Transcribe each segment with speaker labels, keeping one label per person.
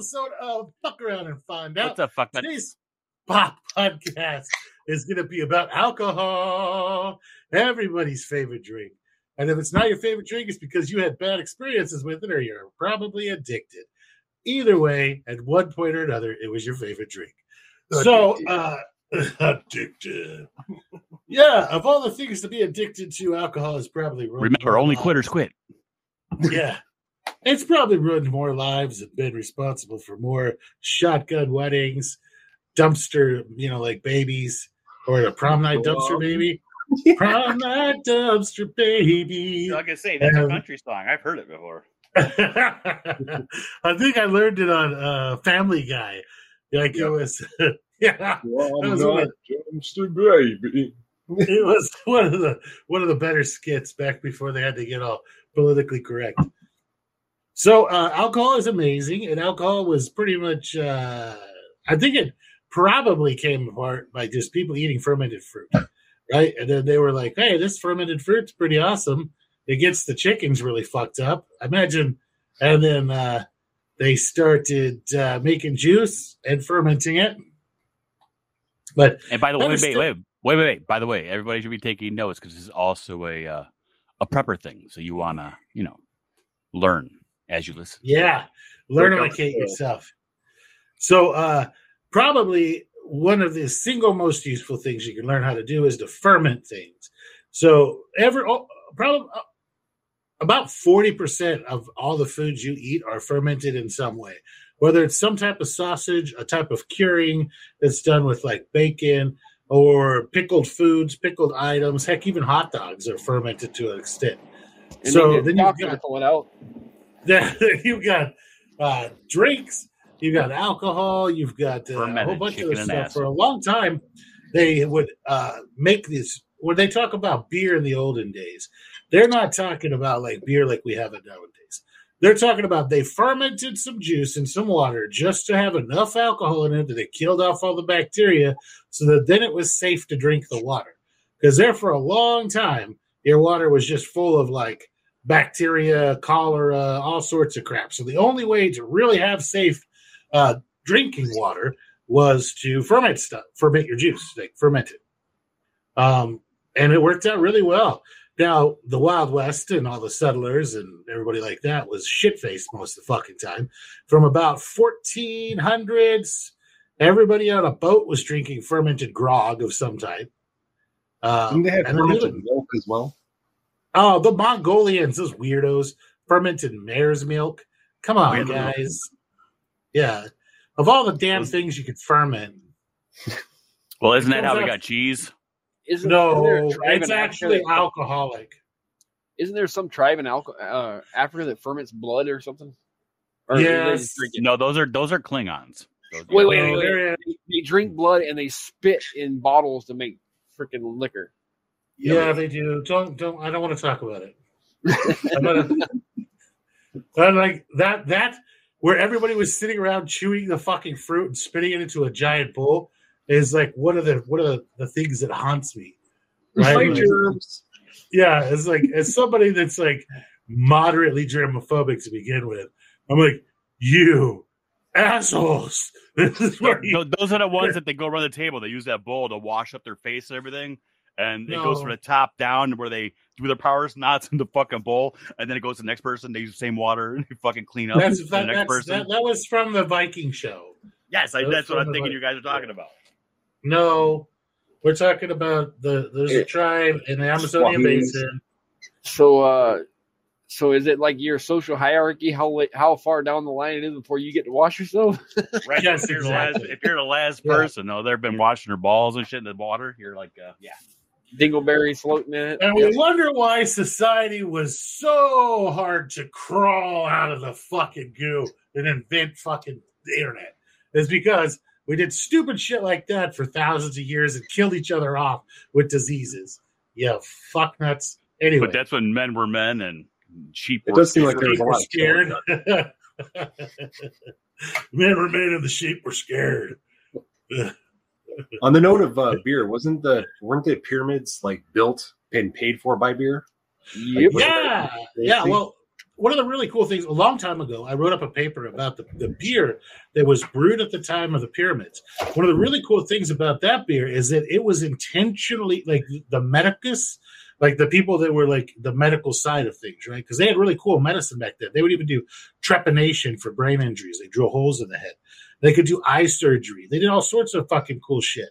Speaker 1: episode of Fuck Around and Find Out.
Speaker 2: What's up, fuck man?
Speaker 1: Today's pop podcast is going to be about alcohol, everybody's favorite drink. And if it's not your favorite drink, it's because you had bad experiences with it or you're probably addicted. Either way, at one point or another, it was your favorite drink. So, uh, addicted. yeah, of all the things to be addicted to, alcohol is probably ruined
Speaker 2: Remember, only quitters quit.
Speaker 1: Yeah. It's probably ruined more lives and been responsible for more shotgun weddings, dumpster, you know, like babies, or a prom night dumpster baby. Prom night dumpster baby.
Speaker 2: Like I say,
Speaker 1: that's a Um,
Speaker 2: country song. I've heard it before.
Speaker 1: I think I learned it on uh, Family Guy. Like it was, yeah,
Speaker 3: Well,
Speaker 1: That was
Speaker 3: not
Speaker 1: what-
Speaker 3: dumpster baby.
Speaker 1: it was one of the one of the better skits back before they had to get all politically correct. So uh, alcohol is amazing, and alcohol was pretty much. Uh, I think it probably came apart by just people eating fermented fruit, right? And then they were like, "Hey, this fermented fruit's pretty awesome. It gets the chickens really fucked up." I Imagine, and then uh, they started uh, making juice and fermenting it. But
Speaker 2: And by the way, wait,
Speaker 1: still-
Speaker 2: wait, wait, wait, wait. By the way, everybody should be taking notes because this is also a uh, a prepper thing. So you want to, you know, learn as you listen.
Speaker 1: Yeah, learn to
Speaker 3: up
Speaker 1: locate yourself. So, uh, probably one of the single most useful things you can learn how to do is to ferment things. So, every oh, probably uh, about forty percent of all the foods you eat are fermented in some way. Whether it's some type of sausage, a type of curing that's done with like bacon or pickled foods, pickled items, heck, even hot dogs are fermented to an extent.
Speaker 4: And
Speaker 1: So
Speaker 4: so
Speaker 1: then
Speaker 4: then
Speaker 1: you've
Speaker 4: you
Speaker 1: got-
Speaker 4: pull it out.
Speaker 1: You've got uh, drinks, you've got alcohol, you've got uh, a whole bunch of stuff. For a long time, they would uh, make this when they talk about beer in the olden days. They're not talking about like beer like we have it nowadays. They're talking about they fermented some juice and some water just to have enough alcohol in it that it killed off all the bacteria, so that then it was safe to drink the water. Because there for a long time, your water was just full of like bacteria, cholera, all sorts of crap. So the only way to really have safe uh, drinking water was to ferment stuff, ferment your juice, like ferment it. Um, and it worked out really well. Now, the Wild West and all the settlers and everybody like that was shit faced most of the fucking time. From about 1400s, everybody on a boat was drinking fermented grog of some type. Uh,
Speaker 3: Didn't they
Speaker 1: and
Speaker 3: fermented milk as well?
Speaker 1: Oh, the Mongolians, those weirdos, fermented mare's milk. Come on,
Speaker 2: Weird.
Speaker 1: guys. Yeah. Of all the damn things you could ferment.
Speaker 2: Well, isn't that how we
Speaker 1: Comes out-
Speaker 2: got cheese?
Speaker 4: Isn't isn't
Speaker 1: No, it's actually
Speaker 4: that-
Speaker 1: alcoholic.
Speaker 4: Isn't there some tribe in Alco- uh, Africa that ferments blood or something? Or
Speaker 1: Yes.
Speaker 4: just drink it?
Speaker 2: No, those are those are Klingons. Those
Speaker 4: Wait,
Speaker 2: are-
Speaker 4: wait,
Speaker 1: No,
Speaker 4: wait,
Speaker 1: they're-
Speaker 4: They, they drink blood and they spit in bottles to make freaking liquor.
Speaker 1: Yeah, they do. Don't don't I don't want to talk about it. I'm gonna, I'm like that that where everybody was sitting around chewing the fucking fruit and spitting it into a giant bowl is like one of the one of the, the things that haunts me. Right? Like-
Speaker 3: germs.
Speaker 1: yeah, it's like as somebody that's like moderately germophobic to begin with, I'm like, you assholes. This is where you,
Speaker 2: those are the ones that they go around the table. They use that bowl to wash up their face and everything, and it goes from the top down where they do their powers knots in the fucking bowl, and then it goes to the next person. They use the same water and they fucking clean up
Speaker 1: that's,
Speaker 2: the
Speaker 1: that,
Speaker 2: next
Speaker 1: that's,
Speaker 2: person.
Speaker 1: that, that was from the Viking show.
Speaker 2: yes, I,
Speaker 1: that's
Speaker 2: that's what I'm thinking.
Speaker 1: Vi-
Speaker 2: You guys are talking about.
Speaker 1: No, we're talking about the there's a
Speaker 3: Yeah.
Speaker 1: tribe in the Amazonian
Speaker 3: Swahili.
Speaker 1: basin.
Speaker 4: So, uh, so is it like your social hierarchy? How how far down the line it is before you get to wash yourself?
Speaker 2: Right?
Speaker 1: Yes,
Speaker 2: if, you're the last, if you're the last
Speaker 1: Yeah.
Speaker 2: person, though, they've been washing their balls and shit in the water. You're like, uh, yeah.
Speaker 4: Dingleberries floating in it.
Speaker 1: And we wonder why society was so hard to crawl out of the fucking goo and invent fucking the internet. Is because we did stupid shit like that for thousands of years and killed each other off with diseases. Yeah, fuck nuts. Anyway,
Speaker 2: But that's when men were men and sheep
Speaker 3: It
Speaker 2: were
Speaker 3: does seem like there was a
Speaker 1: were
Speaker 3: lot of
Speaker 1: scared. Men were men and the sheep were scared.
Speaker 3: On the note of uh, beer, wasn't the weren't the pyramids like built and paid for by beer?
Speaker 4: Yep.
Speaker 1: Yeah, yeah. Well, one of the really cool things a long time ago, I wrote up a paper about the, the beer that was brewed at the time of the pyramids. One of the really cool things about that beer is that it was intentionally like the medicus, like the people that were like the medical side of things, right? Because they had really cool medicine back then. They would even do trepanation for brain injuries. They drill holes in the head. They could do eye surgery. They did all sorts of fucking cool shit.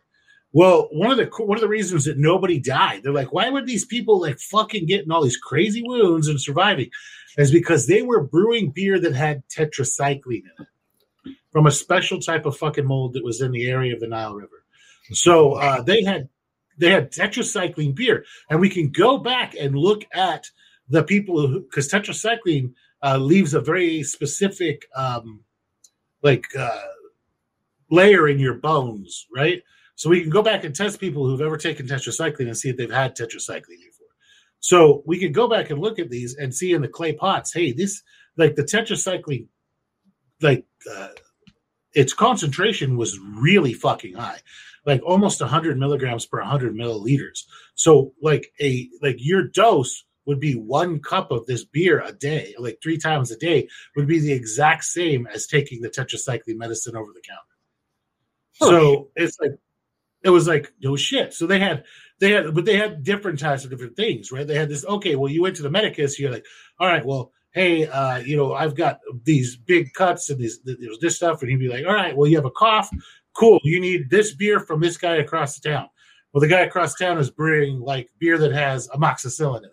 Speaker 1: Well, one of the one of the reasons that nobody died, they're like, why would these people like fucking getting all these crazy wounds and surviving? Is because they were brewing beer that had tetracycline in it from a special type of fucking mold that was in the area of the Nile River. So uh, they had they had tetracycline beer, and we can go back and look at the people who because tetracycline uh, leaves a very specific um, like uh, layer in your bones, right? So we can go back and test people who've ever taken tetracycline and see if they've had tetracycline before. So we could go back and look at these and see in the clay pots, hey, this like the tetracycline, like uh, its concentration was really fucking high, like almost 100 milligrams per 100 milliliters. So like a like your dose would be one cup of this beer a day, like three times a day, would be the exact same as taking the tetracycline medicine over the counter. So it's like it was like no shit. So they had they had but they had different types of different things, right? They had this, okay, well, you went to the medicus, you're like, all right, well, hey, uh, you know, I've got these big cuts and these this this stuff, and he'd be like, all right, well, you have a cough, cool, you need this beer from this guy across the town. Well, the guy across town is brewing like beer that has amoxicillin in it.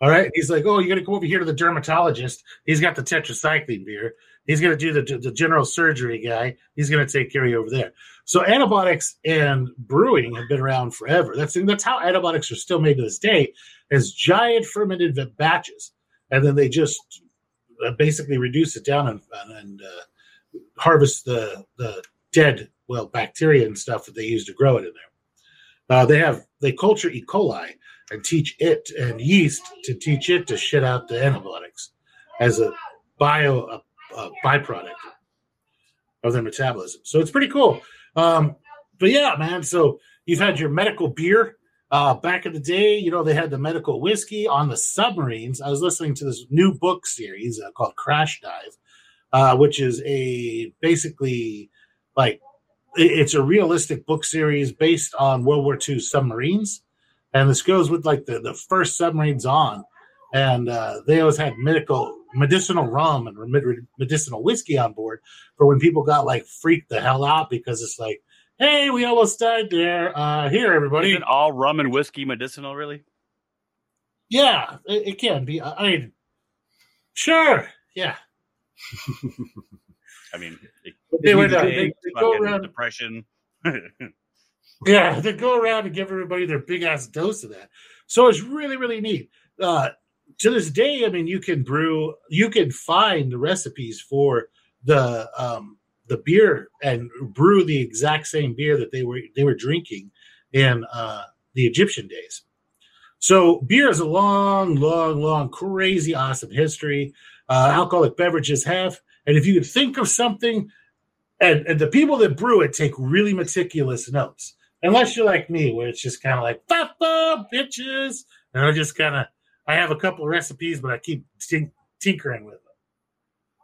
Speaker 1: All right. He's like, oh, you're going to come over here to the dermatologist. He's got the tetracycline beer. He's going to do the, the general surgery guy. He's going to take care of you over there. So antibiotics and brewing have been around forever. That's that's how antibiotics are still made to this day, as giant fermented batches, and then they just uh, basically reduce it down and, and uh, harvest the the dead well bacteria and stuff that they use to grow it in there. Uh, they have they culture E. coli and teach it and yeast to teach it to shit out the antibiotics as a bio uh, byproduct of their metabolism. So it's pretty cool. Um, but yeah, man. So you've had your medical beer. Uh, back in the day, you know, they had the medical whiskey on the submarines. I was listening to this new book series uh, called Crash Dive, uh, which is a basically like it's a realistic book series based on World War II submarines. And this goes with like the, the first submarines on. And uh, they always had medical medicinal rum and medicinal whiskey on board for when people got like freaked the hell out because it's like, hey, we almost died there. Uh, here, everybody.
Speaker 2: Isn't all rum and whiskey medicinal, really?
Speaker 1: Yeah, it, it can be. I mean, sure, yeah.
Speaker 2: I mean, it,
Speaker 1: they, would, uh, they, they go around
Speaker 2: depression.
Speaker 1: yeah, they go around and give everybody their big ass dose of that. So it's really, really neat. Uh, to this day, I mean, you can brew, you can find the recipes for the um, the beer and brew the exact same beer that they were they were drinking in uh, the Egyptian days. So beer has a long, long, long, crazy, awesome history. Uh, alcoholic beverages have, and if you could think of something, and, and the people that brew it take really meticulous notes. Unless you're like me, where it's just kind of like "Papa, bitches," and I just kind of I have a couple of recipes, but I keep tink- tinkering with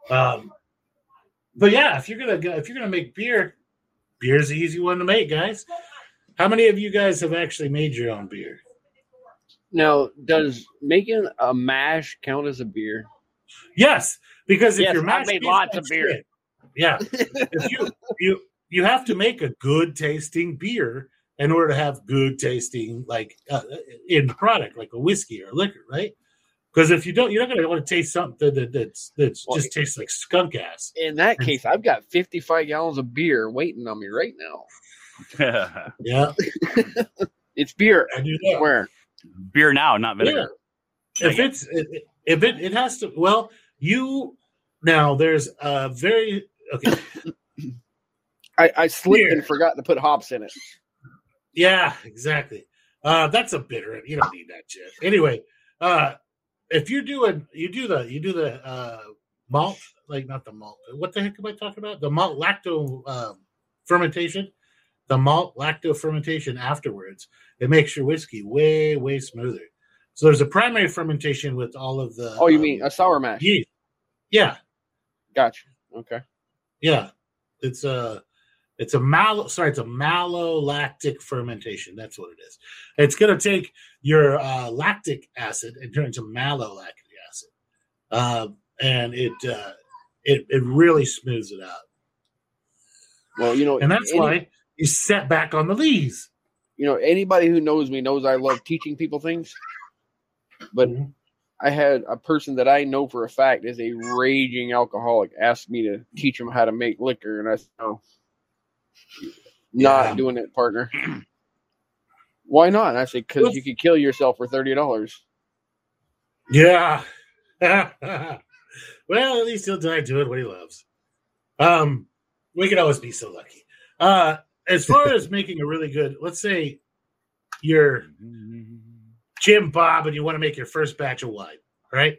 Speaker 1: them. Um, but yeah, if you're gonna if you're gonna make beer, beer's the easy one to make, guys. How many of you guys have actually made your own beer?
Speaker 4: Now, does making a mash count as a beer?
Speaker 1: Yes, because if
Speaker 4: yes,
Speaker 1: you're
Speaker 4: I made lots of beer.
Speaker 1: Yeah, if you you you have to make a good tasting beer in order to have good tasting like uh, in product like a whiskey or a liquor right because if you don't you're not going to want to taste something that, that's that's well, just tastes like skunk ass
Speaker 4: in that case i've got 55 gallons of beer waiting on me right now
Speaker 1: yeah
Speaker 4: it's beer
Speaker 1: i do that.
Speaker 4: where
Speaker 2: beer now not vinegar
Speaker 1: yeah. if it's if it it has to well you now there's a very okay
Speaker 4: I, I slipped beer. and forgot to put hops in it.
Speaker 1: Yeah, exactly. Uh, that's a bitter. You don't need that shit. Anyway, uh, if you're doing, you do the, you do the uh, malt, like not the malt. What the heck am I talking about? The malt lacto uh, fermentation. The malt lacto fermentation afterwards, it makes your whiskey way, way smoother. So there's a primary fermentation with all of the.
Speaker 4: Oh, you
Speaker 1: um,
Speaker 4: mean a sour mash?
Speaker 1: yeast? Yeah,
Speaker 4: Gotcha. Okay.
Speaker 1: yeah. It's a it's a mal sorry, it's a malolactic fermentation. That's what it is. It's going to take your uh, lactic acid and turn it into malolactic acid, uh, and it uh, it it really smooths it out.
Speaker 4: Well, you know,
Speaker 1: And that's
Speaker 4: any-
Speaker 1: why you set back on the lees.
Speaker 4: you know anybody who knows me knows I love teaching people things. But
Speaker 1: Mhm.
Speaker 4: I had a person that I know for a fact is a raging alcoholic ask me to teach him how to make liquor, and I said, "No, not
Speaker 1: Yeah.
Speaker 4: doing it, partner." Why not? And I said, "Because you could kill yourself for thirty dollars."
Speaker 1: Yeah. well, at least he'll die doing what he loves. Um, we could always be so lucky. Uh, as far as making a really good, let's say you're Jim Bob and you want to make your first batch of wine, right?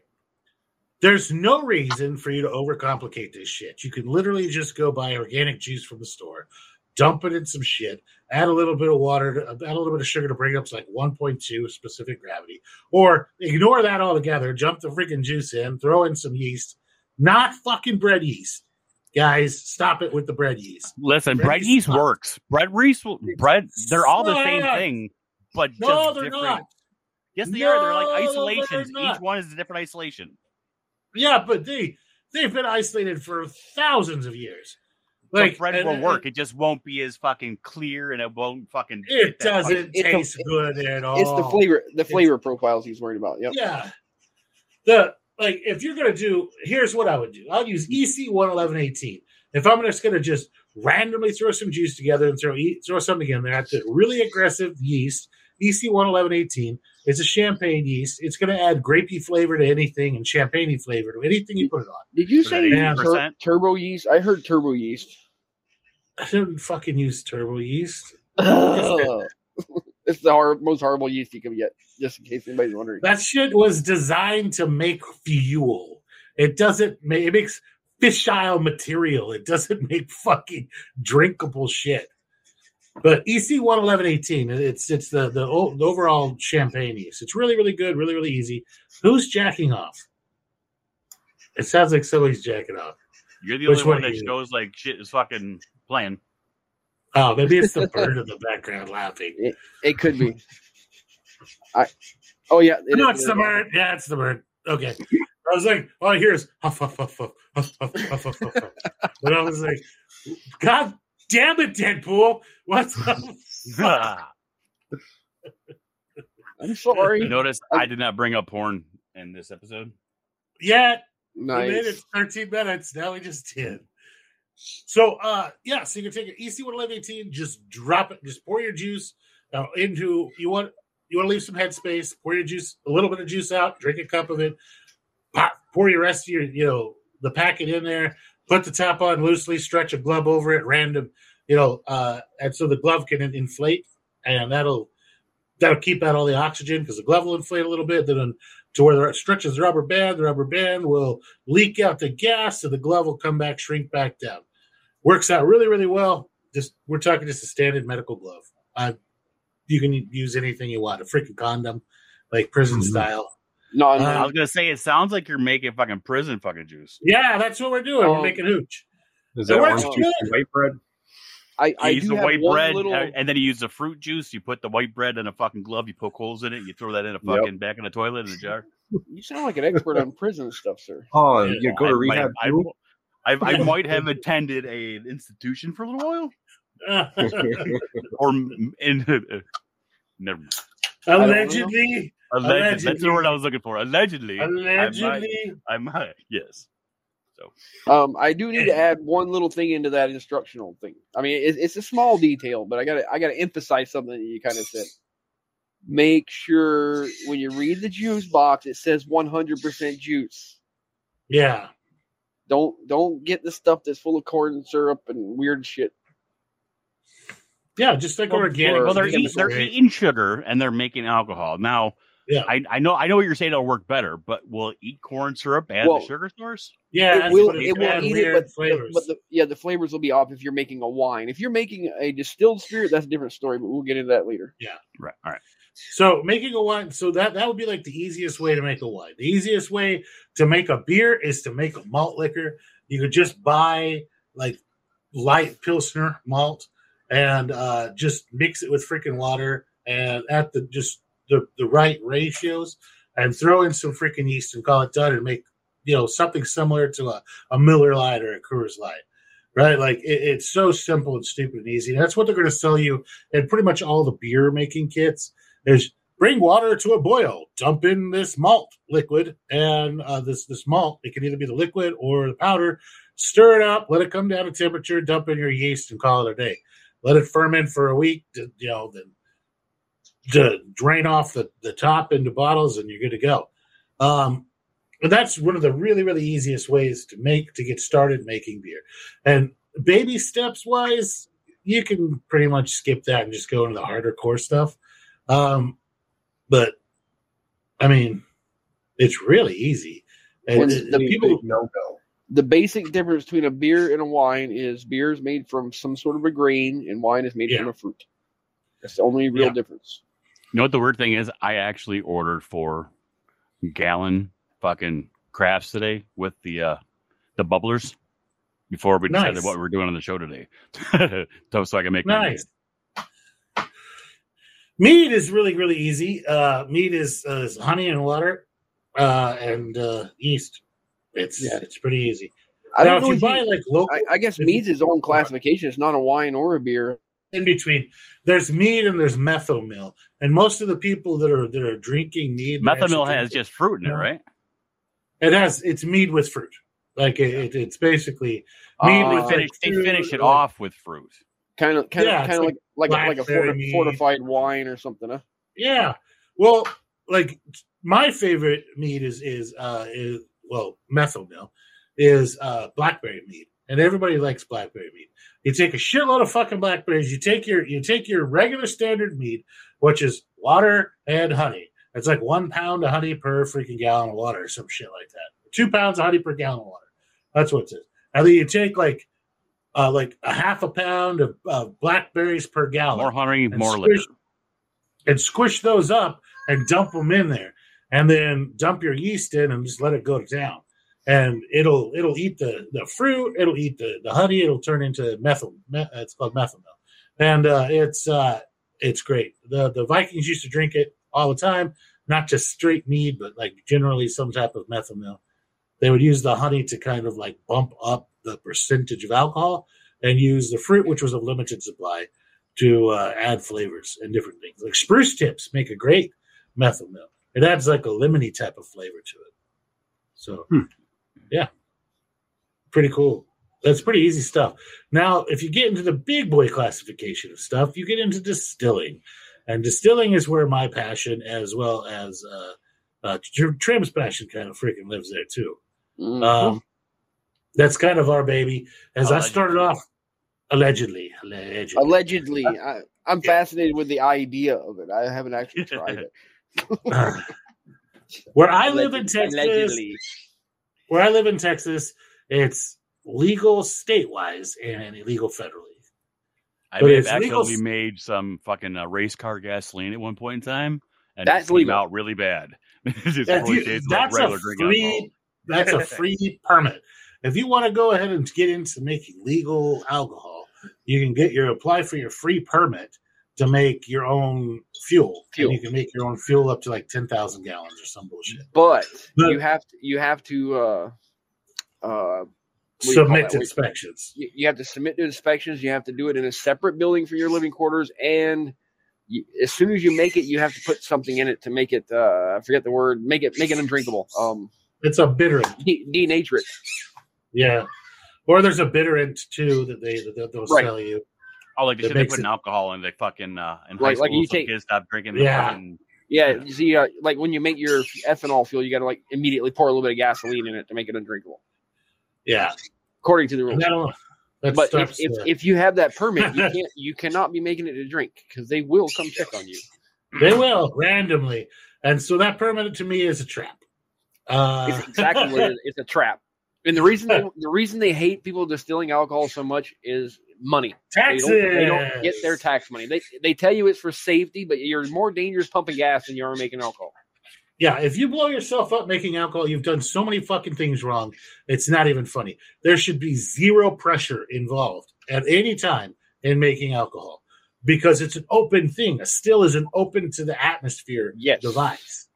Speaker 1: There's no reason for you to overcomplicate this shit. You can literally just go buy organic juice from the store, dump it in some shit, add a little bit of water, to, add a little bit of sugar to bring it up to like 1.2 specific gravity, or ignore that altogether, jump the freaking juice in, throw in some yeast, not fucking bread yeast. Guys, stop it with the bread yeast.
Speaker 2: Listen,
Speaker 1: Bread
Speaker 2: bread
Speaker 1: yeast
Speaker 2: yeast works. Bread yeast, bread, they're all the same thing, but
Speaker 1: No,
Speaker 2: just
Speaker 1: they're
Speaker 2: different.
Speaker 1: not.
Speaker 2: Yes, they are. They're like
Speaker 1: No, they're
Speaker 2: isolations. Each one is a different isolation.
Speaker 1: Yeah, but they they've been isolated for thousands of years.
Speaker 2: Like
Speaker 1: Like
Speaker 2: bread
Speaker 1: and-
Speaker 2: will
Speaker 1: and-
Speaker 2: work. It just won't be as fucking clear, and it won't fucking.
Speaker 1: It
Speaker 2: hit that fucking-
Speaker 1: doesn't
Speaker 4: It's a-
Speaker 1: taste good at all.
Speaker 4: It's the flavor, the flavor profiles he's worried about. Yep.
Speaker 1: Yeah. The like if you're gonna do here's what I would do. I'll use EC one eleven eighteen. If I'm just gonna just randomly throw some juice together and throw throw something in there, I put really aggressive yeast. EC one eleven eighteen. It's a champagne yeast. It's gonna add grapey flavor to anything and champagne flavor to anything you put it on.
Speaker 4: Did you say
Speaker 2: that
Speaker 4: tur- turbo yeast? I heard turbo yeast.
Speaker 1: I don't fucking use turbo yeast.
Speaker 4: it's the hor- most horrible yeast you can get, just in case anybody's wondering.
Speaker 1: That shit was designed to make fuel. It doesn't make it makes fissile material. It doesn't make fucking drinkable shit. But EC one eleven eighteen, it's it's the, the o- the overall champagne yeast. It's really really good, really really easy. Who's jacking off? It sounds like somebody's jacking off.
Speaker 2: You're the
Speaker 1: Which
Speaker 2: only one
Speaker 1: one
Speaker 2: that
Speaker 1: are you?
Speaker 2: shows like shit is fucking playing.
Speaker 1: Oh, maybe it's the bird in the background laughing.
Speaker 4: It could be. I. Oh yeah. it
Speaker 1: No,
Speaker 4: is-
Speaker 1: it's the bird. Yeah, it's the bird. Okay. I was like, oh, all I hear is huff, huff, huff, huff, huff, huff, huff, huff, huff, huff. And I was like, God damn it, Deadpool. What's up?
Speaker 4: I'm sorry.
Speaker 2: Notice I did not bring up porn in this episode.
Speaker 1: Yeah, we made it 13 minutes. Now we just did. So, uh, yeah, so you can take an EC 11118, just drop it, just pour your juice uh, into, you want, you want to leave some headspace, pour your juice, a little bit of juice out, drink a cup of it, pop, pour your rest of your, you know, the packet in there, put the top on loosely, stretch a glove over it, random, you know, uh, and so the glove can inflate, and that'll that'll keep out all the oxygen because the glove will inflate a little bit. Then to where it stretches the rubber band, the rubber band will leak out the gas, and the glove will come back, shrink back down. Works out really, really well. Just we're talking just a standard medical glove. Uh, you can use anything you want, a freaking condom, like prison
Speaker 3: Mhm.
Speaker 1: style.
Speaker 4: No,
Speaker 1: Uh,
Speaker 4: no.
Speaker 2: I was gonna say it sounds like you're making fucking prison fucking juice.
Speaker 1: Yeah, that's what we're doing. we're
Speaker 4: Um,
Speaker 1: making hooch.
Speaker 3: Is
Speaker 1: It
Speaker 3: that
Speaker 1: works
Speaker 3: orange juice
Speaker 1: good.
Speaker 3: white bread?
Speaker 4: I, I
Speaker 2: use the white bread,
Speaker 4: little.
Speaker 2: and then you use the fruit juice. You put the white bread in a fucking glove. You poke holes in it. You throw that in a
Speaker 3: Yep.
Speaker 2: fucking back in the toilet in a jar.
Speaker 4: You sound like an expert on prison stuff, sir.
Speaker 3: Oh,
Speaker 1: Yeah,
Speaker 3: you go to
Speaker 2: I
Speaker 3: rehab.
Speaker 2: might. I, I, I might have attended a institution for a little while, or m- in. never mind.
Speaker 1: Allegedly,
Speaker 2: Alleged. That's
Speaker 1: Allegedly.
Speaker 2: the word I was looking for. Allegedly.
Speaker 1: allegedly.
Speaker 2: I might. Yes. So.
Speaker 4: Um, I do need to add one little thing into that instructional thing. I mean, it, it's a small detail, but I got to I got to emphasize something that you kind of said. Make sure when you read the juice box, it says 100% juice.
Speaker 1: Yeah,
Speaker 4: Don't don't get the stuff that's full of corn syrup and weird shit.
Speaker 1: yeah, just like
Speaker 2: Well,
Speaker 1: organic.
Speaker 2: well, they're, eat, they're
Speaker 1: soy.
Speaker 2: eating sugar and they're making alcohol. Now,
Speaker 1: Yeah.
Speaker 2: I, I know I know what you're saying. It'll work better, but will eat corn syrup add
Speaker 4: Well,
Speaker 2: the sugar source?
Speaker 1: Yeah,
Speaker 4: it will it will eat it, but,
Speaker 1: flavors.
Speaker 4: but the, yeah, the flavors will be off if you're making a wine. If you're making a distilled spirit, that's a different story. But we'll get into that later.
Speaker 2: Yeah, right. All right.
Speaker 1: So making a wine, so that that would be like the easiest way to make a wine. The easiest way to make a beer is to make a malt liquor. You could just buy like light pilsner malt and uh, just mix it with freaking water and at the just the, the right ratios and throw in some freaking yeast and call it done and make you know something similar to a, a Miller Lite or a Coors Light. Right, like it, it's so simple and stupid and easy. That's what they're going to sell you in pretty much all the beer making kits. Is bring water to a boil, dump in this malt liquid and uh, this this malt. It can either be the liquid or the powder. Stir it up, let it come down to temperature, dump in your yeast, and call it a day. Let it ferment for a week. You know, then to drain off the, the top into bottles, and you're good to go. Um, but that's one of the really really easiest ways to make to get started making beer. And baby steps wise, you can pretty much skip that and just go into the harder core stuff. Um, but I mean, it's really easy. And the
Speaker 4: the
Speaker 1: people,
Speaker 3: no go.
Speaker 4: The basic difference between a beer and a wine is beer is made from some sort of a grain, and wine is made
Speaker 1: Yeah.
Speaker 4: from a fruit. That's the only real
Speaker 1: Yeah.
Speaker 4: difference.
Speaker 2: You know what the weird thing is? I actually ordered for gallon fucking crafts today with the uh the bubblers before we decided
Speaker 1: Nice.
Speaker 2: what we were doing on the show today. so, so I can make my
Speaker 1: nice. Mead is really really easy. Uh, mead is, uh, is honey and water uh, and uh, yeast. It's
Speaker 4: Yeah.
Speaker 1: it's pretty easy.
Speaker 4: I
Speaker 1: now,
Speaker 4: don't
Speaker 1: if
Speaker 4: know.
Speaker 1: you buy
Speaker 4: you-
Speaker 1: like local,
Speaker 4: I, I guess
Speaker 1: if you-
Speaker 4: mead's its own classification. It's not a wine or a beer.
Speaker 1: In between. There's mead and there's methomil, and most of the people that are that are drinking mead, they're
Speaker 2: Methomil has
Speaker 1: drinking-
Speaker 2: just fruit in it, right?
Speaker 1: it has it's mead with fruit. Like it, it, it's basically mead
Speaker 4: Uh,
Speaker 1: with
Speaker 2: They finish, they finish it
Speaker 1: like-
Speaker 2: off with fruit.
Speaker 4: Kind of, kind
Speaker 1: Yeah,
Speaker 4: of,
Speaker 1: it's
Speaker 4: kind of like like a, like a
Speaker 1: blackberry
Speaker 4: forti- fortified wine or something. Huh?
Speaker 1: Yeah. Well, like my favorite mead is is uh is well methomil is uh blackberry mead, and everybody likes blackberry mead. You take a shitload of fucking blackberries. You take your you take your regular standard mead, which is water and honey. It's like one pound of honey per freaking gallon of water, or some shit like that. Two pounds of honey per gallon of water. That's what it is. And then you take like uh like a half a pound of, of blackberries per gallon
Speaker 2: More honey, more liquor.
Speaker 1: and squish those up and dump them in there, and then dump your yeast in and just let it go down. And it'll it'll eat the the fruit, it'll eat the the honey, it'll turn into methyl. Me, it's called methomel, and uh, it's uh, it's great. The the Vikings used to drink it all the time, not just straight mead, but like generally some type of methomel. They would use the honey to kind of like bump up the percentage of alcohol, and use the fruit, which was a limited supply, to uh, add flavors and different things. Like spruce tips make a great methyl. It adds like a lemony type of flavor to it. So,
Speaker 3: Hmm.
Speaker 1: Yeah, pretty cool. That's pretty easy stuff. Now, if you get into the big boy classification of stuff, you get into distilling, and distilling is where my passion, as well as uh, uh, Tr- Trim's passion, kind of freaking lives there too.
Speaker 4: Mhm.
Speaker 1: Um, that's kind of our baby. As I started off, allegedly, allegedly,
Speaker 4: Allegedly, I, I'm fascinated with the idea of it. I haven't actually tried it.
Speaker 1: Uh, where I live in Texas,
Speaker 4: allegedly.
Speaker 1: Where I live in Texas, it's legal state-wise and illegal federally.
Speaker 2: I
Speaker 1: But
Speaker 2: may have
Speaker 1: it's legal-
Speaker 2: actually made some fucking uh, race car gasoline at one point in time, and
Speaker 4: That's
Speaker 2: it came
Speaker 4: legal.
Speaker 2: out really bad. It just
Speaker 1: If
Speaker 2: totally
Speaker 1: you-
Speaker 2: tastes like
Speaker 1: that's a free- That's a free permit. If you want to go ahead and get into making legal alcohol, you can get your apply for your free permit to make your own fuel.
Speaker 4: Fuel.
Speaker 1: And you can make your own fuel up to like ten thousand gallons or some bullshit.
Speaker 4: But
Speaker 1: But-
Speaker 4: you have to you have to uh uh do you call
Speaker 1: Submit to inspections.
Speaker 4: you, you have to submit to inspections. You have to do it in a separate building for your living quarters, and you, as soon as you make it, you have to put something in it to make it. Uh, I forget the word. Make it make it undrinkable. Um,
Speaker 1: It's a bitter.
Speaker 4: de- denature it.
Speaker 1: Yeah. Or there's a bitterant too that they that they'll
Speaker 4: Right.
Speaker 1: sell you.
Speaker 2: Oh, like the
Speaker 1: That
Speaker 2: shit they
Speaker 1: makes
Speaker 2: put in
Speaker 1: it-
Speaker 2: alcohol in the fucking uh, in high
Speaker 4: like
Speaker 2: school,
Speaker 4: you
Speaker 2: some
Speaker 4: take-
Speaker 2: kids stop drinking. the
Speaker 1: Yeah.
Speaker 2: fucking-
Speaker 4: Yeah, you see, uh, like when you make your ethanol fuel, you got to like immediately pour a little bit of gasoline in it to make it undrinkable,
Speaker 1: Yeah.
Speaker 4: according to the rules.
Speaker 1: And that'll that
Speaker 4: But if, if, if you have that permit, you can't you cannot be making it to drink because they will come check on you.
Speaker 1: they will randomly. And so that permit to me is a trap. Uh,
Speaker 4: It's exactly what it is. It's a trap. And the reason they, the reason they hate people distilling alcohol so much is money. They
Speaker 1: Taxes.
Speaker 4: don't, they don't get their tax money. They they tell you it's for safety, but you're more dangerous pumping gas than you are making alcohol.
Speaker 1: Yeah, if you blow yourself up making alcohol, you've done so many fucking things wrong. It's not even funny. There should be zero pressure involved at any time in making alcohol because it's an open thing. A still is an open to the atmosphere
Speaker 4: Yes.
Speaker 1: device.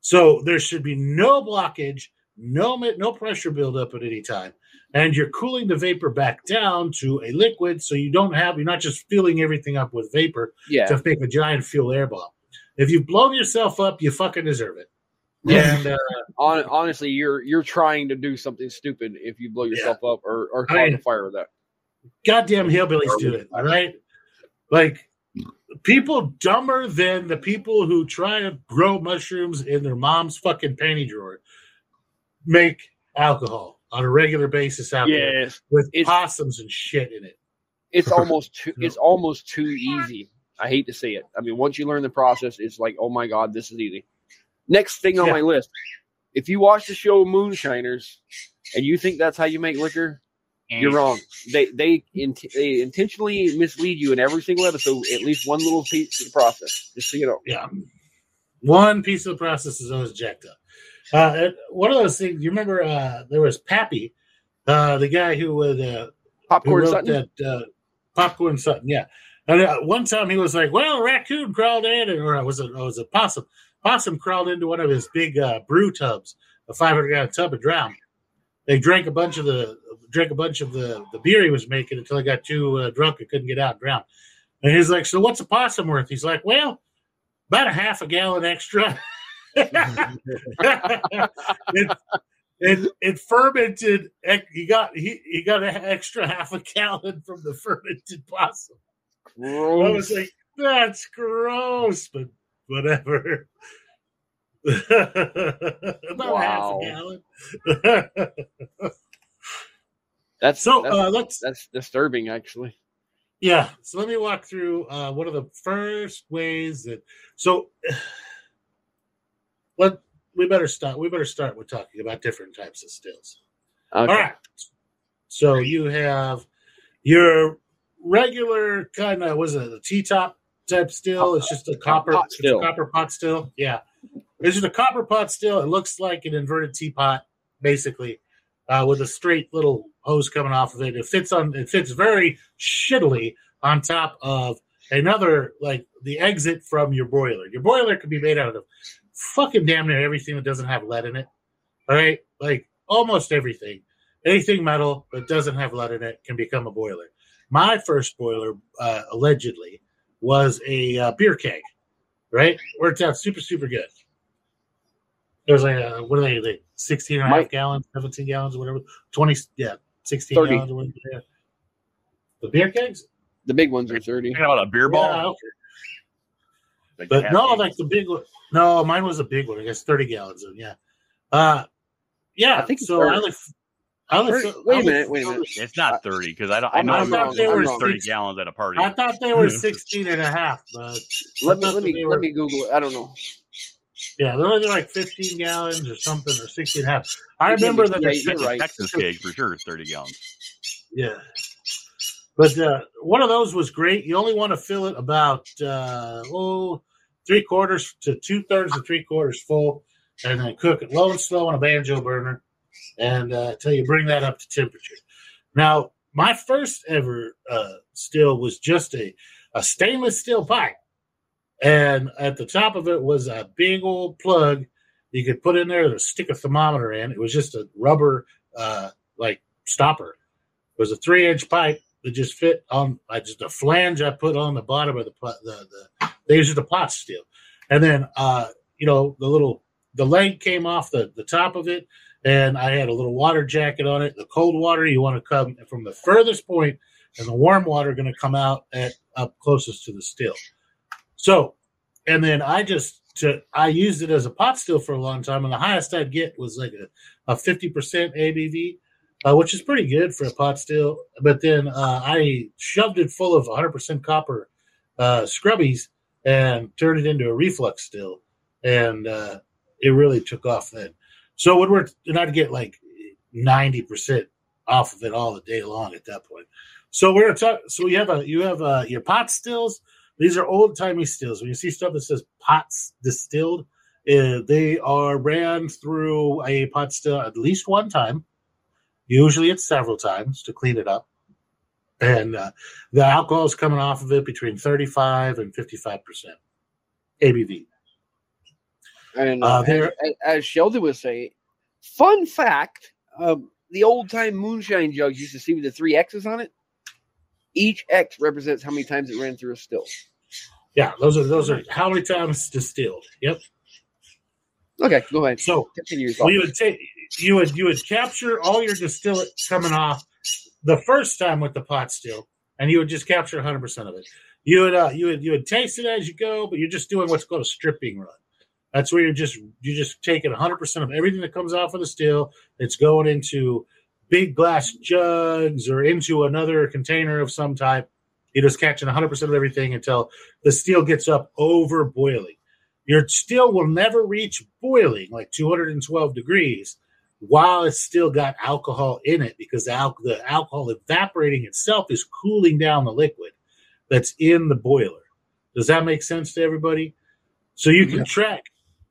Speaker 1: So there should be no blockage, no no pressure buildup at any time, and you're cooling the vapor back down to a liquid, so you don't have you're not just filling everything up with vapor
Speaker 4: Yeah.
Speaker 1: to make a giant fuel air bomb. If you've blown yourself up, you fucking deserve it.
Speaker 4: Yeah.
Speaker 1: And uh,
Speaker 4: Hon- honestly, you're you're trying to do something stupid if you blow yourself up or, or
Speaker 1: I
Speaker 4: cause
Speaker 1: mean-
Speaker 4: a fire with that.
Speaker 1: goddamn hillbillies do it, all right? Like people dumber than the people who try to grow mushrooms in their mom's fucking panty drawer make alcohol on a regular basis out there with possums and shit in it.
Speaker 4: It's almost too it's almost too easy. I hate to say it. I mean, once you learn the process, it's like, oh my god, this is easy. Next thing on
Speaker 1: Yeah.
Speaker 4: my list. If you watch the show Moonshiners and you think that's how you make liquor, you're wrong. They they int- they intentionally mislead you in every single episode, at least one little piece of the process. Just so you know.
Speaker 1: Yeah. One piece of the process is always jacked up. Uh, one of those things, you remember uh, there was Pappy, uh, the guy who would uh, who
Speaker 4: Popcorn
Speaker 1: wrote
Speaker 4: Sutton.
Speaker 1: that uh, popcorn Sutton, yeah. And uh, one time he was like, "Well, a raccoon crawled in, or it was a, it was a possum. Possum crawled into one of his big uh, brew tubs, a 500 gallon tub, and drowned. They drank a bunch of the drank a bunch of the, the beer he was making until he got too uh, drunk and couldn't get out and drowned. And he's like, "So what's a possum worth?" He's like, "Well, about a half a gallon extra." it, it, it fermented. He got he, he got an extra half a gallon from the fermented possum. I was like, that's gross, but whatever. About
Speaker 4: Wow.
Speaker 1: half a gallon.
Speaker 4: That's
Speaker 1: so
Speaker 4: that's,
Speaker 1: uh, let's
Speaker 4: that's disturbing, actually.
Speaker 1: yeah. So let me walk through uh, one of the first ways that. So let we better start. We better start with talking about different types of stills.
Speaker 4: Okay.
Speaker 1: All right. So you have your regular kind of was it a T top type still? It's just a copper
Speaker 4: pot still.
Speaker 1: copper pot still. Yeah. It's just a copper pot still. It looks like an inverted teapot, basically, uh, with a straight little hose coming off of it. It fits on it fits very shittily on top of another like the exit from your boiler. Your boiler could be made out of fucking damn near everything that doesn't have lead in it. All right, like almost everything. Anything metal that doesn't have lead in it can become a boiler. My first boiler, uh, allegedly, was a uh, beer keg. Right, worked out super super good. It was like uh, what are they? Like 16 and a half gallons, 17 gallons, whatever. 20, yeah, 16
Speaker 4: 30.
Speaker 1: gallons or whatever. The beer kegs?
Speaker 4: The big ones are thirty.
Speaker 2: Talking about a beer ball.
Speaker 1: Yeah, okay.
Speaker 2: Like
Speaker 1: But no,
Speaker 2: gallon.
Speaker 1: like the big one. No, mine was a big one. I guess 30 gallons of, yeah. Uh, yeah,
Speaker 4: I think
Speaker 1: so
Speaker 4: 30.
Speaker 1: I like. I like
Speaker 4: Wait- wait a minute, wait a minute.
Speaker 2: it's not thirty because I don't. I
Speaker 4: I'm-
Speaker 2: know
Speaker 4: I'm
Speaker 2: I'm
Speaker 1: they were
Speaker 4: wrong.
Speaker 2: thirty
Speaker 1: six-
Speaker 2: gallons at a party.
Speaker 1: I thought they were 16 and a half, but
Speaker 4: Let me let me
Speaker 1: they
Speaker 4: let me Google it. I don't know.
Speaker 1: yeah, they're only like 15 gallons or something, or 16 and a half. I remember that
Speaker 4: yeah,
Speaker 1: they said,
Speaker 4: right.
Speaker 2: Texas keg for sure is thirty gallons.
Speaker 1: yeah. But uh, one of those was great. You only want to fill it about uh, oh, three quarters to two thirds to three quarters full, and then cook it low and slow on a banjo burner, and uh, until you bring that up to temperature. Now, my first ever uh, still was just a, a stainless steel pipe, and at the top of it was a big old plug you could put in there to stick a thermometer in. It was just a rubber uh, like stopper. It was a three inch pipe that just fit on. I just a flange I put on the bottom of the pot. The, the they used the pot still, and then uh, you know the little the leg came off the the top of it, and I had a little water jacket on it. The cold water you want to come from the furthest point, and the warm water going to come out at up closest to the still. So, and then I just to I used it as a pot still for a long time, and the highest I'd get was like a a fifty percent ABV, uh, which is pretty good for a pot still. But then uh, I shoved it full of one hundred percent copper uh, scrubbies and turned it into a reflux still, and uh, it really took off then. So when we're and I'd get like ninety percent off of it all the day long at that point. So we're gonna talk. So you have a you have a, your pot stills. These are old timey stills. When you see stuff that says pots distilled, uh, they are ran through a pot still at least one time. Usually, it's several times to clean it up, and uh, the alcohol is coming off of it between thirty-five and fifty-five percent ABV.
Speaker 4: And
Speaker 1: Uh,
Speaker 4: as,
Speaker 1: there-
Speaker 4: as Sheldon would say, fun fact: um, the old time moonshine jugs used to see with the three X's on it. Each X represents how many times it ran through a still.
Speaker 1: Yeah, those are those are how many times distilled. Yep.
Speaker 4: Okay, go ahead.
Speaker 1: So
Speaker 4: Continue
Speaker 1: Well, would take you would you would capture all your distillate coming off the first time with the pot still, and you would just capture 100 percent of it. You would uh, you would you would taste it as you go, but you're just doing what's called a stripping run. That's where you're just you just taking 100 percent of everything that comes off of the still. It's going into big glass jugs or into another container of some type. You're just catching 100 percent of everything until the steel gets up over boiling. Your steel will never reach boiling like 212 degrees while it's still got alcohol in it because the, al- the alcohol evaporating itself is cooling down the liquid that's in the boiler. Does that make sense to everybody? So you can
Speaker 4: Yeah.
Speaker 1: track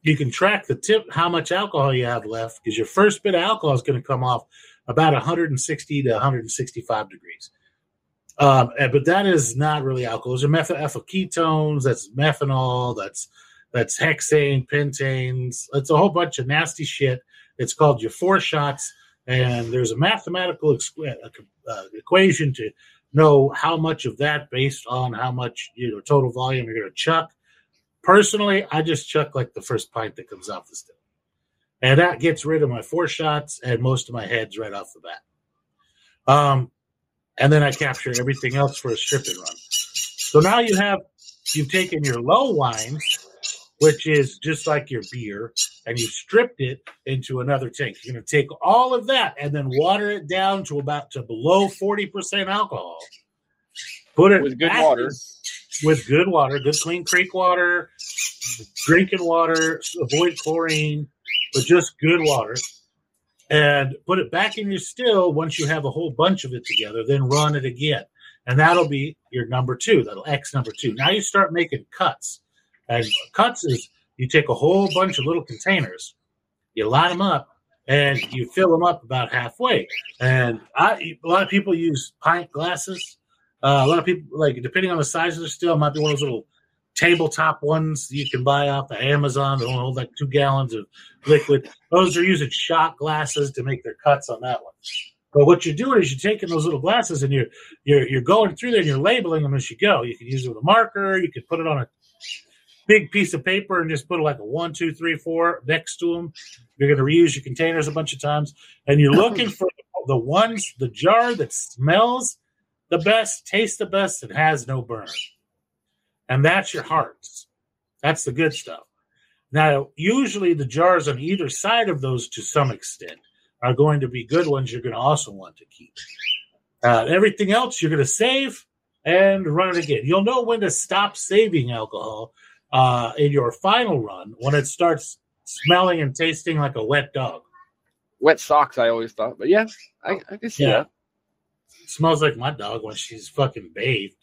Speaker 1: you can track the tip how much alcohol you have left because your first bit of alcohol is going to come off about 160 to 165 degrees. Um, but that is not really alcohol. Those are methyl ketones. That's methanol. That's that's hexane, pentanes. It's a whole bunch of nasty shit. It's called your foreshots, and there's a mathematical ex- uh, equation to know how much of that based on how much you know total volume you're going to chuck. Personally, I just chuck like the first pint that comes off the still, and that gets rid of my foreshots and most of my heads right off the bat. Um, and then I capture everything else for a stripping run. So now you have you've taken your low wine, which is just like your beer, and you stripped it into another tank. You're going to take all of that and then water it down to about to below forty percent alcohol. Put it
Speaker 4: With good water.
Speaker 1: with good water, good clean creek water, drinking water, avoid chlorine, but just good water. And put it back in your still once you have a whole bunch of it together, then run it again. And that'll be your number two, that'll X number two. Now you start making cuts. And cuts is you take a whole bunch of little containers, you line them up, and you fill them up about halfway. And I, a lot of people use pint glasses. Uh, a lot of people like depending on the size of the still, might be one of those little tabletop ones you can buy off the Amazon. They only hold like two gallons of liquid. Those are using shot glasses to make their cuts on that one. But what you're doing is you're taking those little glasses and you're you're you're going through there and you're labeling them as you go. You can use it with a marker. You can put it on a big piece of paper and just put like a one, two, three, four next to them. You're going to reuse your containers a bunch of times, and you're looking for the ones, the jar that smells the best, tastes the best, and has no burn. And that's your hearts. That's the good stuff. Now, usually the jars on either side of those, to some extent, are going to be good ones you're going to also want to keep. Uh, everything else you're going to save and run it again. You'll know when to stop saving alcohol uh, in your final run when it starts smelling and tasting like a wet dog.
Speaker 4: Wet socks, I always thought. But yeah, I, I can see
Speaker 1: Yeah.
Speaker 4: that.
Speaker 1: Smells like my dog when she's fucking bathed.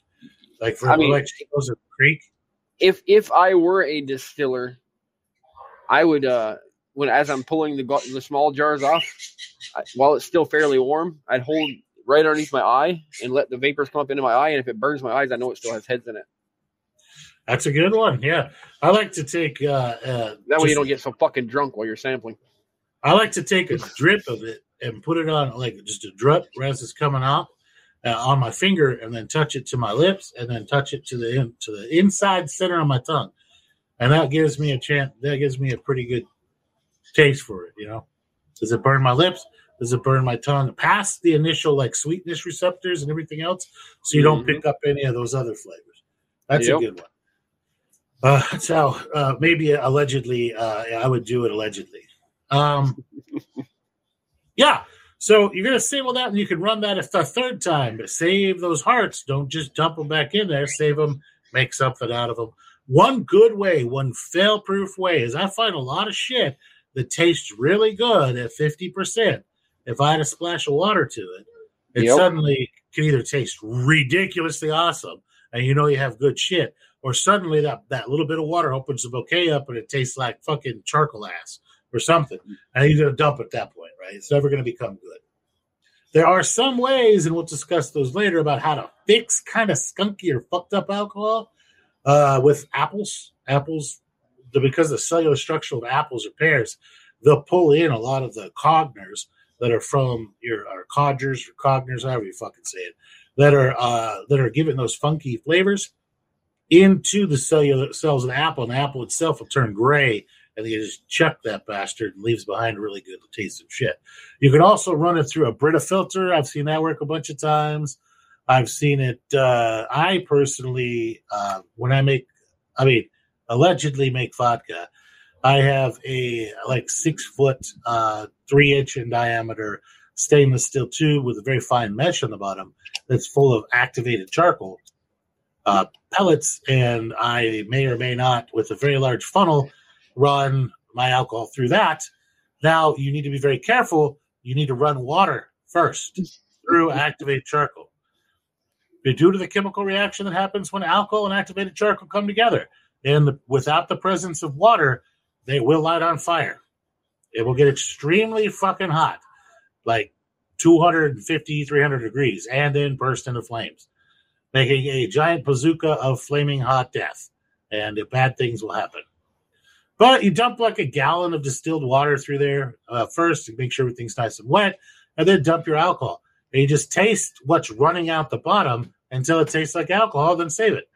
Speaker 1: Like for
Speaker 4: I mean-
Speaker 1: like she goes to the creek.
Speaker 4: If if I were a distiller, I would uh when as I'm pulling the the small jars off, I, while it's still fairly warm, I'd hold right underneath my eye and let the vapors come up into my eye. And if it burns my eyes, I know it still has heads in it.
Speaker 1: That's a good one. Yeah, I like to take. Uh, uh,
Speaker 4: That way you don't get so fucking drunk while you're sampling.
Speaker 1: I like to take a drip of it and put it on like just a drip as it's coming out uh, on my finger, and then touch it to my lips, and then touch it to the in, to the inside center of my tongue, and that gives me a chance. That gives me a pretty good taste for it. You know, does it burn my lips? Does it burn my tongue past the initial like sweetness receptors and everything else, so you don't
Speaker 4: Mhm.
Speaker 1: pick up any of those other flavors? That's
Speaker 4: Yep.
Speaker 1: a good one. Uh, how uh, maybe allegedly uh, I would do it allegedly. Um, yeah. So you're gonna save all that, and you can run that a th- third time. But save those hearts. Don't just dump them back in there. Save them. Make something out of them. One good way, one fail-proof way, is I find a lot of shit that tastes really good at fifty percent, if I add a splash of water to it, it
Speaker 4: Yep.
Speaker 1: suddenly can either taste ridiculously awesome and you know you have good shit, or suddenly that, that little bit of water opens the bouquet up and it tastes like fucking charcoal ass or something. And you're going to dump at that point, right? It's never going to become good. There are some ways, and we'll discuss those later, about how to fix kind of skunky or fucked up alcohol uh, with apples. Apples, because the cellular structure of apples or pears, they'll pull in a lot of the cogners that are from your codgers or cogners, however you fucking say it, that are uh, that are giving those funky flavors into the cellular cells of the apple, and the apple itself will turn gray, and you just chuck that bastard and leaves behind a really good taste of shit. You can also run it through a Brita filter. I've seen that work a bunch of times. I've seen it. Uh, I personally, uh, when I make, I mean, allegedly make vodka, I have a like six foot, uh, three inch in diameter stainless steel tube with a very fine mesh on the bottom that's full of activated charcoal uh, pellets, and I may or may not, with a very large funnel, run my alcohol through that. Now you need to be very careful. You need to run water first through activated charcoal. Due to the chemical reaction that happens when alcohol and activated charcoal come together, and the, without the presence of water, they will light on fire. It will get extremely fucking hot, like 250, 300 degrees, and then burst into flames, making a giant bazooka of flaming hot death. And bad things will happen. But you dump like a gallon of distilled water through there uh, first to make sure everything's nice and wet, and then dump your alcohol. And you just taste what's running out the bottom until it tastes like alcohol, then save it.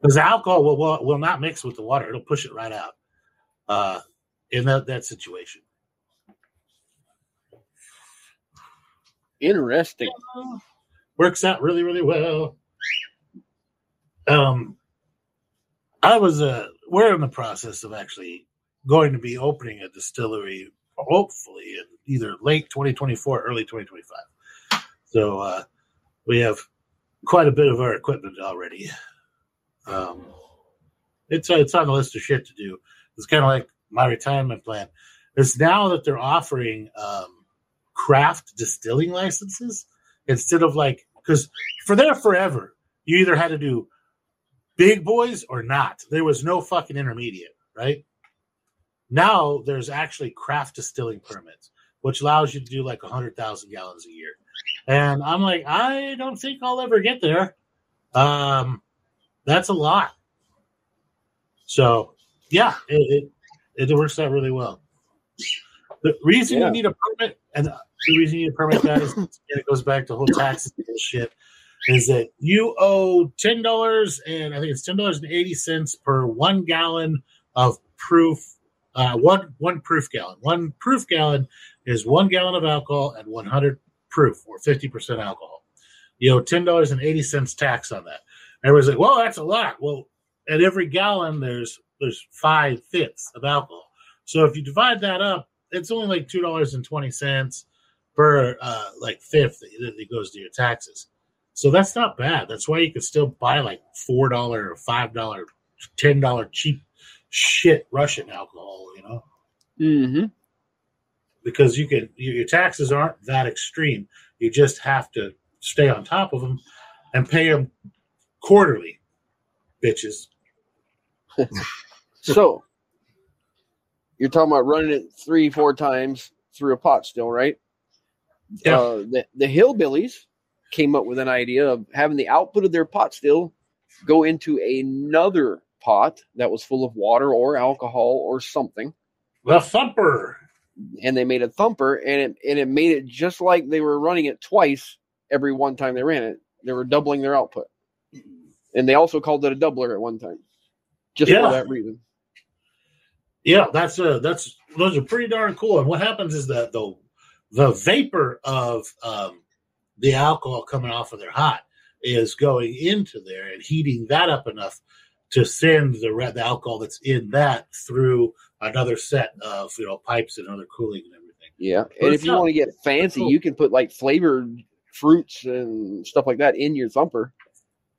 Speaker 1: Because alcohol will, will, will not mix with the water, it'll push it right out uh, in that, that situation.
Speaker 4: Interesting.
Speaker 1: Works out really really well. Um i was uh we're in the process of actually going to be opening a distillery hopefully in either late 2024 early 2025 so uh we have quite a bit of our equipment already. Um it's it's on the list of shit to do. It's kind of like my retirement plan. It's now that they're offering um craft distilling licenses instead of like because for there forever you either had to do big boys or not. There was no fucking intermediate right? Now there's actually craft distilling permits which allows you to do like 100000 gallons a year. And i'm like i don't think i'll ever get there. Um that's a lot. So yeah it, it, it works out really well. The reason
Speaker 4: Yeah.
Speaker 1: you need a permit and the reason you need a permit guys and it goes back to whole taxes and bullshit is that you owe ten dollars and I think it's ten dollars and eighty cents per one gallon of proof. Uh, one one proof gallon. One proof gallon is one gallon of alcohol and one hundred proof or fifty percent alcohol. You owe ten dollars and eighty cents tax on that. Everybody's like, "Well, that's a lot." Well, at every gallon, there's there's five fifths of alcohol. So if you divide that up, it's only like two dollars and twenty cents per uh, like fifth that that goes to your taxes. So that's not bad. That's why you can still buy like four dollar or five dollar, ten dollar cheap shit Russian alcohol, you know,
Speaker 4: Mm-hmm.
Speaker 1: because you can your your taxes aren't that extreme. You just have to stay on top of them and pay them quarterly, bitches.
Speaker 4: So you're talking about running it three, four times through a pot still, right?
Speaker 1: Yeah.
Speaker 4: Uh, the, the hillbillies came up with an idea of having the output of their pot still go into another pot that was full of water or alcohol or something.
Speaker 1: The thumper.
Speaker 4: And they made a thumper and it and it made it just like they were running it twice every one time they ran it. They were doubling their output. And they also called it a doubler at one time. Just
Speaker 1: Yeah.
Speaker 4: for that reason.
Speaker 1: Yeah, that's uh that's those are pretty darn cool. And what happens is that the the vapor of um, the alcohol coming off of their hot is going into there and heating that up enough to send the red the alcohol that's in that through another set of you know pipes and other cooling and everything.
Speaker 4: Yeah,
Speaker 1: But
Speaker 4: and if you
Speaker 1: not-
Speaker 4: want to get fancy,
Speaker 1: cool.
Speaker 4: you can put like flavored fruits and stuff like that in your thumper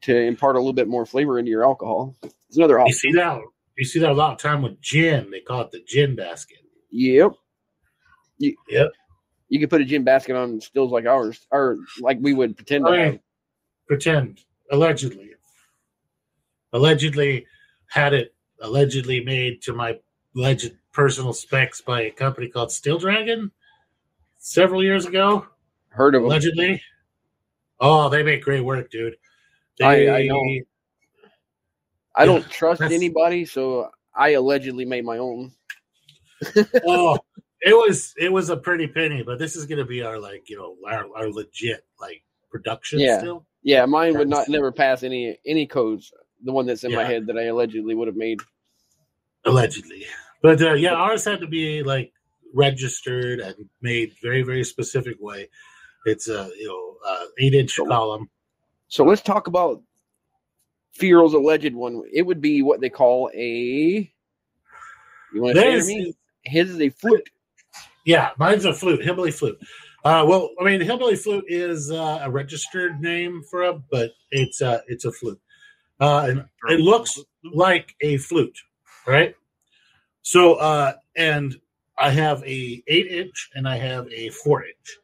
Speaker 4: to impart a little bit more flavor into your alcohol. It's another
Speaker 1: You
Speaker 4: option.
Speaker 1: see that you see that a lot of time with gin. They call it the gin basket.
Speaker 4: Yep. You,
Speaker 1: Yep.
Speaker 4: You could put a gin basket on stills like ours, or like we would pretend
Speaker 1: I mean, pretend allegedly, allegedly had it allegedly made to my alleged personal specs by a company called Still Dragon several years ago.
Speaker 4: Heard of them.
Speaker 1: Allegedly. Oh, they make great work, dude.
Speaker 4: I-
Speaker 1: They,
Speaker 4: I know. I don't
Speaker 1: Yeah,
Speaker 4: trust anybody, so I allegedly made my own.
Speaker 1: oh, it was it was a pretty penny, but this is gonna be our like you know our, our legit like production
Speaker 4: Yeah.
Speaker 1: still.
Speaker 4: Yeah, mine would not never pass any any codes. The one that's in my head that I allegedly would have made.
Speaker 1: allegedly but uh, yeah ours had to be like registered and made very very specific way it's a you know uh, eight inch
Speaker 4: So-
Speaker 1: column
Speaker 4: So let's talk about Feral's alleged one. It would be what they call a. You want to say it to
Speaker 1: There's-
Speaker 4: me? His is a flute.
Speaker 1: Yeah mine's a flute hillbilly flute. Uh, well i mean hillbilly flute is uh, a registered name for a but it's uh it's a flute. Uh, and it looks like a flute right? So uh and i have a eight inch and i have a four inch.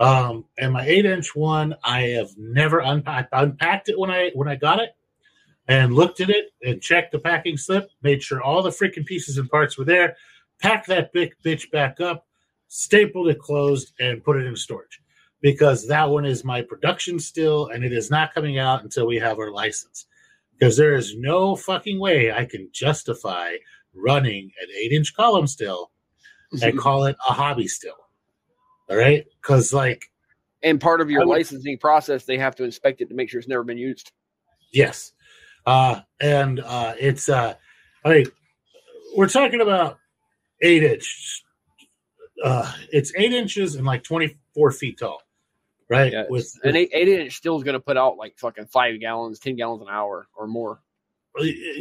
Speaker 1: Um and my eight inch one i have never unpacked unpacked it when i when i got it and looked at it and checked the packing slip made sure all the freaking pieces and parts were there packed that big bitch back up stapled it closed and put it in storage because that one is my production still and it is not coming out until we have our license because there is no fucking way I can justify running an eight inch column still and call it a hobby still. All right. Because, like,
Speaker 4: and part of your
Speaker 1: would-
Speaker 4: licensing process, they have to inspect it to make sure it's never been used.
Speaker 1: yes. Uh, and uh, it's, uh, I mean, we're talking about eight inch. Uh, it's eight inches and like 24 feet tall. Right.
Speaker 4: Yeah,
Speaker 1: With,
Speaker 4: An eight, eight inch still is going to put out like fucking five gallons, ten gallons an hour or more.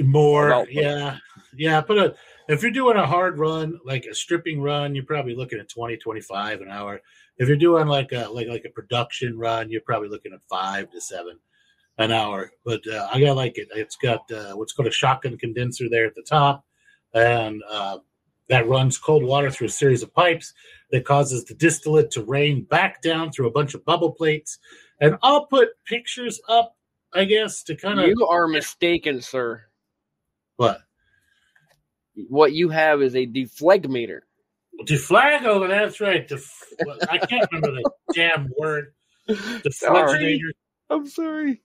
Speaker 1: more
Speaker 4: About-
Speaker 1: yeah yeah put a if you're doing a hard run like a stripping run you're probably looking at 20 25 an hour if you're doing like a like like a production run you're probably looking at five to seven an hour but uh, i got like it it's got uh, what's called a shotgun condenser there at the top and uh, that runs cold water through a series of pipes that causes the distillate to rain back down through a bunch of bubble plates and i'll put pictures up i guess to kind of
Speaker 4: You are mistaken, sir.
Speaker 1: what
Speaker 4: What you have is a deflegmator.
Speaker 1: Deflago, that's right. Def- I can't remember the damn word.
Speaker 4: Sorry.
Speaker 1: Deflagrator.
Speaker 4: I'm sorry.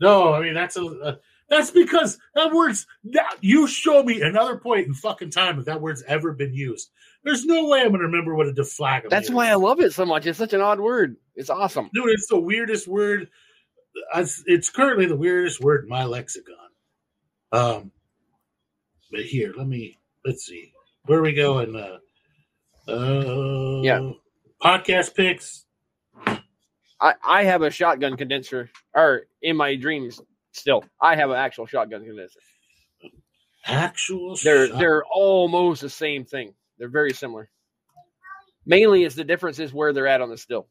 Speaker 1: No, I mean that's a uh, that's because that word's that you show me another point in fucking time if that word's ever been used. There's no way I'm gonna remember what a deflagrator.
Speaker 4: That's why I love it so much. It's such an odd word. It's awesome.
Speaker 1: dude. It's the weirdest word. It's, currently the weirdest word in my lexicon. Um, but here, let me let's see where are we going. Uh, uh,
Speaker 4: Yeah.
Speaker 1: podcast picks.
Speaker 4: I, I have a shotgun condenser, or in my dreams, still, I have an actual shotgun condenser.
Speaker 1: Actual.
Speaker 4: They're
Speaker 1: shot-
Speaker 4: they're almost the same thing. They're very similar. Mainly, is the difference is where they're at on the still.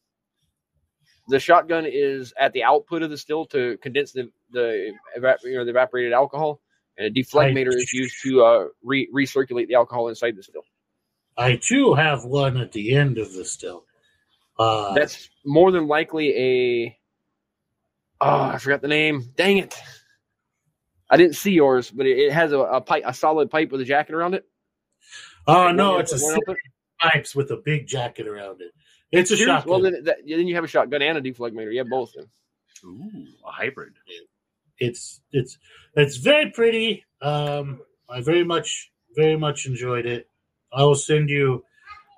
Speaker 4: The shotgun is at the output of the still to condense the the evap- you know the evaporated alcohol, and a deflegmator is used to uh, re- recirculate the alcohol inside the still.
Speaker 1: I too have one at the end of the still. Uh,
Speaker 4: That's more than likely a. Oh, I forgot the name. Dang it! I didn't see yours, but it, it has a, a pipe, a solid pipe with a jacket around it.
Speaker 1: oh no, it's a
Speaker 4: one
Speaker 1: six pipes with a big jacket around it. It's a
Speaker 4: Serious?
Speaker 1: shotgun.
Speaker 4: Well, then, that, then you have a shotgun and a deflegmator. You have both. Then.
Speaker 2: Ooh, a hybrid.
Speaker 1: it's it's it's very pretty. Um, I very much very much enjoyed it. I will send you.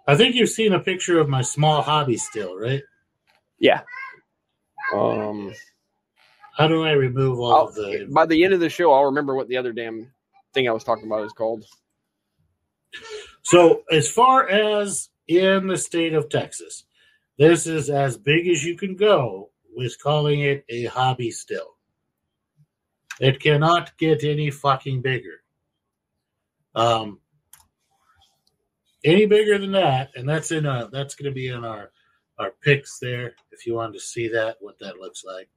Speaker 1: I think you've seen a picture of my small hobby still, right?
Speaker 4: Yeah. Um.
Speaker 1: How do I remove all
Speaker 4: I'll-
Speaker 1: of the?
Speaker 4: by the end of the show, I'll remember what the other damn thing I was talking about is called.
Speaker 1: So, as far as in the state of Texas, this is as big as you can go with calling it a hobby still. It cannot get any fucking bigger. Um, any bigger than that, and that's in a that's going to be in our our picks there. If you wanted to see that, what that looks like,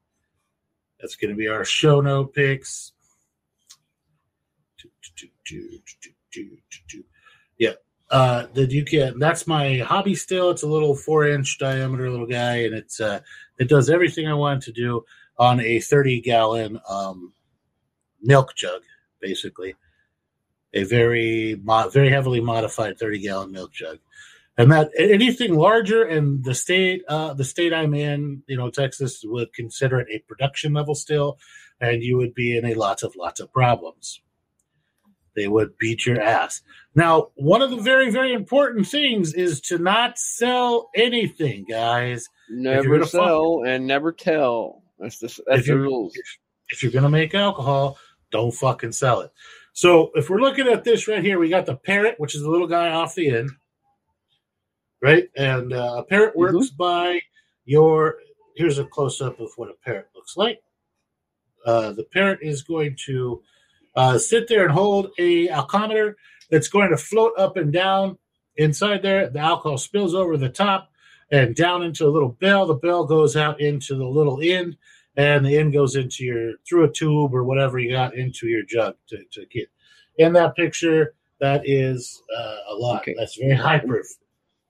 Speaker 1: that's going to be our show note picks. Yeah, uh, you. That's my hobby still. It's a little four inch diameter little guy, and it's uh, it does everything I want to do on a thirty gallon um, milk jug, basically. A very mo- very heavily modified thirty gallon milk jug, and that anything larger and the state uh, the state I'm in, you know, Texas would consider it a production level still, and you would be in a lot of lots of problems. They would beat your ass. Now, one of the very, very important things is to not sell anything, guys.
Speaker 4: Never
Speaker 1: gonna
Speaker 4: sell and never tell. That's the that's
Speaker 1: If
Speaker 4: the rules.
Speaker 1: If you're going to make alcohol, don't fucking sell it. So, if we're looking at this right here, we got the parrot, which is the little guy off the end, right? And uh, a parrot works by your. Here's a close up of what a parrot looks like. Uh, the parrot is going to uh, sit there and hold a alcometer that's going to float up and down inside there. The alcohol spills over the top and down into a little bell. The bell goes out into the little end, and the end goes into your through a tube or whatever you got into your jug to, to get. In that picture, that is uh, a lot.
Speaker 4: Okay.
Speaker 1: That's very high proof.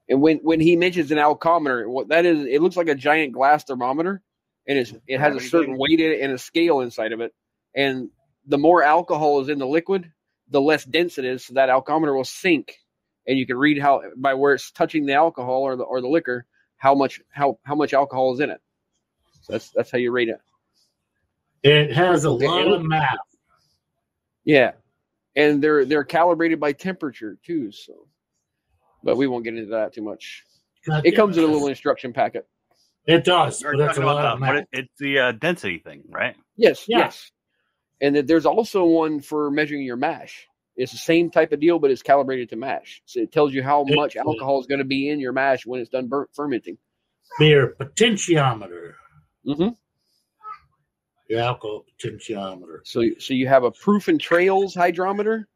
Speaker 4: And when when he mentions an alcometer, what that is, it looks like a giant glass thermometer, and it's it has a certain weight in it and a scale inside of it. And the more alcohol is in the liquid, the less dense it is. So that alcometer will sink, and you can read how by where it's touching the alcohol or the or the liquor how much how how much alcohol is in it. So that's that's how you rate it.
Speaker 1: It has a
Speaker 4: Okay.
Speaker 1: lot of math.
Speaker 4: Yeah, and they're they're calibrated by temperature too. So, but we won't get into that too much.
Speaker 1: God
Speaker 4: It comes in a little instruction packet.
Speaker 1: It does,
Speaker 2: We're
Speaker 1: that's a lot
Speaker 2: about
Speaker 1: of
Speaker 2: the, it, it's the uh, density thing, right?
Speaker 4: Yes,
Speaker 1: Yeah.
Speaker 4: yes. And that there's also one for measuring your mash. It's the same type of deal, but it's calibrated to mash. So it tells you how
Speaker 1: It-
Speaker 4: much alcohol is going to be in your mash when it's done bur- fermenting.
Speaker 1: Beer potentiometer,
Speaker 4: Mm-hmm.
Speaker 1: your alcohol potentiometer.
Speaker 4: So, so you have a proof and Tralles hydrometer,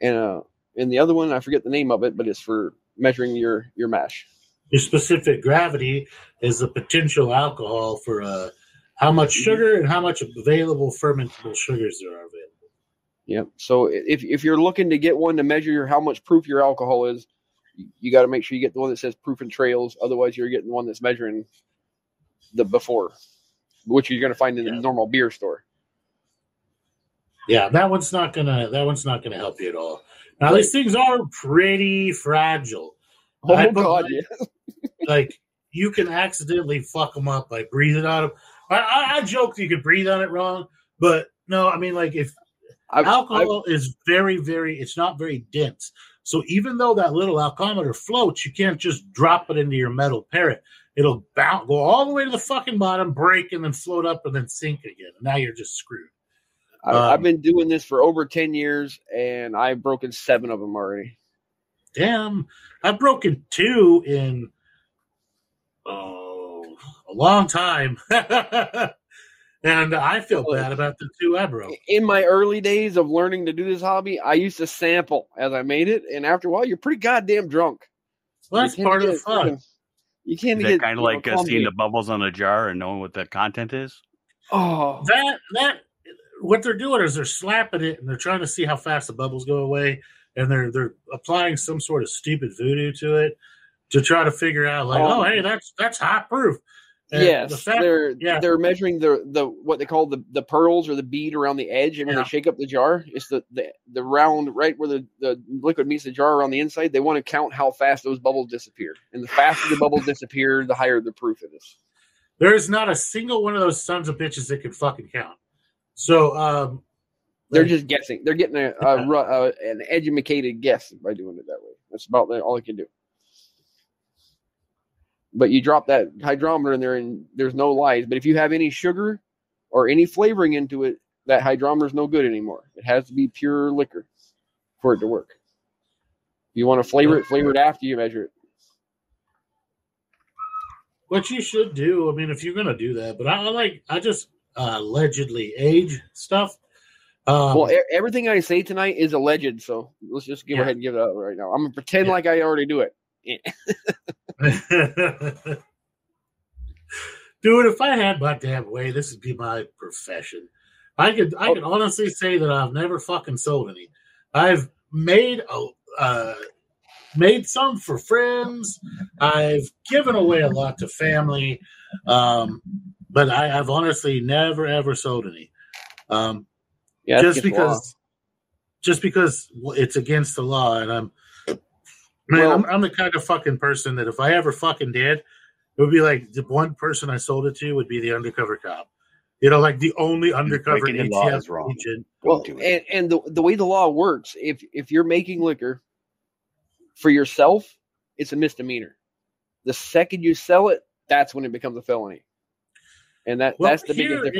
Speaker 4: and uh, and the other one I forget the name of it, but it's for measuring your your mash.
Speaker 1: Your specific gravity is the potential alcohol for uh, how much
Speaker 4: Mm-hmm.
Speaker 1: sugar and how much available fermentable sugars there are available.
Speaker 4: Yep. So if if you're looking to get one to measure your, how much proof your alcohol is, you, got to make sure you get the one that says proof and Tralles. Otherwise, you're getting the one that's measuring the before, which you're going to find in the normal beer store.
Speaker 1: Yeah, that one's not gonna that one's not gonna help you at all. Now these things are pretty fragile.
Speaker 4: Oh
Speaker 1: I
Speaker 4: God!
Speaker 1: my-
Speaker 4: Yeah.
Speaker 1: Like you can accidentally fuck them up by breathing on them. I, I, I joked you could breathe on it wrong, but no, I mean like if
Speaker 4: I've, I've,
Speaker 1: alcohol is very very it's not very dense so even though that little alcometer floats you can't just drop it into your metal parrot it'll bounce go all the way to the fucking bottom break and then float up and then sink again and now you're just screwed
Speaker 4: I've, I've
Speaker 1: um,
Speaker 4: been doing this for over ten years, and I've broken seven of them already.
Speaker 1: damn i've broken two in oh a long time and i feel bad about the two i broke
Speaker 4: In my early days of learning to do this hobby, I used to sample as I made it, and after a while, you're pretty goddamn drunk.
Speaker 1: well that's
Speaker 4: You can't
Speaker 1: part of the fun
Speaker 4: You can't
Speaker 2: Is
Speaker 4: get
Speaker 2: kind
Speaker 4: you
Speaker 2: of
Speaker 4: know,
Speaker 2: like uh, seeing the bubbles on a jar and knowing what the content is?
Speaker 4: Oh,
Speaker 1: that that what they're doing is they're slapping it and they're trying to see how fast the bubbles go away and they're they're applying some sort of stupid voodoo to it to try to figure out like
Speaker 4: Oh.
Speaker 1: oh hey that's that's high proof And
Speaker 4: yes,
Speaker 1: the fact,
Speaker 4: they're
Speaker 1: yeah.
Speaker 4: they're measuring the the what they call the the pearls or the bead around the edge, and when
Speaker 1: Yeah.
Speaker 4: they shake up the jar, it's the the, the round right where the, the liquid meets the jar around the inside. They want to count how fast those bubbles disappear, and the faster the bubbles disappear, the higher the proof it is.
Speaker 1: there's not a single one of those sons of bitches that can fucking count so um
Speaker 4: They're just guessing. They're getting a, a, ru- uh an educated guess by doing it that way. That's about all they can do. But you drop that hydrometer in there, and there's no lies. But if you have any sugar or any flavoring into it, that hydrometer is no good anymore. It has to be pure liquor for it to work. If you want to flavor it, flavor it after you measure it.
Speaker 1: what you should do i mean if you're gonna do that but i, I like i just uh, allegedly age stuff um,
Speaker 4: well, e- everything I say tonight is alleged, so let's just give
Speaker 1: Yeah.
Speaker 4: ahead and give it up right now. I'm gonna pretend
Speaker 1: Yeah.
Speaker 4: like I already do it.
Speaker 1: Dude, if I had my damn way, this would be my profession. I could I
Speaker 4: Oh.
Speaker 1: could honestly say that I've never fucking sold any. I've made a uh, made some for friends. I've given away a lot to family, um, but I have honestly never ever sold any. Um,
Speaker 4: Yeah,
Speaker 1: just
Speaker 4: against the law.
Speaker 1: because, just because it's against the law, and I'm, man,
Speaker 4: Well-
Speaker 1: I'm, I'm the kind of fucking person that if I ever fucking did, it would be like the one person I sold it to would be the undercover cop. You know, like the only undercover
Speaker 2: breaking the law
Speaker 1: ATF
Speaker 2: is wrong.
Speaker 1: agent.
Speaker 4: Well,
Speaker 2: Don't do it.
Speaker 4: and, and the, the way the law works, if if you're making liquor for yourself, it's a misdemeanor. The second you sell it, that's when it becomes a felony. And that
Speaker 1: Well,
Speaker 4: that's the biggest difference.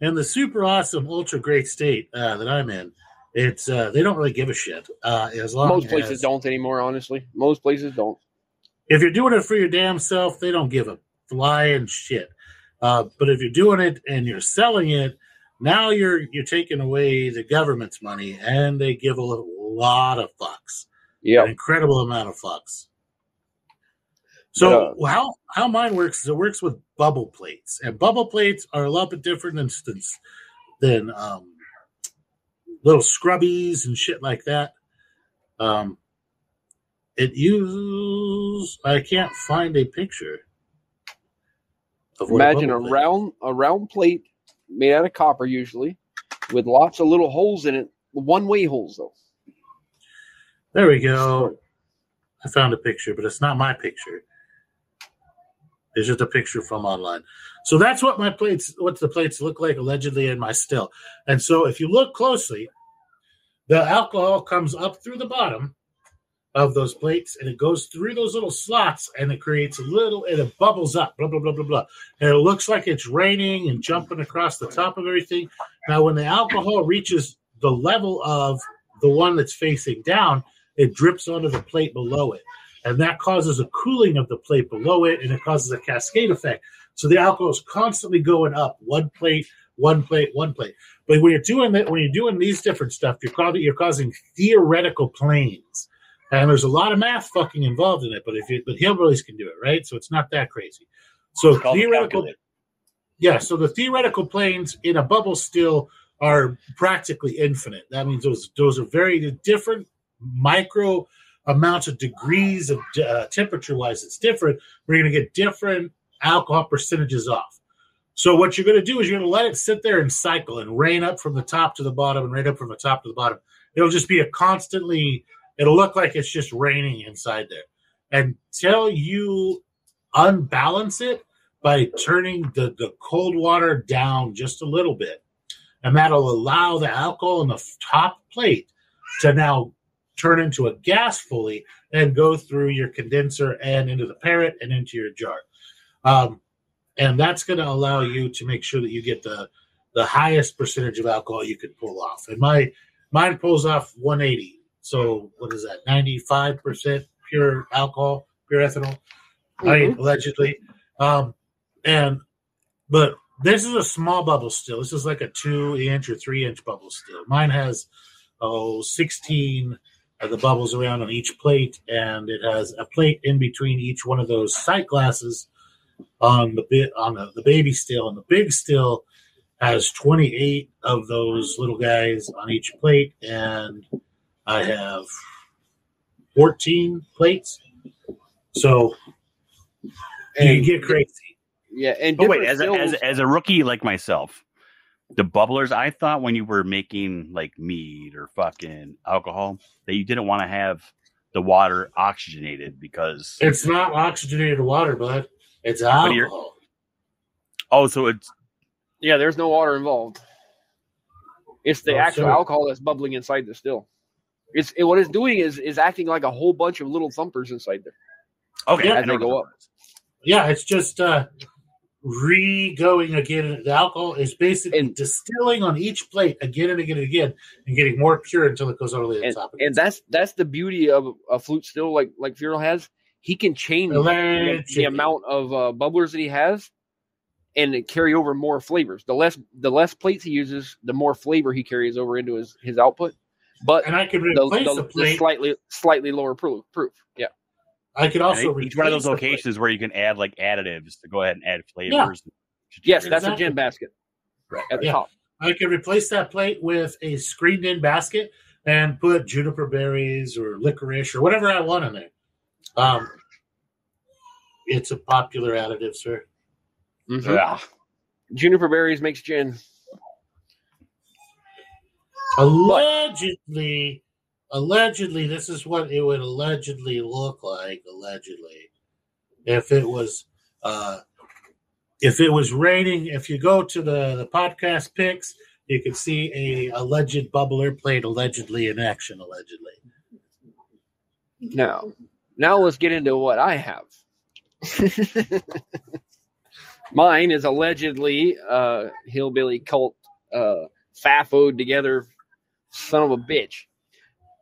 Speaker 1: in in the super awesome, ultra great state uh, that I'm in, it's uh, they don't really give a shit uh, as long
Speaker 4: Most
Speaker 1: as
Speaker 4: places don't anymore, honestly. Most places don't.
Speaker 1: if you're doing it for your damn self, they don't give a flying shit. Uh, but if you're doing it and you're selling it, now you're you're taking away the government's money, and they give a lot of fucks,
Speaker 4: Yeah.
Speaker 1: incredible amount of fucks. So how how mine works is it works with bubble plates, and bubble plates are a lot bit different than than, than um, little scrubbies and shit like that. Um, it uses. I can't find a picture. Of
Speaker 4: Imagine a
Speaker 1: plate-
Speaker 4: round a round plate made out of copper usually, with lots of little holes in it. One way holes though.
Speaker 1: There we go. I found a picture, but it's not my picture. It's just a picture from online. So that's what my plates, what the plates look like allegedly in my still. And so if you look closely, the alcohol comes up through the bottom of those plates and it goes through those little slots and it creates a little and it bubbles up, blah blah blah blah blah. And it looks like it's raining and jumping across the top of everything. Now when the alcohol reaches the level of the one that's facing down, it drips onto the plate below it. And that causes a cooling of the plate below it and it causes a cascade effect. So the alcohol is constantly going up one plate, one plate, one plate. But when you're doing that, when you're doing these different stuff, you're causing, you're causing theoretical planes. And there's a lot of math fucking involved in it, but if you but hillbillies can do it, right? So it's not that crazy. So
Speaker 2: It's called a
Speaker 1: theoretical yeah, so the theoretical planes in a bubble still are practically infinite. That means those those are very different micro amounts of degrees of uh, temperature wise. It's different. We're going to get different alcohol percentages off. So what you're going to do is you're going to let it sit there and cycle and rain up from the top to the bottom and rain up from the top to the bottom. It'll just be a constantly. It'll look like it's just raining inside there until you unbalance it by turning the, the cold water down just a little bit. And that'll allow the alcohol in the top plate to now turn into a gas fully and go through your condenser and into the parrot and into your jar. Um, and that's going to allow you to make sure that you get the the highest percentage of alcohol you could pull off. And my mine pulls off 180. So what is that? 95% pure alcohol, pure ethanol, right? Allegedly. Um, and but this is a small bubble still. This is like a two inch or three inch bubble still. Mine has oh 16 of Uh, the bubbles around on each plate, and it has a plate in between each one of those sight glasses on the bit on the, the baby still, and the big still has 28 of those little guys on each plate, and I have 14 plates. So you
Speaker 4: And-
Speaker 1: get crazy.
Speaker 4: Yeah, and
Speaker 2: But wait, as a, as, as a rookie like myself, the bubblers, I thought when you were making like mead or fucking alcohol, that you didn't want to have the water oxygenated because
Speaker 1: It's not oxygenated water, bud. It's
Speaker 2: But
Speaker 1: alcohol.
Speaker 2: oh, so it's
Speaker 4: yeah, there's no water involved. It's the
Speaker 1: Oh,
Speaker 4: actual
Speaker 1: so-
Speaker 4: alcohol that's bubbling inside the still. It's it, what it's doing is is acting like a whole bunch of little thumpers inside there.
Speaker 2: okay.
Speaker 1: Yeah,
Speaker 2: I
Speaker 4: as
Speaker 2: know
Speaker 4: they go up.
Speaker 1: Yeah, it's just uh re-going again. The alcohol is basically
Speaker 4: And-
Speaker 1: distilling on each plate again and again and again, and getting more pure until it goes over the
Speaker 4: And,
Speaker 1: top.
Speaker 4: and that's that's the beauty of a flute still like like Feral has. He can change the, the amount of uh, bubblers that he has, and carry over more flavors. The less the less plates he uses, the more flavor he carries over into his his output. But
Speaker 1: and I
Speaker 4: the,
Speaker 1: replace
Speaker 4: the,
Speaker 1: the,
Speaker 4: the
Speaker 1: plate.
Speaker 4: slightly slightly lower proof. Proof. Yeah.
Speaker 1: I could also
Speaker 2: each one of those
Speaker 1: replace the
Speaker 2: locations where you can add like additives to go ahead and add flavors.
Speaker 4: Yes, that's a gin basket
Speaker 2: Right.
Speaker 4: at the
Speaker 1: Yeah.
Speaker 4: top.
Speaker 1: I could replace that plate with a screened-in basket, and put juniper berries or licorice or whatever I want in there. Um, it's a popular additive, sir.
Speaker 4: Mhm.
Speaker 2: Yeah.
Speaker 4: Juniper berries makes gin.
Speaker 1: Allegedly, allegedly, this is what it would allegedly look like. Allegedly, if it was, uh, if it was raining, if you go to the the podcast pics, you can see a alleged bubbler played allegedly in action. Allegedly,
Speaker 4: Now, now let's get into what I have. Mine is allegedly uh, hillbilly cult uh, fafoed together son of a bitch.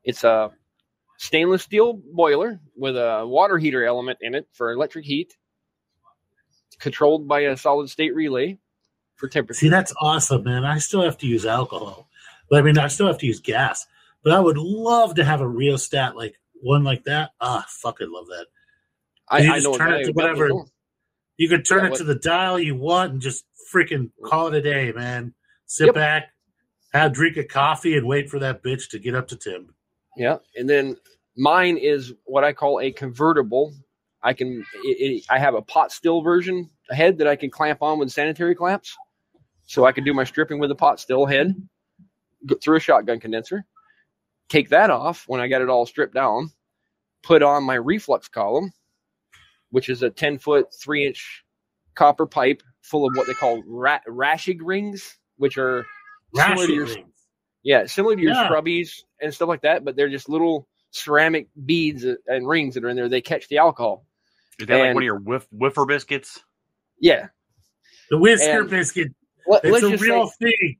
Speaker 4: It's a stainless steel boiler with a water heater element in it for electric heat, controlled by a solid state relay for temperature.
Speaker 1: see that's awesome, man. I still have to use alcohol, but I mean, I still have to use gas. But I would love to have a rheostat like one like that. Ah, fucking love that.
Speaker 4: I,
Speaker 1: you
Speaker 4: I
Speaker 1: just
Speaker 4: know
Speaker 1: turn it to
Speaker 4: who got me
Speaker 1: whatever- You could turn
Speaker 4: Yeah,
Speaker 1: it
Speaker 4: what-
Speaker 1: to the dial you want and just freaking call it a day, man. Sit
Speaker 4: Yep.
Speaker 1: back, have drink a coffee, and wait for that bitch to get up to Tim.
Speaker 4: Yeah, and then mine is what I call a convertible. I can it, it, I have a pot still version head that I can clamp on with sanitary clamps, so I can do my stripping with a pot still head through a shotgun condenser. Take that off when I got it all stripped down. Put on my reflux column, which is a ten foot three inch copper pipe full of what they call ra- Raschig rings, which are similar to your
Speaker 1: rings.
Speaker 4: Yeah, similar to your
Speaker 1: Yeah.
Speaker 4: scrubbies and stuff like that, but they're just little ceramic beads and rings that are in there. They catch the alcohol.
Speaker 2: Is that like one of your whiff, whiffer biscuits?
Speaker 4: Yeah.
Speaker 1: The whisker
Speaker 4: And-
Speaker 1: biscuit.
Speaker 4: Let,
Speaker 1: It's
Speaker 4: us
Speaker 1: a
Speaker 4: just
Speaker 1: real
Speaker 4: say,
Speaker 1: thing.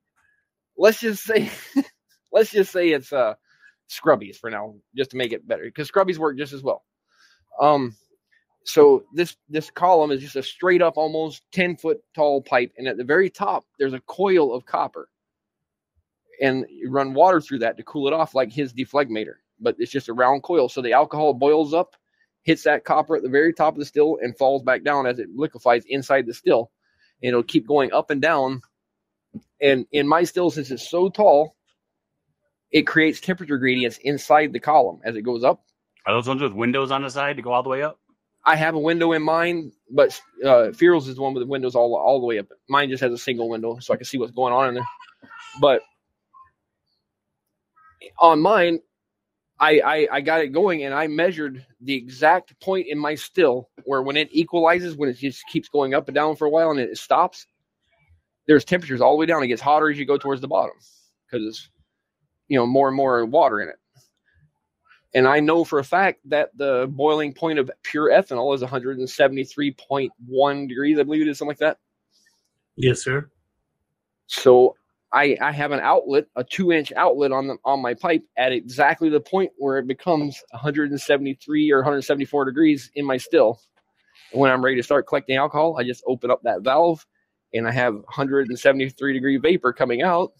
Speaker 4: let's just say, let's just say it's uh scrubbies for now, just to make it better, because scrubbies work just as well. Um, so this this column is just a straight up, almost ten foot tall pipe, and at the very top there's a coil of copper, and run water through that to cool it off, like his deflegmator. But it's just a round coil, so the alcohol boils up, hits that copper at the very top of the still, and falls back down as it liquefies inside the still. And it'll keep going up and down. And in my still, since it's so tall, it creates temperature gradients inside the column as it goes up.
Speaker 2: Are those ones with windows on the side to go all the way up?
Speaker 4: I have a window in mine, but uh, is the one with the windows all all the way up. Mine just has a single window, so I can see what's going on in there. But on mine, I, I I got it going, and I measured the exact point in my still where when it equalizes, when it just keeps going up and down for a while, and it stops. There's temperatures all the way down. It gets hotter as you go towards the bottom because it's you know more and more water in it. And I know for a fact that the boiling point of pure ethanol is 173.1 degrees, I believe it is, something like that.
Speaker 1: Yes, sir.
Speaker 4: So I, I have an outlet, a two inch outlet on the on my pipe at exactly the point where it becomes 173 or 174 degrees in my still. And when I'm ready to start collecting alcohol, I just open up that valve and I have 173 degree vapor coming out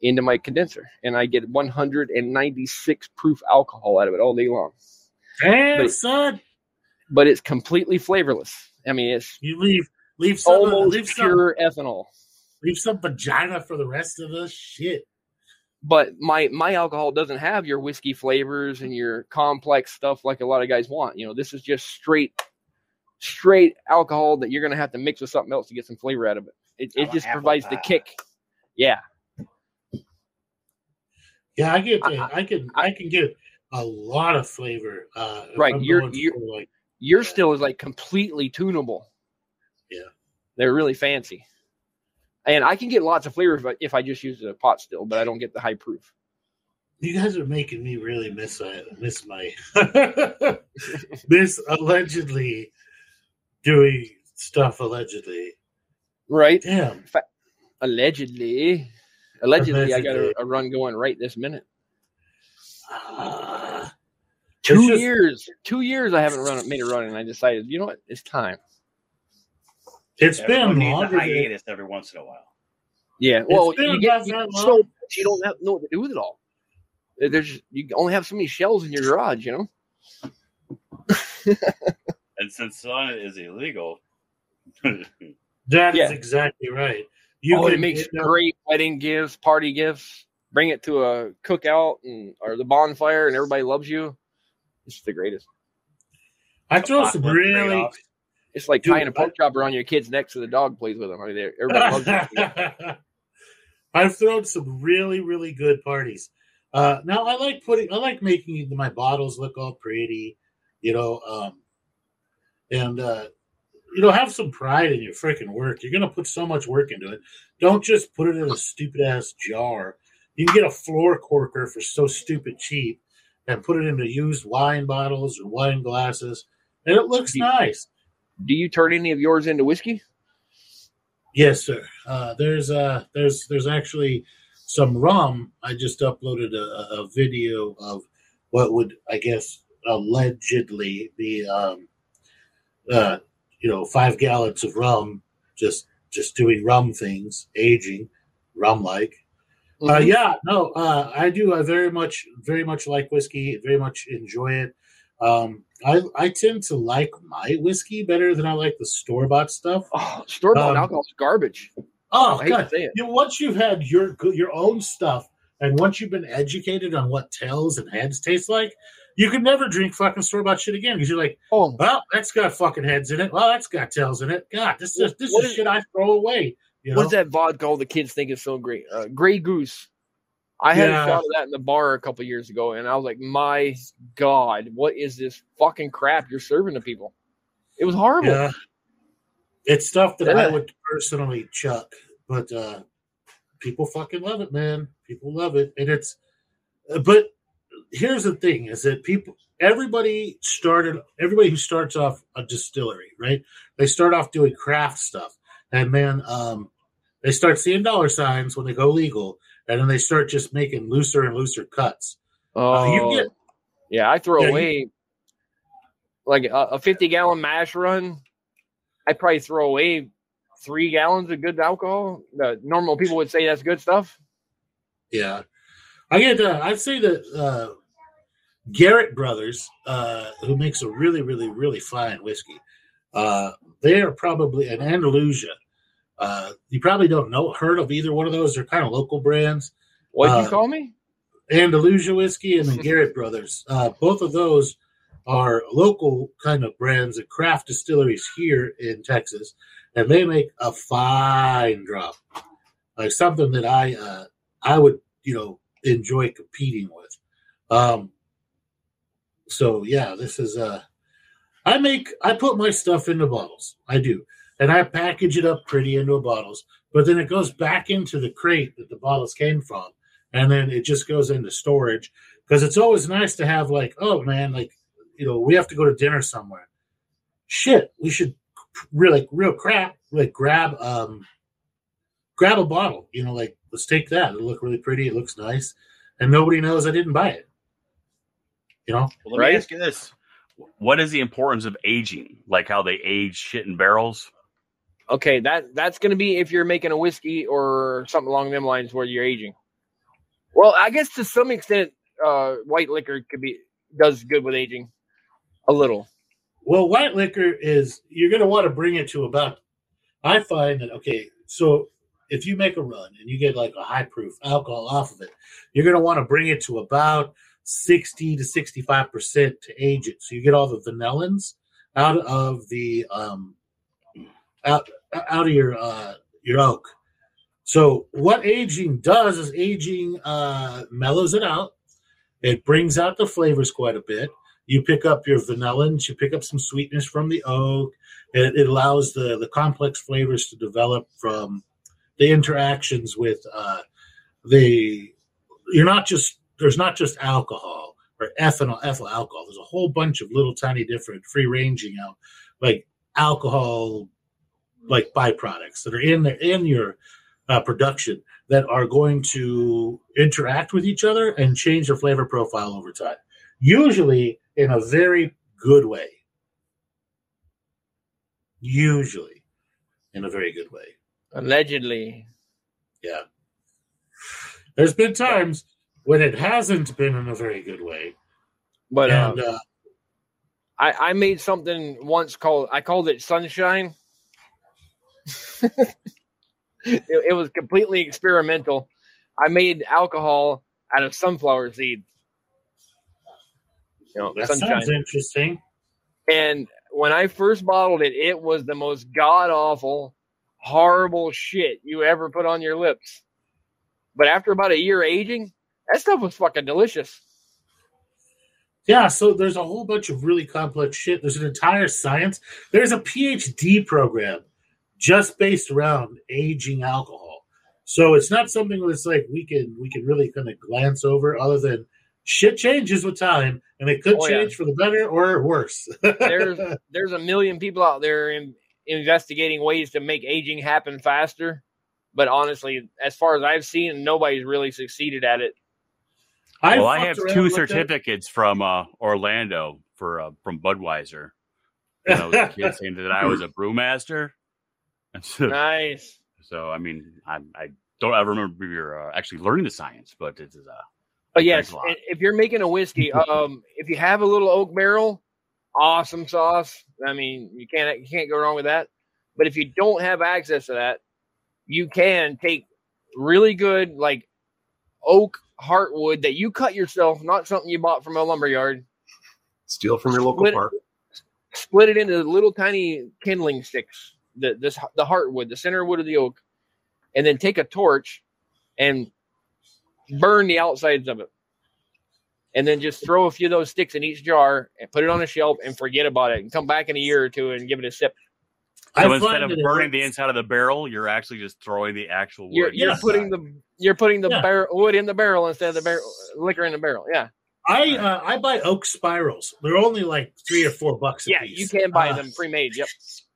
Speaker 4: into my condenser. And I get 196 proof alcohol out of it all day long.
Speaker 1: Damn,
Speaker 4: But-
Speaker 1: son.
Speaker 4: But it's completely flavorless. I mean, it's
Speaker 1: You leave leave some
Speaker 4: almost
Speaker 1: leave some
Speaker 4: pure ethanol.
Speaker 1: Leave some vagina for the rest of the shit.
Speaker 4: but my my alcohol doesn't have your whiskey flavors and your complex stuff like a lot of guys want. You know, this is just straight straight alcohol that you're gonna have to mix with something else to get some flavor out of it. It, it
Speaker 2: want
Speaker 4: just
Speaker 2: apple
Speaker 4: provides the kick. Yeah,
Speaker 1: Yeah, I get
Speaker 4: I-
Speaker 1: I, can I can get a lot of flavor. Uh,
Speaker 4: Right,
Speaker 1: I'm
Speaker 4: you're- you're-
Speaker 1: for, like
Speaker 4: your
Speaker 1: Yeah.
Speaker 4: still is like completely tunable.
Speaker 1: Yeah.
Speaker 4: they're really fancy, and I can get lots of flavor if I, if I just use a pot still, but I don't get the high proof.
Speaker 1: you guys are making me really miss uh, miss my miss allegedly doing stuff allegedly.
Speaker 4: Right?
Speaker 1: Damn.
Speaker 4: Allegedly, allegedly, I got a, a run going right this minute.
Speaker 1: Ah.
Speaker 4: two
Speaker 1: just-
Speaker 4: years two years i haven't run made a run and i decided you know what it's time
Speaker 1: It's
Speaker 2: Everyone
Speaker 1: been
Speaker 2: needs a
Speaker 1: longer. Than,
Speaker 2: hiatus every once in a while.
Speaker 4: yeah well
Speaker 1: been
Speaker 4: you get you
Speaker 1: that
Speaker 4: get
Speaker 1: long.
Speaker 4: so you don't have know what to do with it all there's you only have so many shells in your garage you know
Speaker 2: And since sun is illegal,
Speaker 1: that is
Speaker 4: Yeah.
Speaker 1: exactly right. You
Speaker 4: oh, it
Speaker 1: can
Speaker 4: makes
Speaker 1: end up-
Speaker 4: great wedding gifts party gifts bring it to a cookout and or the bonfire, and everybody loves you. It's the greatest.
Speaker 1: I throw some really.
Speaker 4: It's like
Speaker 1: Dude,
Speaker 4: tying a pork chop around your kid's neck so the dog plays with them. I mean, everybody loves.
Speaker 1: I've thrown some really, really good parties. Uh, now I like putting, I like making my bottles look all pretty, you know, um, and uh, you know, have some pride in your freaking work. You're gonna put so much work into it. Don't just put it in a stupid ass jar. You can get a floor corker for so stupid cheap, and put it into used wine bottles or wine glasses, and it looks nice.
Speaker 4: Do you turn any of yours into whiskey?
Speaker 1: Yes, sir. Uh, there's uh, there's there's actually some rum. I just uploaded a, a video of what would I guess allegedly be um, uh, you know five gallons of rum, just just doing rum things, aging rum like. Uh, yeah, no, uh, I do. I very much, very much like whiskey. Very much enjoy it. Um, I I tend to like my whiskey better than I like the store bought stuff.
Speaker 4: Oh, store bought
Speaker 1: Um,
Speaker 4: alcohol's garbage.
Speaker 1: Oh
Speaker 4: I
Speaker 1: god!
Speaker 4: to say it.
Speaker 1: You know, once you've had your your own stuff, and once you've been educated on what tails and heads taste like, you can never drink fucking store bought shit again because you're like,
Speaker 4: Oh,
Speaker 1: well, that's got fucking heads in it. Well, that's got tails in it. God, this is this is
Speaker 4: is-
Speaker 1: shit I throw away. You know?
Speaker 4: What's that vodka all the kids think is so great? Uh, Grey Goose. I had
Speaker 1: Yeah.
Speaker 4: a shot of that in the bar a couple years ago, and I was like, "My God, what is this fucking crap you're serving to people?" It was horrible.
Speaker 1: Yeah, it's stuff that I would personally chuck, but uh people fucking love it, man. People love it, and it's. uh, But here's the thing: is that people, everybody started, everybody who starts off a distillery, right? They start off doing craft stuff, and man, um, they start seeing dollar signs when they go legal, and then they start just making looser and looser cuts.
Speaker 4: Oh,
Speaker 1: you get-
Speaker 4: yeah. I throw
Speaker 1: Yeah, you-
Speaker 4: away like a, a fifty gallon mash run. I probably throw away three gallons of good alcohol. The normal people would say that's good stuff.
Speaker 1: Yeah, I get. Uh, I'd say that uh, Garrett Brothers, uh, who makes a really, really, really fine whiskey, uh, they are probably an Andalusia. Uh, you probably don't know heard of either one of those. They're kind of local brands.
Speaker 4: What'd you
Speaker 1: Uh,
Speaker 4: call me?
Speaker 1: Andalusia whiskey and then Garrett Brothers. Uh, both of those are local kind of brands and craft distilleries here in Texas, and they make a fine drop, like something that I uh, I would you know enjoy competing with. Um, so yeah, this is uh, I make I put my stuff into bottles. I do, and I package it up pretty into bottles, but then it goes back into the crate that the bottles came from and then it just goes into storage. Because it's always nice to have like oh man like you know we have to go to dinner somewhere. Shit we should really real crap like grab um grab a bottle you know like let's take that. It'll look really pretty it looks nice and nobody knows i didn't buy it. You know?
Speaker 2: Well, let
Speaker 4: Right?
Speaker 2: me ask you this: What is the importance of aging? Like how they age shit in barrels?
Speaker 4: Okay, that that's going to be if you're making a whiskey or something along them lines where you're aging. Well, I guess to some extent, uh, white liquor could be does good with aging, a little.
Speaker 1: Well, white liquor is you're going to want to bring it to about. I find that okay, so if you make a run and you get like a high proof alcohol off of it, you're going to want to bring it to about sixty to sixty five percent to age it, so you get all the vanillins out of the um out out of your uh your oak. So what aging does is aging uh mellows it out. It brings out the flavors quite a bit you pick up your vanillins, you pick up some sweetness from the oak. It, it allows the, the complex flavors to develop from the interactions with uh, the. You're not just there's not just alcohol or ethanol, ethyl alcohol. There's a whole bunch of little tiny different free ranging out like alcohol, like byproducts that are in there in your uh, production that are going to interact with each other and change their flavor profile over time. Usually in a very good way. Usually in a very good way.
Speaker 4: Allegedly,
Speaker 1: Yeah. There's been times when it hasn't been in a very good way.
Speaker 4: but
Speaker 1: and uh,
Speaker 4: I I made something once called I called it sunshine. it, it was completely experimental. I made alcohol out of sunflower seeds. You know, the
Speaker 1: That
Speaker 4: sunshine.
Speaker 1: sounds interesting.
Speaker 4: And when I first bottled it, it was the most god awful, horrible shit you ever put on your lips. But after about a year aging, that stuff was fucking delicious.
Speaker 1: Yeah, so there's a whole bunch of really complex shit. There's an entire science. There's a PhD program just based around aging alcohol. So it's not something that's like we can we can really kind of glance over other than shit changes with time and it could
Speaker 4: Oh, yeah.
Speaker 1: change for the better or worse.
Speaker 4: There's there's a million people out there in, investigating ways to make aging happen faster. But honestly, as far as I've seen, nobody's really succeeded at it.
Speaker 1: I
Speaker 2: well, I have two
Speaker 1: with that.
Speaker 2: certificates from uh, Orlando for uh, from Budweiser. You know, the kid saying that I was a brewmaster. And so,
Speaker 4: Nice.
Speaker 2: so, I mean, I, I don't ever remember you're uh, actually learning the science, but it's uh,
Speaker 4: But yes,
Speaker 2: a lot.
Speaker 4: if you're making a whiskey, um, if you have a little oak barrel, awesome sauce. I mean, you can't you can't go wrong with that. But if you don't have access to that, you can take really good like oak heartwood that you cut yourself, not something you bought from a lumber yard.
Speaker 3: Steal from your local
Speaker 4: Split
Speaker 3: park.
Speaker 4: Split it into little tiny kindling sticks. The this the heartwood, the center wood of the oak, and then take a torch and burn the outsides of it. And then just throw a few of those sticks in each jar and put it on a shelf and forget about it and come back in a year or two and give it a sip.
Speaker 1: I
Speaker 2: so
Speaker 1: find
Speaker 2: instead of burning the inside of the barrel, you're actually just throwing the actual wood.
Speaker 4: You're, you're
Speaker 1: Yeah.
Speaker 4: putting the you're putting the
Speaker 1: Yeah.
Speaker 4: barrel wood in the barrel instead of the barrel liquor in the barrel. Yeah,
Speaker 1: I uh, I buy oak spirals. They're only like three or four bucks a
Speaker 4: yeah,
Speaker 1: piece.
Speaker 4: you can buy
Speaker 1: Uh,
Speaker 4: them pre-made. Yep.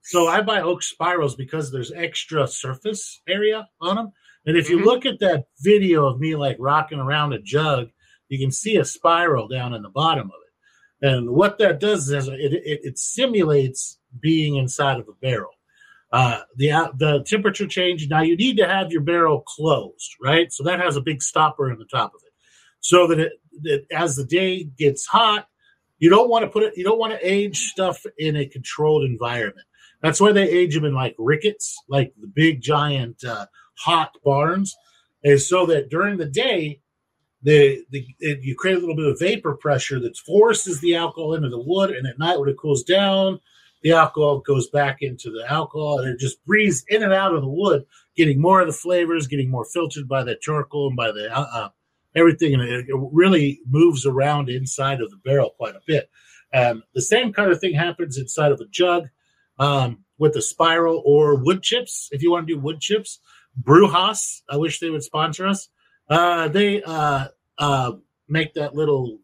Speaker 1: So I buy oak spirals because there's extra surface area on them. And if you
Speaker 4: Mhm.
Speaker 1: look at that video of me like rocking around a jug, you can see a spiral down in the bottom of it. And what that does is it, it, it simulates being inside of a barrel. Uh, the uh, the temperature change. Now you need to have your barrel closed, right? So that has a big stopper in the top of it, so that it that as the day gets hot, you don't want to put it. You don't want to age stuff in a controlled environment. That's why they age them in like rickets, like the big giant uh, hot barns, is so that during the day, the, the it, you create a little bit of vapor pressure that forces the alcohol into the wood, and at night when it cools down, the alcohol goes back into the alcohol, and it just breathes in and out of the wood, getting more of the flavors, getting more filtered by the charcoal and by the uh, uh, everything, and it, it really moves around inside of the barrel quite a bit. And the same kind of thing happens inside of a jug um, with the spiral or wood chips. If you want to do wood chips, Brewhaus, I wish they would sponsor us. Uh, they uh, uh, make that little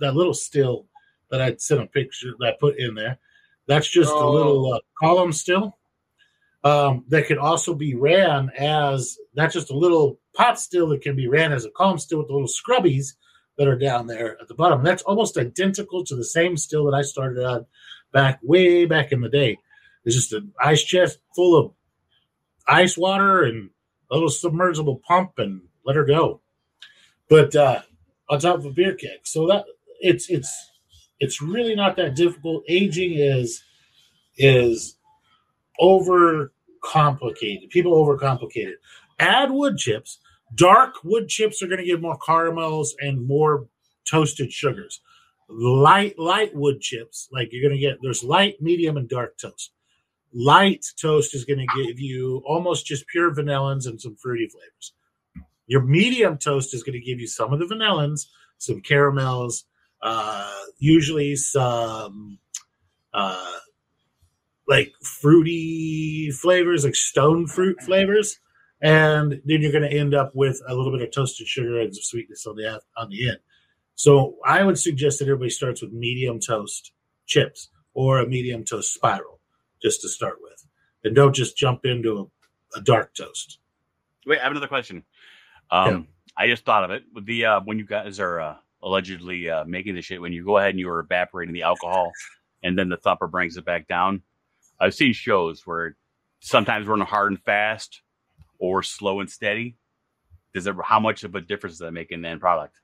Speaker 1: that little still that I sent a picture that I put in there. That's just a
Speaker 4: Oh.
Speaker 1: little uh, column still um, that could also be ran as that's just a little pot still that can be ran as a column still with the little scrubbies that are down there at the bottom. That's almost identical to the same still that I started on back way back in the day. It's just an ice chest full of ice water and a little submersible pump and let her go. But uh, on top of a beer keg. So that it's it's it's really not that difficult. Aging is is over complicated. People overcomplicate it. Add wood chips. Dark wood chips are going to give more caramels and more toasted sugars. Light light wood chips, like you're going to get there's light, medium, and dark toast. Light toast is going to give you almost just pure vanillins and some fruity flavors. Your medium toast is going to give you some of the vanillins, some caramels, uh, usually some uh, like fruity flavors, like stone fruit flavors, and then you're going to end up with a little bit of toasted sugar and some sweetness on the on the end. So I would suggest that everybody starts with medium toast chips or a medium toast spiral, just to start with, and don't just jump into a, a dark toast.
Speaker 2: Wait, I have another question. Um, I just thought of it with the uh, when you guys are uh, allegedly uh, making the shit when you go ahead and you're evaporating the alcohol, and then the thumper brings it back down. I've seen shows where sometimes running hard and fast or slow and steady. Does it? How much of a difference does that make in the end product?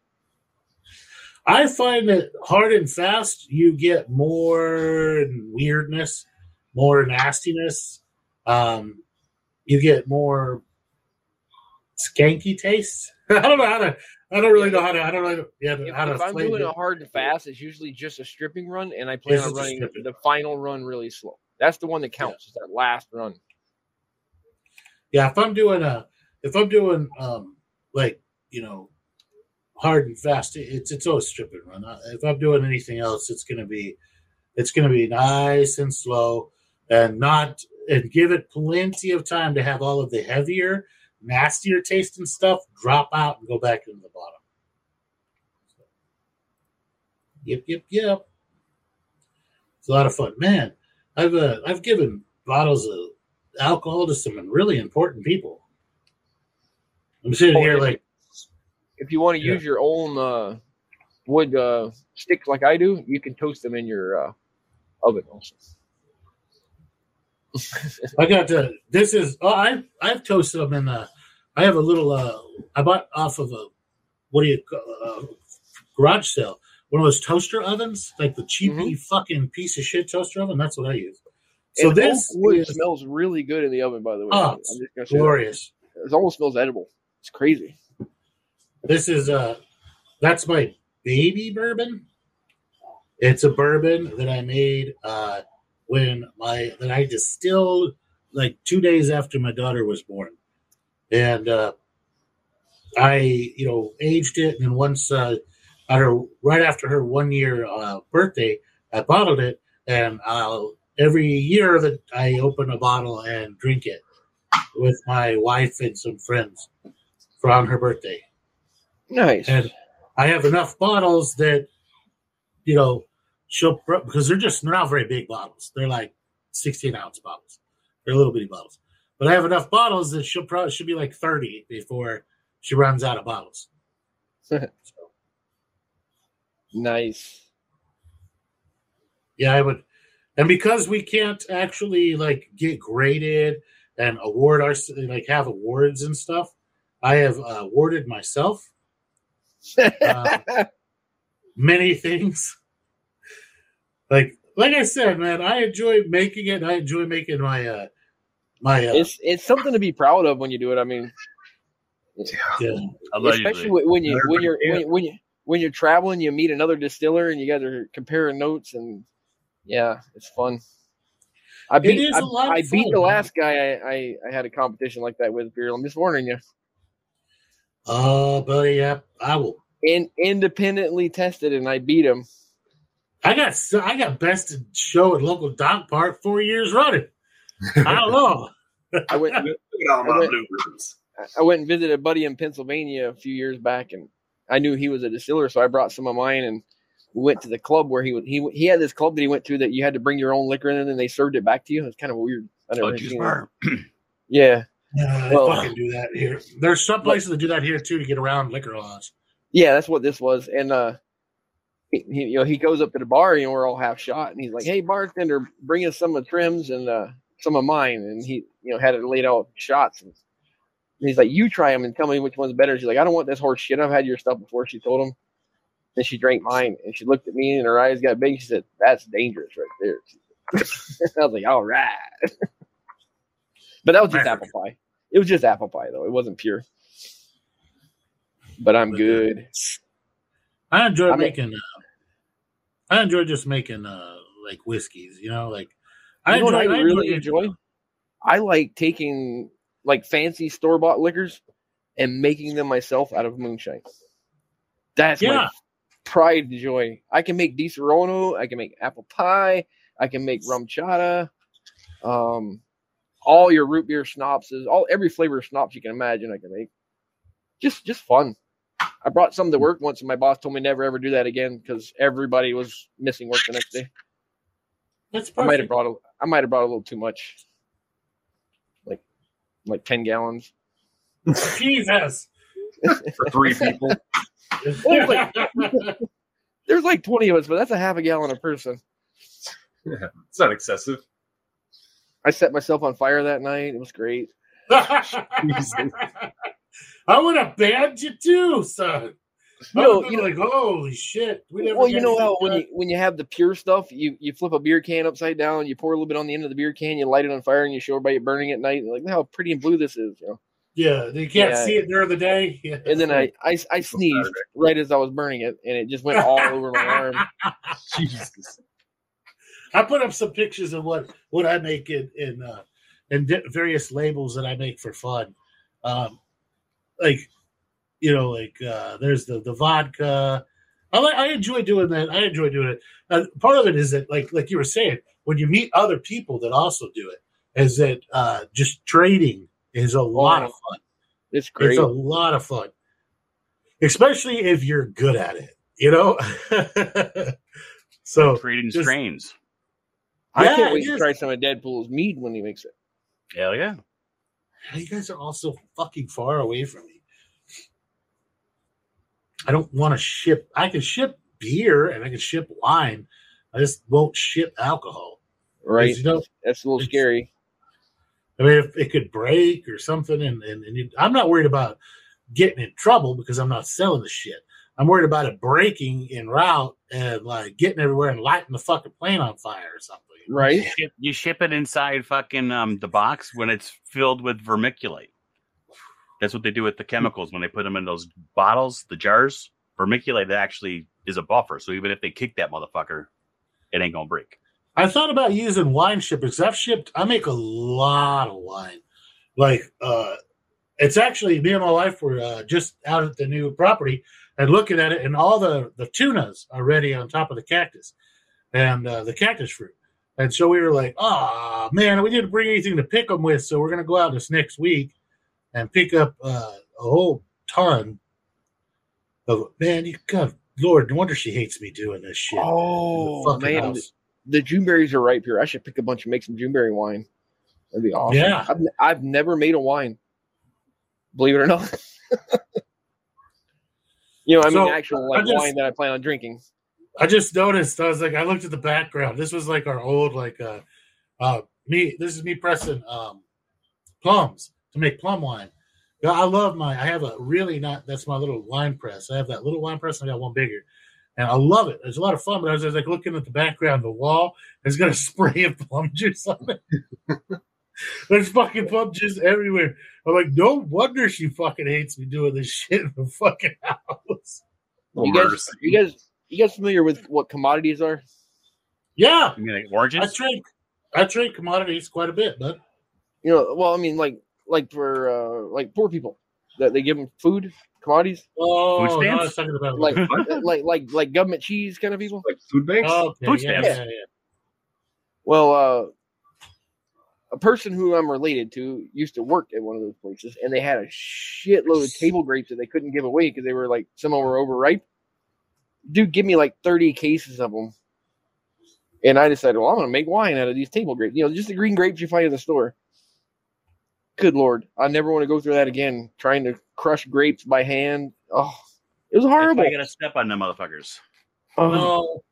Speaker 1: I find that hard and fast, you get more weirdness, more nastiness. Um, you get more skanky taste. I don't know how to. I don't really know how to. I don't know yeah,
Speaker 4: If,
Speaker 1: how to.
Speaker 4: if I'm doing
Speaker 1: it.
Speaker 4: a hard and fast, it's usually just a stripping run, and I plan on running the final run really slow. That's the one that counts. Is that last run.
Speaker 1: Yeah, if I'm doing a, if I'm doing um like you know, hard and fast, it's it's always stripping run. Uh, If I'm doing anything else, it's gonna be, it's gonna be nice and slow, and not and give it plenty of time to have all of the heavier, nastier tasting stuff drop out and go back into the bottom. Yep, yep, yep. It's a lot of fun, man. I've uh, I've given bottles of alcohol to some really important people. I'm sitting
Speaker 4: Oh,
Speaker 1: here like,
Speaker 4: If you want to
Speaker 1: Yeah.
Speaker 4: use your own uh, wood uh, sticks like I do, you can toast them in your uh, oven also.
Speaker 1: I got to. This is. Oh, I I've toasted them in the. I have a little. uh I bought off of a. What do you uh, garage sale? One of those toaster ovens, like the cheapy fucking piece of shit toaster oven. That's what I use. So
Speaker 4: And
Speaker 1: this
Speaker 4: wood
Speaker 1: is
Speaker 4: smells really good in the oven. By the way,
Speaker 1: Oh,
Speaker 4: I'm just gonna say that.
Speaker 1: glorious.
Speaker 4: It almost smells edible. It's crazy.
Speaker 1: This is uh that's my baby bourbon. It's a bourbon that I made uh when my that I distilled like two days after my daughter was born. And uh I, you know, aged it and then once uh at her right after her one year uh birthday, I bottled it and I'll every year that I open a bottle and drink it with my wife and some friends for on her birthday.
Speaker 4: Nice.
Speaker 1: And I have enough bottles that, you know, she'll because they're just they're not very big bottles. They're like sixteen ounce bottles. They're little bitty bottles. But I have enough bottles that she'll probably should be like thirty before she runs out of bottles. so,
Speaker 4: nice.
Speaker 1: yeah, I would, and because we can't actually like get graded and award our like have awards and stuff, I have uh, awarded myself Uh, many things. Like like I said, man, I enjoy making it. I enjoy making my uh my uh,
Speaker 4: it's it's something to be proud of when you do it. I mean,
Speaker 1: yeah.
Speaker 2: Allegedly.
Speaker 4: especially when when you when you're
Speaker 3: Yeah.
Speaker 4: when, when you when you're traveling, you meet another distiller and you guys are comparing notes and yeah, it's fun. I beat
Speaker 1: is
Speaker 4: I,
Speaker 1: a lot of
Speaker 4: I beat
Speaker 1: fun,
Speaker 4: the
Speaker 1: man.
Speaker 4: last guy I, I I had a competition like that with beer. I'm just warning you.
Speaker 1: Oh, buddy, yeah, I will.
Speaker 4: In, independently tested and I beat him.
Speaker 1: I got I got bested show at local dog park four years running. I don't know.
Speaker 4: I went
Speaker 3: Look at all my
Speaker 4: I went-
Speaker 3: bluebirds.
Speaker 4: I went and visited a buddy in Pennsylvania a few years back, and I knew he was a distiller, so I brought some of mine and we went to the club where he was. He he had this club that he went to that you had to bring your own liquor in, and then they served it back to you. It's kind of weird. I never
Speaker 2: Oh,
Speaker 4: had
Speaker 2: juice
Speaker 4: seen it.
Speaker 2: bar.
Speaker 4: Yeah,
Speaker 1: Yeah,
Speaker 4: Well-
Speaker 1: they fucking do that here. There's some places that do that here too to get around liquor laws.
Speaker 4: yeah, that's what this was. And uh, he, you know he goes up to the bar, know, we're all half shot, and he's like, "Hey, bartender, bring us some of the Trim's and uh, some of mine." And he you know had it laid out shots. And he's like, "You try them and tell me which one's better." She's like, "I don't want this horse shit. I've had your stuff before." She told him. Then she drank mine, and she looked at me, and her eyes got big. She said, "That's dangerous, right there." I was like, "All right," but that was just apple pie. It was just apple pie, though. It wasn't pure. But I'm good.
Speaker 1: I enjoy
Speaker 4: I mean-
Speaker 1: making. Uh, I enjoy just making uh like whiskeys. You know, like I
Speaker 4: You know
Speaker 1: enjoy.
Speaker 4: what I
Speaker 1: I
Speaker 4: really enjoy? I like taking like fancy store bought liquors and making them myself out of moonshine. That's my pride and joy. I can make Disaronno, I can make apple pie, I can make RumChata, um, all your root beer schnapps, all every flavor of schnapps you can imagine I can make. Just just fun. I brought some to work once and my boss told me never ever do that again because everybody was missing work the next day.
Speaker 1: That's
Speaker 4: I might have brought a I might have brought a little too much. Like like ten gallons.
Speaker 1: Jesus.
Speaker 3: for three people.
Speaker 4: There's like twenty of us, but that's a half a gallon a person.
Speaker 3: it's not excessive.
Speaker 4: I set myself on fire that night. It was great.
Speaker 1: I would have banned you too, son.
Speaker 4: You
Speaker 1: I
Speaker 4: know, you
Speaker 1: been
Speaker 4: know,
Speaker 1: like, holy shit. We never
Speaker 4: well, you know how when you when you have the pure stuff, you you flip a beer can upside down, you pour a little bit on the end of the beer can, you light it on fire, and you show everybody it burning at night. Like, how pretty and blue this is. You know,
Speaker 1: Yeah, you can't
Speaker 4: Yeah.
Speaker 1: see it during the day. Yeah.
Speaker 4: And then I, I, I sneezed right as I was burning it, and it just went all over my arm.
Speaker 3: Jesus.
Speaker 1: I put up some pictures of what what I make in in uh, in various labels that I make for fun. Um, like you know, like uh, there's the the vodka. I like, I enjoy doing that. I enjoy doing it. Uh, part of it is that, like like you were saying, when you meet other people that also do it, is that uh, just trading is a lot of fun.
Speaker 4: It's great.
Speaker 1: It's a lot of fun, especially if you're good at it. You know. so
Speaker 2: Trading
Speaker 1: just-
Speaker 2: strains.
Speaker 4: I
Speaker 1: Yeah,
Speaker 4: can't wait to try some of Deadpool's mead when he makes it.
Speaker 2: Hell yeah.
Speaker 1: You guys are all so fucking far away from me. I don't want to ship. I can ship beer and I can ship wine. I just won't ship alcohol.
Speaker 4: Right?
Speaker 1: You know,
Speaker 4: That's a little scary.
Speaker 1: I mean, if it could break or something, and, and, and you, I'm not worried about getting in trouble because I'm not selling the shit. I'm worried about it breaking in route and like getting everywhere and lighting the fucking plane on fire or something.
Speaker 4: Right?
Speaker 2: Ship, you ship it inside fucking um, the box when it's filled with vermiculite. That's what they do with the chemicals when they put them in those bottles, the jars. Vermiculite actually is a buffer, so even if they kick that motherfucker, it ain't gonna break.
Speaker 1: I thought about using wine shippers. I've shipped. I make a lot of wine. Like, uh, it's actually me and my wife were uh, just out at the new property and looking at it, and all the the tunas are ready on top of the cactus and uh, the cactus fruit. And so we were like, "Oh man, we didn't bring anything to pick them with, so we're gonna go out this next week and pick up uh, a whole ton of man. You God, Lord, no wonder she hates me doing this shit.
Speaker 4: Oh man,
Speaker 1: house.
Speaker 4: the Juneberries are ripe here. I should pick a bunch and make some Juneberry wine. That'd be awesome.
Speaker 1: Yeah.
Speaker 4: I've, I've never made a wine. Believe it or not. you know, I mean,
Speaker 1: So,
Speaker 4: actual
Speaker 1: I
Speaker 4: like
Speaker 1: just-
Speaker 4: wine that I plan on drinking.
Speaker 1: I just noticed. I was like, I looked at the background. This was like our old, like, uh, uh, me. This is me pressing um, plums to make plum wine. Yeah, I love my. I have a really not. That's my little wine press. I have that little wine press. And I got one bigger, and I love it. It's a lot of fun. But I was just like looking at the background, the wall. It's got a spray of plum juice on it. There's fucking plum juice everywhere. I'm like, no wonder she fucking hates me doing this shit in the fucking house.
Speaker 4: You guys, you guys, you guys familiar with what commodities are?
Speaker 1: Yeah,
Speaker 2: You mean like
Speaker 1: I trade. I trade commodities quite a bit, but
Speaker 4: You know, well, I mean, like, like for uh, like poor people that they give them food, commodities,
Speaker 1: oh,
Speaker 2: Food
Speaker 1: no, I
Speaker 2: stamps?
Speaker 1: was talking about
Speaker 4: like, like, like, like government cheese kind of people.
Speaker 3: Like food banks?
Speaker 1: Oh, okay,
Speaker 2: Food
Speaker 1: yeah,
Speaker 2: stamps.
Speaker 1: yeah, yeah.
Speaker 4: Well, uh, a person who I'm related to used to work at one of those places, and they had a shitload of table grapes that they couldn't give away because they were like some of them were overripe. Dude, give me like 30 cases of them. And I decided, well, I'm going to make wine out of these table grapes. You know, just the green grapes you find in the store. Good lord, I never want to go through that again. Trying to crush grapes by hand. Oh, it was horrible.
Speaker 2: I gotta step on them motherfuckers.
Speaker 4: Oh,
Speaker 1: No,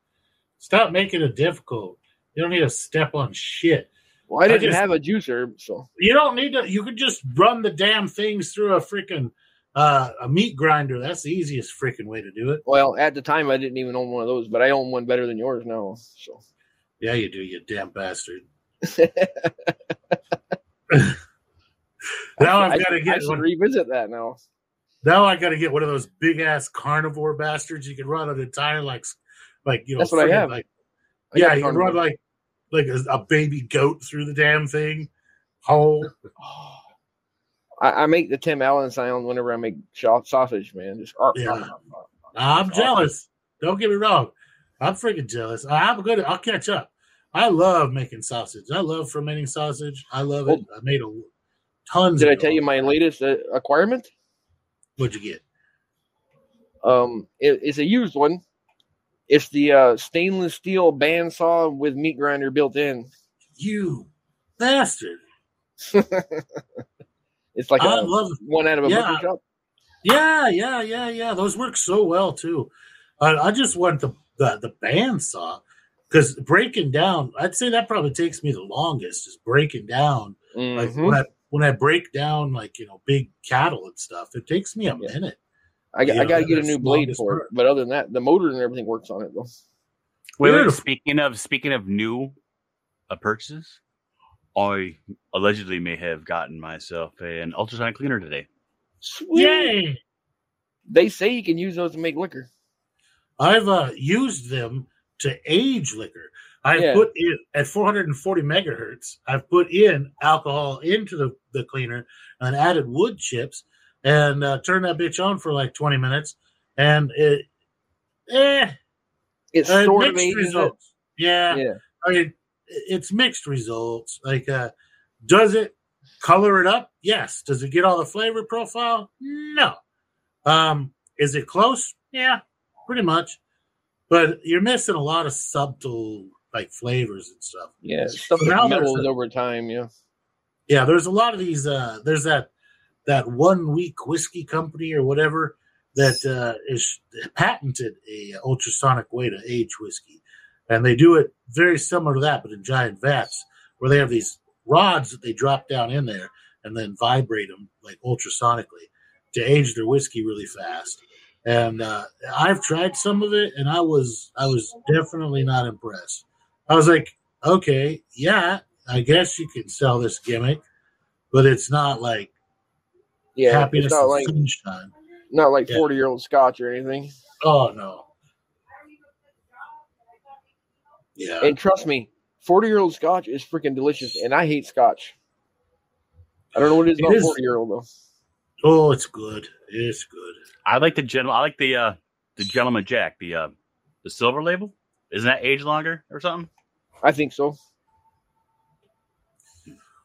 Speaker 1: stop making it difficult. You don't need to step on shit.
Speaker 4: well, I
Speaker 1: I
Speaker 4: didn't
Speaker 1: just-
Speaker 4: have a juicer, so
Speaker 1: You don't need to. You could just run the damn things through a freaking uh, a meat grinder. That's the easiest freaking way to do it.
Speaker 4: well, at the time I didn't even own one of those, but I own one better than yours now. So
Speaker 1: Yeah, you do, you damn bastard. Now I've got to get one.
Speaker 4: revisit that now.
Speaker 1: Now I got to get one of those big ass carnivore bastards. You can run an entire like, like you know,
Speaker 4: That's what I have.
Speaker 1: Like,
Speaker 4: I
Speaker 1: yeah, you can run like like a, a baby goat through the damn thing. Whole.
Speaker 4: I, I make the Tim Allen sound whenever I make sausage, man. Just arp,
Speaker 1: Yeah.
Speaker 4: arp, arp, arp.
Speaker 1: I'm
Speaker 4: Awesome.
Speaker 1: jealous. Don't get me wrong. I'm freaking jealous. I'm good. I'll catch up. I love making sausage. I love fermenting sausage. I love it. I made a tons.
Speaker 4: Did
Speaker 1: of
Speaker 4: I tell you
Speaker 1: all.
Speaker 4: my latest uh, acquirement?
Speaker 1: What'd you get?
Speaker 4: Um, it- it's a used one. It's the uh, stainless steel bandsaw with meat grinder built in.
Speaker 1: You bastard!
Speaker 4: It's like
Speaker 1: I
Speaker 4: a
Speaker 1: love.
Speaker 4: one out of a
Speaker 1: Yeah.
Speaker 4: butcher shop.
Speaker 1: Yeah, yeah, yeah, yeah. Those work so well too. I, I just want the the, the bandsaw because breaking down. I'd say that probably takes me the longest. Is breaking down. Like
Speaker 4: Mhm.
Speaker 1: when I when I break down like you know big cattle and stuff, it takes me a
Speaker 4: Yeah.
Speaker 1: minute.
Speaker 4: I, got- I
Speaker 1: know,
Speaker 4: got to get a new blade
Speaker 1: longest
Speaker 4: for it. But other than that, the motor and everything works on it though.
Speaker 2: Wait, wait,
Speaker 1: Beautiful.
Speaker 2: speaking of speaking of new uh, purchases, I allegedly may have gotten myself an ultrasonic cleaner today.
Speaker 4: Sweet.
Speaker 1: Yay!
Speaker 4: They say you can use those to make liquor.
Speaker 1: I've uh, used them to age liquor. I've
Speaker 4: Yeah.
Speaker 1: put in at 440 megahertz. I've put in alcohol into the, the cleaner and added wood chips and uh, turned that bitch on for like 20 minutes. And it, eh,
Speaker 4: It's
Speaker 1: uh,
Speaker 4: sort of
Speaker 1: mixed
Speaker 4: ages it.
Speaker 1: Yeah,
Speaker 4: Yeah.
Speaker 1: I mean, it's mixed results. Like, uh, does it color it up? Yes. Does it get all the flavor profile? No. Um, is it close? Yeah, pretty much. But you're missing a lot of subtle like flavors and stuff.
Speaker 4: Yeah. Stuff
Speaker 1: Now there's
Speaker 4: mellows
Speaker 1: a-
Speaker 4: over time. Yeah.
Speaker 1: Yeah, there's a lot of these. Uh, there's that that one week whiskey company or whatever that uh, is patented a ultrasonic way to age whiskey, and they do it very similar to that, but in giant vats, where they have these rods that they drop down in there and then vibrate them like ultrasonically to age their whiskey really fast. And uh, I've tried some of it, and I was I was definitely not impressed. I was like, okay, yeah, I guess you can sell this gimmick, but it's not like
Speaker 4: Yeah.
Speaker 1: happiness
Speaker 4: It's not like
Speaker 1: sunshine.
Speaker 4: not like
Speaker 1: Yeah.
Speaker 4: forty year old scotch or anything.
Speaker 1: Oh no. Yeah.
Speaker 4: And trust me, forty year old scotch is freaking delicious, and I hate scotch. I don't know what it is
Speaker 1: It
Speaker 4: about forty year old though.
Speaker 1: oh, it's good. It's good.
Speaker 2: I like the gen. I like the uh the gentleman Jack, the uh the silver label. Isn't that age longer or something?
Speaker 4: I think so.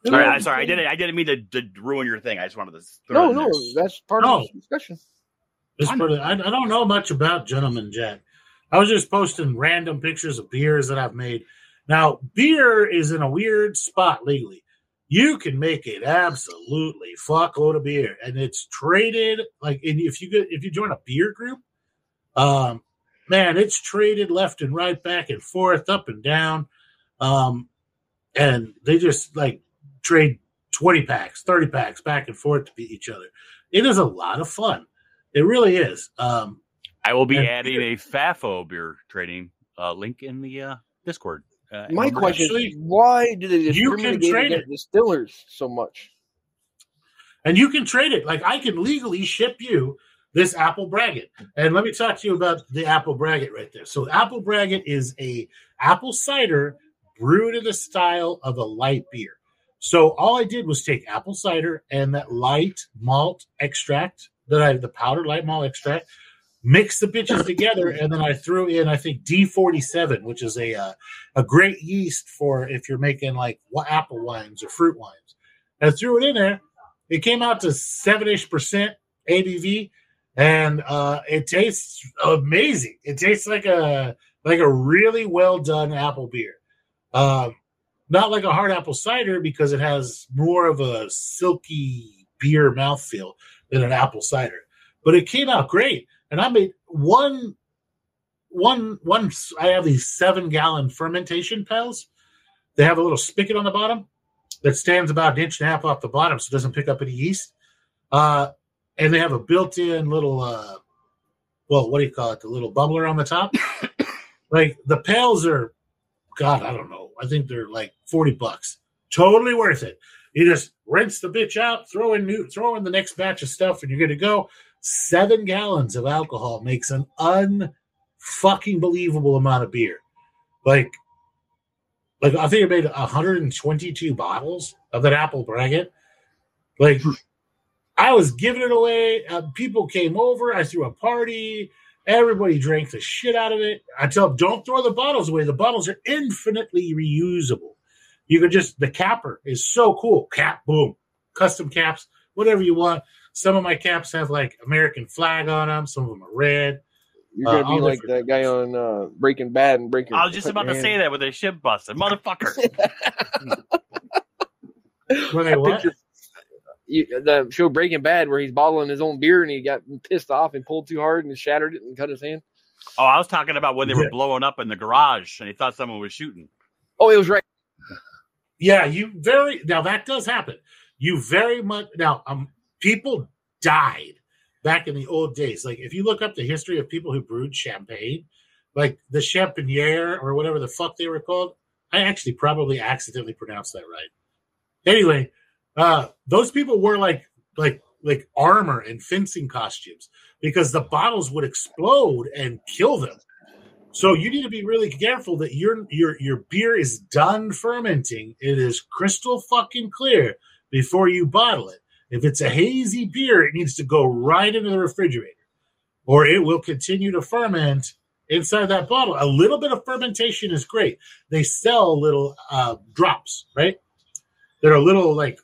Speaker 2: All right, I'm sorry. I didn't. I didn't mean to, to ruin your thing. I just wanted to. throw
Speaker 4: No,
Speaker 2: it in
Speaker 4: no,
Speaker 2: there.
Speaker 4: that's part
Speaker 1: No.
Speaker 4: of the discussion.
Speaker 1: It's pretty, I, I don't know much about Gentleman Jack. I was just posting random pictures of beers that I've made. Now, beer is in a weird spot legally. You can make it absolutely fuckload of beer, and it's traded like. And if you get if you join a beer group, um, man, it's traded left and right, back and forth, up and down, um, and they just like trade twenty packs, thirty packs back and forth to beat each other. It is a lot of fun. It really is. Um,
Speaker 2: I will be
Speaker 1: And
Speaker 2: adding a FAFO beer trading uh, link in the uh, Discord. Uh,
Speaker 4: My question
Speaker 1: actually,
Speaker 4: is, why do they
Speaker 1: you can
Speaker 4: discriminate
Speaker 1: trade
Speaker 4: against
Speaker 1: it.
Speaker 4: distillers so much?
Speaker 1: and you can trade it. Like I can legally ship you this apple braggot. And let me talk to you about the apple braggot right there. So apple braggot is a apple cider brewed in the style of a light beer. So all I did was take apple cider and that light malt extract that I have the powdered light malt extract, mix the bitches together, and then I threw in I think D47, which is a uh, a great yeast for if you're making like apple wines or fruit wines. I threw it in there. It came out to seven ish percent ABV, and uh, it tastes amazing. It tastes like a like a really well done apple beer. Um, not like a hard apple cider because it has more of a silky beer mouthfeel than an apple cider. But it came out great, and I made one, one, one. I have these seven gallon fermentation pails. They have a little spigot on the bottom that stands about an inch and a half off the bottom, so it doesn't pick up any yeast. Uh, and they have a built-in little, uh, well, what do you call it? The little bubbler on the top. like the pails are, God, I don't know. I think they're like forty bucks. Totally worth it. You just rinse the bitch out, throw in new, throw in the next batch of stuff, and you're good to go. Seven gallons of alcohol makes an unfucking believable amount of beer. Like, like I think I made 122 bottles of that apple braggot. Like, I was giving it away. Uh, people came over. I threw a party. Everybody drank the shit out of it. I tell them, don't throw the bottles away. The bottles are infinitely reusable. You can just the capper is so cool. Cap, boom, custom caps, whatever you want. Some of my caps have like American flag on them. Some of them are red.
Speaker 4: You're
Speaker 1: Uh,
Speaker 4: gonna be like that guy on uh, Breaking Bad and Breaking.
Speaker 2: I was just about to say that with a ship busted, motherfucker.
Speaker 1: Were they what?
Speaker 4: You, the show Breaking Bad, where he's bottling his own beer and he got pissed off and pulled too hard and shattered it and cut his hand.
Speaker 2: oh, I was talking about when they were
Speaker 1: Yeah.
Speaker 2: blowing up in the garage and he thought someone was shooting.
Speaker 4: Oh, it was right.
Speaker 1: Yeah, you very now that does happen. You very much now um people died back in the old days. Like if you look up the history of people who brewed champagne, like the Champagnier or whatever the fuck they were called, I actually probably accidentally pronounced that right. Anyway, uh, those people were like like like armor and fencing costumes because the bottles would explode and kill them. So you need to be really careful that your your your beer is done fermenting. It is crystal fucking clear before you bottle it. If it's a hazy beer, it needs to go right into the refrigerator, or it will continue to ferment inside that bottle. A little bit of fermentation is great. They sell little uh, drops, right? That are little like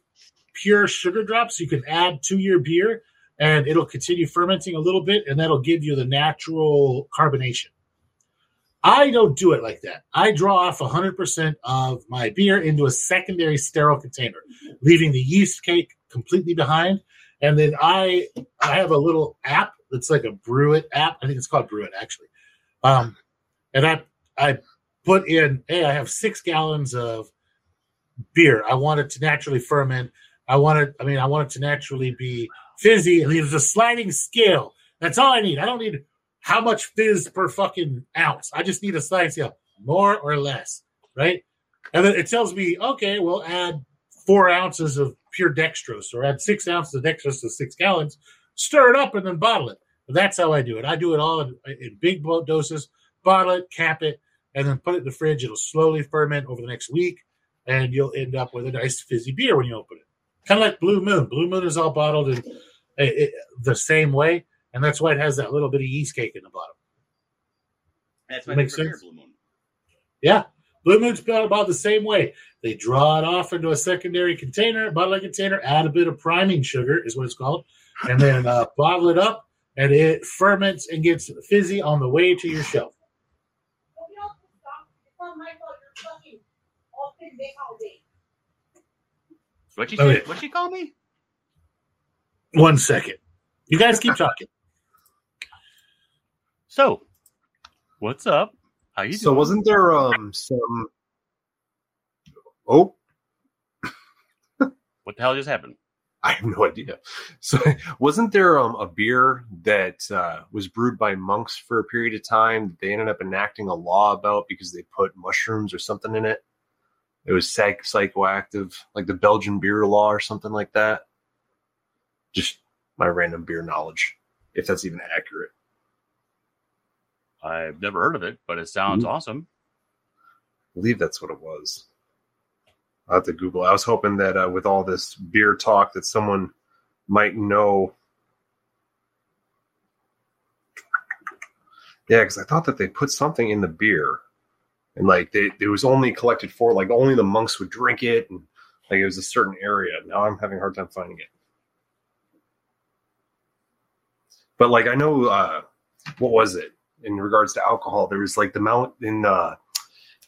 Speaker 1: pure sugar drops you can add to your beer, and it'll continue fermenting a little bit, and that'll give you the natural carbonation. I don't do it like that. I draw off 100% of my beer into a secondary sterile container, leaving the yeast cake completely behind. And then I I have a little app that's like a Brewit app. I think it's called Brewit actually. Um, and I I put in, hey, I have six gallons of beer. I want it to naturally ferment. I want it, I mean, I want it to naturally be fizzy. And there's a sliding scale. That's all I need. I don't need how much fizz per fucking ounce. I just need a sliding scale, more or less, right? And then it tells me, okay, we'll add four ounces of pure dextrose or add six ounces of dextrose to six gallons, stir it up, and then bottle it. That's how I do it. I do it all in, in big doses, bottle it, cap it, and then put it in the fridge. It'll slowly ferment over the next week, and you'll end up with a nice fizzy beer when you open it. Kind of like Blue Moon. Blue Moon is all bottled in it, the same way, and that's why it has that little bit of yeast cake in the bottom.
Speaker 2: That's my favorite
Speaker 1: sense.
Speaker 2: beer, Blue Moon.
Speaker 1: Yeah. Blue Moon's built about the same way. They draw it off into a secondary container, bottling container, add a bit of priming sugar, is what it's called, and then uh, bottle it up, and it ferments and gets fizzy on the way to your shelf.
Speaker 2: What you
Speaker 1: Okay.
Speaker 2: say? What you call me?
Speaker 1: One second. You guys keep talking.
Speaker 2: So, what's up? How you
Speaker 3: So wasn't there um some Oh,
Speaker 2: what the hell just happened?
Speaker 3: I have no idea. So wasn't there um a beer that uh, was brewed by monks for a period of time that they ended up enacting a law about because they put mushrooms or something in it? It was psych- psychoactive, like the Belgian beer law or something like that. Just my random beer knowledge, if that's even accurate.
Speaker 2: I've never heard of it, but it sounds
Speaker 3: Mhm.
Speaker 2: awesome.
Speaker 3: I believe that's what it was. I'll have to Google. I was hoping that uh, with all this beer talk, that someone might know. Yeah, because I thought that they put something in the beer, and like they, it was only collected for like only the monks would drink it, and like it was a certain area. Now I'm having a hard time finding it. But like I know, uh, what was it in regards to alcohol? There was like the mount in. Uh,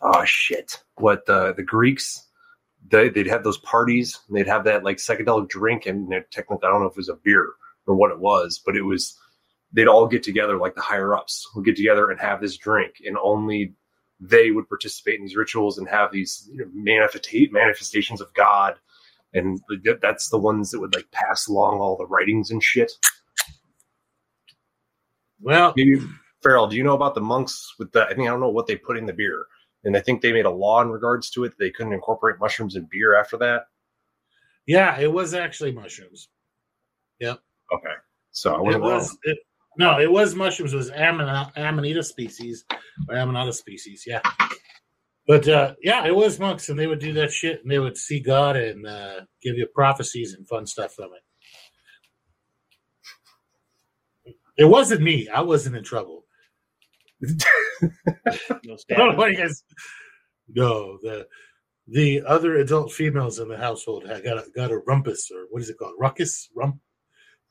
Speaker 3: oh shit what the the greeks they, they'd have those parties and they'd have that like psychedelic drink and technically i don't know if it was a beer or what it was but it was they'd all get together like the higher ups would get together and have this drink and only they would participate in these rituals and have these you know, manifesta- manifestations of god and that's the ones that would like pass along all the writings and shit
Speaker 1: Well,
Speaker 3: maybe Feral, do you know about the monks with the? I think I don't know what they put in the beer, and I think they made a law in regards to it. They couldn't incorporate mushrooms in beer after that.
Speaker 1: yeah, it was actually mushrooms. Yep.
Speaker 3: Okay, so I
Speaker 1: It
Speaker 3: wasn't wrong.
Speaker 1: was it, no, it was mushrooms. It was Amanita, Amanita species or Amanita species. Yeah, but uh, yeah, it was monks, and they would do that shit, and they would see God and uh, give you prophecies and fun stuff from it. It wasn't me. I wasn't in trouble.
Speaker 2: No
Speaker 1: I don't know
Speaker 2: stabbing.
Speaker 1: what you guys. No, the the other adult females in the household had got a, got a rumpus or what is it called? Ruckus, rump,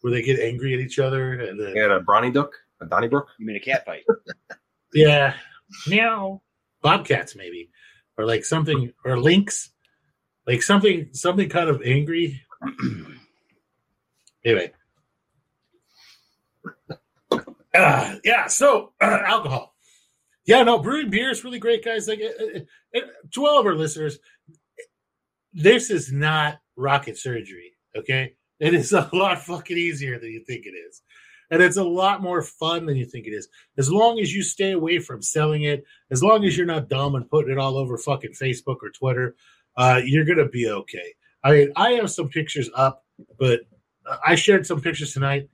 Speaker 1: where they get angry at each other and then
Speaker 3: They had a Bronny Duck, a Donnybrook.
Speaker 2: You mean a cat fight?
Speaker 1: Yeah. Meow. Bobcats, maybe. Or like something, or lynx. Like something, something kind of angry. anyway. Uh, yeah, so uh, alcohol. Yeah, no, brewing beer is really great, guys. Like, uh, uh, uh, to all of our listeners, this is not rocket surgery, okay? It is a lot fucking easier than you think it is. And it's a lot more fun than you think it is as long as you stay away from selling it, as long as you're not dumb and putting it all over fucking Facebook or Twitter, uh, you're gonna be okay. I mean, I have some pictures up, but I shared some pictures tonight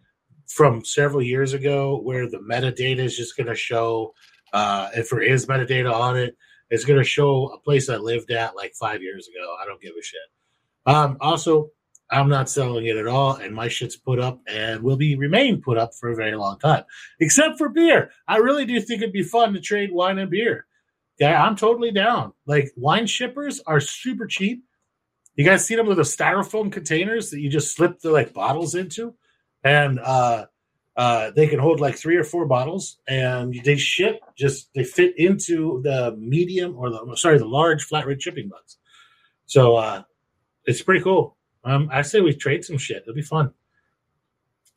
Speaker 1: from several years ago where the metadata is just going to show, uh, if there is metadata on it, it's going to show a place I lived at like five years ago. I don't give a shit. Um, also, I'm not selling it at all, and my shit's put up and will be remain put up for a very long time. Except for beer, I really do think it'd be fun to trade wine and beer. Yeah, I'm totally down. Like wine shippers are super cheap. You guys see them with the styrofoam containers that you just slip the like bottles into, and uh, uh, they can hold like three or four bottles, and they ship just they fit into the medium or the sorry the large flat rate shipping bugs. So uh, it's pretty cool. Um, I say we trade some shit. It'll be fun.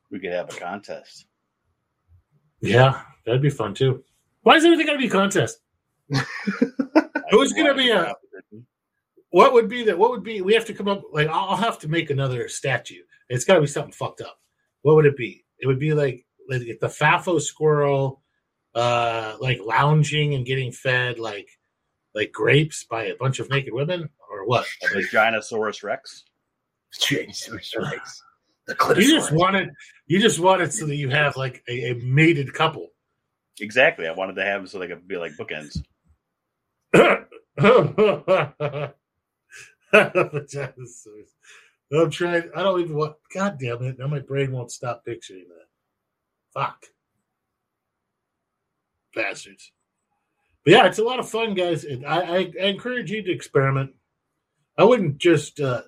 Speaker 2: We could have a contest.
Speaker 1: Yeah, that'd be fun too. Why is everything to be a contest? Who's going to be a? What would be that? What would be? We have to come up. Like I'll have to make another statue. It's got to be something fucked up. What would it be? It would be like like the Fafo squirrel, uh, like lounging and getting fed like like grapes by a bunch of naked women, or what?
Speaker 2: A Vaginosaurus Rex.
Speaker 3: Jesus Christ. The
Speaker 1: You just wanted you just wanted so that you have like a, a mated couple.
Speaker 2: Exactly. I wanted to have them so they could be like bookends.
Speaker 1: I'm trying. I don't even want. God damn it! Now my brain won't stop picturing that. Fuck, bastards. But yeah, it's a lot of fun, guys. And I, I, I encourage you to experiment. I wouldn't just. uh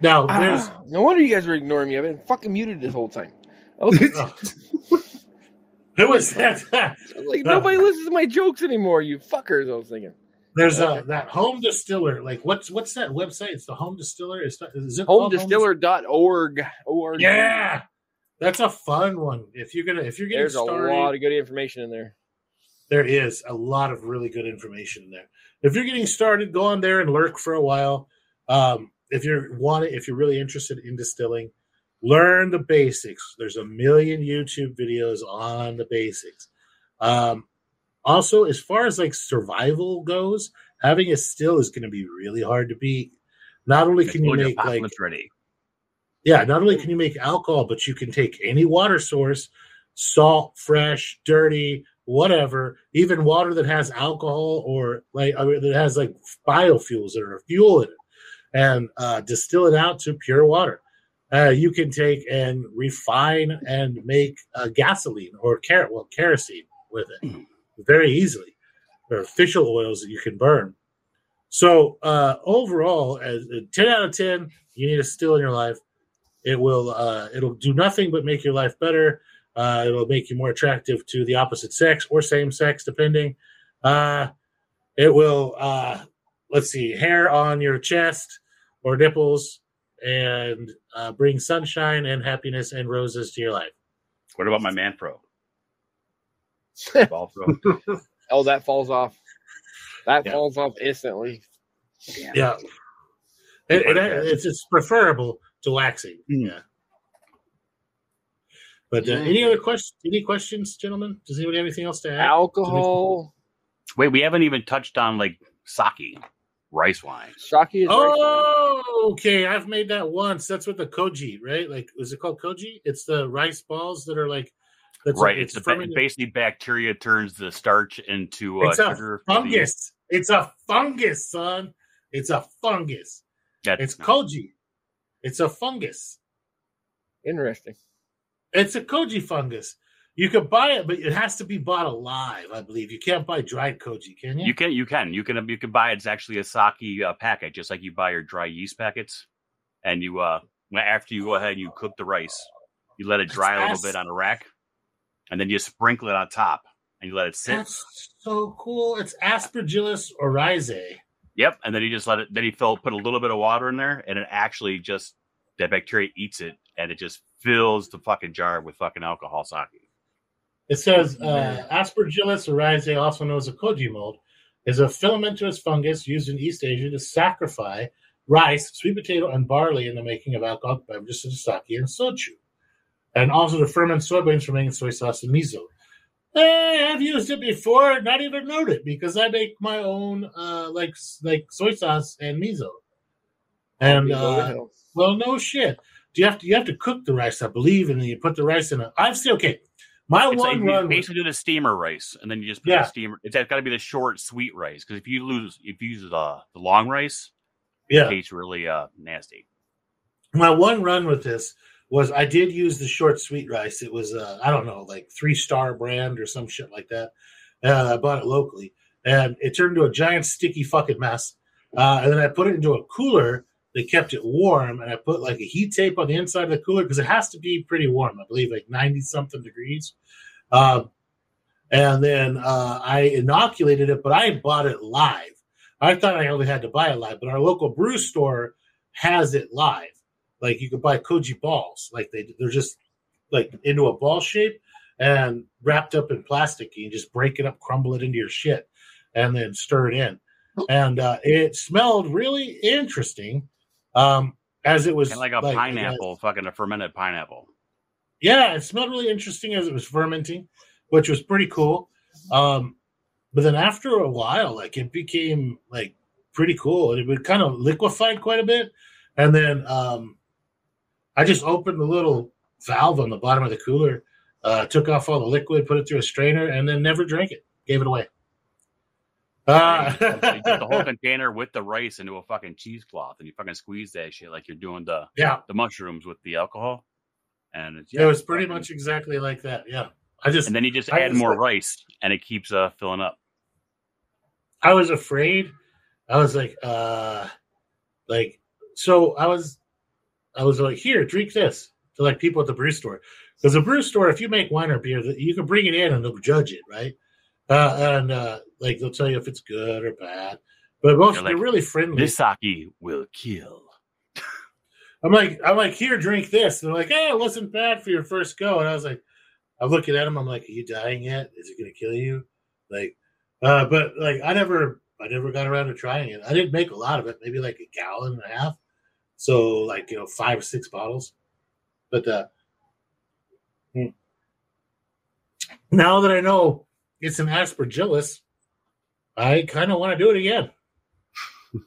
Speaker 1: Now there's.
Speaker 4: Ah, no wonder you guys were ignoring me. I've been fucking muted this whole time. Was,
Speaker 1: was that?
Speaker 4: like, nobody listens to my jokes anymore. You fuckers. I was thinking.
Speaker 1: There's a that home distiller. Like what's what's that website? It's the home distiller. Is, is it
Speaker 4: Homedistiller.org. Org.
Speaker 1: Yeah, that's a fun one. If you're gonna if you're getting
Speaker 4: There's a lot of good information in there.
Speaker 1: there is a lot of really good information in there. If you're getting started, go on there and lurk for a while. Um, if you're want if you're really interested in distilling, learn the basics. There's a million YouTube videos on the basics. Um, also, as far as like survival goes, having a still is going to be really hard to beat. Not only can you make like
Speaker 2: ready.
Speaker 1: yeah, not only can you make alcohol, but you can take any water source, salt, fresh, dirty, whatever, even water that has alcohol or like I mean, that has like biofuels that are fuel in it, and uh, distill it out to pure water. Uh, you can take and refine and make uh, gasoline or car- well kerosene with it very easily. There are official oils that you can burn. So uh, overall, as a ten out of ten, you need a still in your life. It will uh, it'll do nothing but make your life better. Uh, it'll make you more attractive to the opposite sex or same sex, depending. Uh, it will uh, let's see, hair on your chest or nipples, and uh, bring sunshine and happiness and roses to your life.
Speaker 2: What about my man pro? Ball pro.
Speaker 4: Oh, that falls off. That
Speaker 2: Yeah.
Speaker 4: falls off instantly.
Speaker 1: Yeah, it, it, it's it's preferable to waxing.
Speaker 2: Mm.
Speaker 1: Yeah. But uh, any other questions? Any questions, gentlemen? Does anybody have anything else to add?
Speaker 4: Alcohol.
Speaker 2: Wait, we haven't even touched on like sake, rice wine.
Speaker 4: Shaki is right.
Speaker 1: Oh, okay. I've made that once. That's with the koji, right? Like, is it called koji? It's the rice balls that are like, that's
Speaker 2: right. It's, the ba- basically bacteria turns the starch into uh,
Speaker 1: It's a
Speaker 2: sugar. the-
Speaker 1: fungus. It's a fungus, son. It's a fungus.
Speaker 2: That's
Speaker 1: It's koji. It's a fungus.
Speaker 4: Interesting.
Speaker 1: It's a koji fungus. You could buy it, but it has to be bought alive. I believe you can't buy dried koji, can you?
Speaker 2: You can, you can, you can, you can buy. It's actually a sake uh, packet, just like you buy your dry yeast packets. And you, uh, after you go ahead and you cook the rice, you let it dry a little
Speaker 1: That's-
Speaker 2: bit on a rack, and then you sprinkle it on top, and you let it sit.
Speaker 1: That's so cool. It's Aspergillus oryzae.
Speaker 2: Yep, and then you just let it. Then you fill, put a little bit of water in there, and it actually just that bacteria eats it, and it just fills the fucking jar with fucking alcohol sake.
Speaker 1: It says uh, Aspergillus oryzae, also known as a koji mold, is a filamentous fungus used in East Asia to saccharify rice, sweet potato, and barley in the making of alcoholic beverages such as sake and soju, and also to ferment soybeans for making soy sauce and miso. Eh, I've used it before, not even known it because I make my own uh, like like soy sauce and miso. And uh, well, no shit. Do you have to you have to cook the rice? I believe, and then you put the rice in. A, I've seen okay. My
Speaker 2: It's
Speaker 1: one
Speaker 2: you
Speaker 1: run, was-
Speaker 2: basically do the steamer rice, and then you just put
Speaker 1: Yeah.
Speaker 2: the steamer. It's got to be the short, sweet rice because if you lose, if you use the the long rice,
Speaker 1: yeah.
Speaker 2: it tastes really uh nasty.
Speaker 1: my one run with this was I did use the short sweet rice. It was uh, I don't know like three star brand or some shit like that. Uh, I bought it locally, and it turned into a giant sticky fucking mess. Uh, and then I put it into a cooler. They kept it warm, and I put like a heat tape on the inside of the cooler because it has to be pretty warm. I believe like ninety something degrees. Um, and then uh, I inoculated it, but I bought it live. I thought I only had to buy it live, but our local brew store has it live. Like you could buy koji balls, like they they're just like into a ball shape and wrapped up in plastic. You just break it up, crumble it into your shit, and then stir it in. And uh, it smelled really interesting, um, as it was
Speaker 2: like a pineapple, fucking a fermented pineapple.
Speaker 1: yeah, it smelled really interesting as it was fermenting, which was pretty cool. Um, but then after a while, like it became like pretty cool, and it would kind of liquefied quite a bit. And then um, I just opened the little valve on the bottom of the cooler, uh, took off all the liquid, put it through a strainer, and then never drank it. Gave it away. Uh,
Speaker 2: you put the whole container with the rice into a fucking cheesecloth, and you fucking squeeze that shit like you're doing the
Speaker 1: yeah,
Speaker 2: the mushrooms with the alcohol. And it's
Speaker 1: it was pretty
Speaker 2: fucking-
Speaker 1: much exactly like that. Yeah, I just
Speaker 2: And then you just
Speaker 1: I
Speaker 2: add more
Speaker 1: like-
Speaker 2: rice, and it keeps uh filling up.
Speaker 1: I was afraid. I was like, uh, like, so I was, I was like, here, drink this to like people at the brew store. Because the brew store, if you make wine or beer, you can bring it in and they'll judge it, right? Uh, and uh, like they'll tell you if it's good or bad. But most
Speaker 2: They're
Speaker 1: they're really friendly.
Speaker 2: This sake will kill.
Speaker 1: I'm like, I'm like, here, drink this. And they're like, hey, it wasn't bad for your first go. And I was like, I'm looking at him. I'm like, are you dying yet? Is it going to kill you? Like, uh, but like, I never, I never got around to trying it. I didn't make a lot of it, maybe like a gallon and a half. So like, you know, five or six bottles. But uh, hmm. now that I know it's an aspergillus, I kind of want to do it again.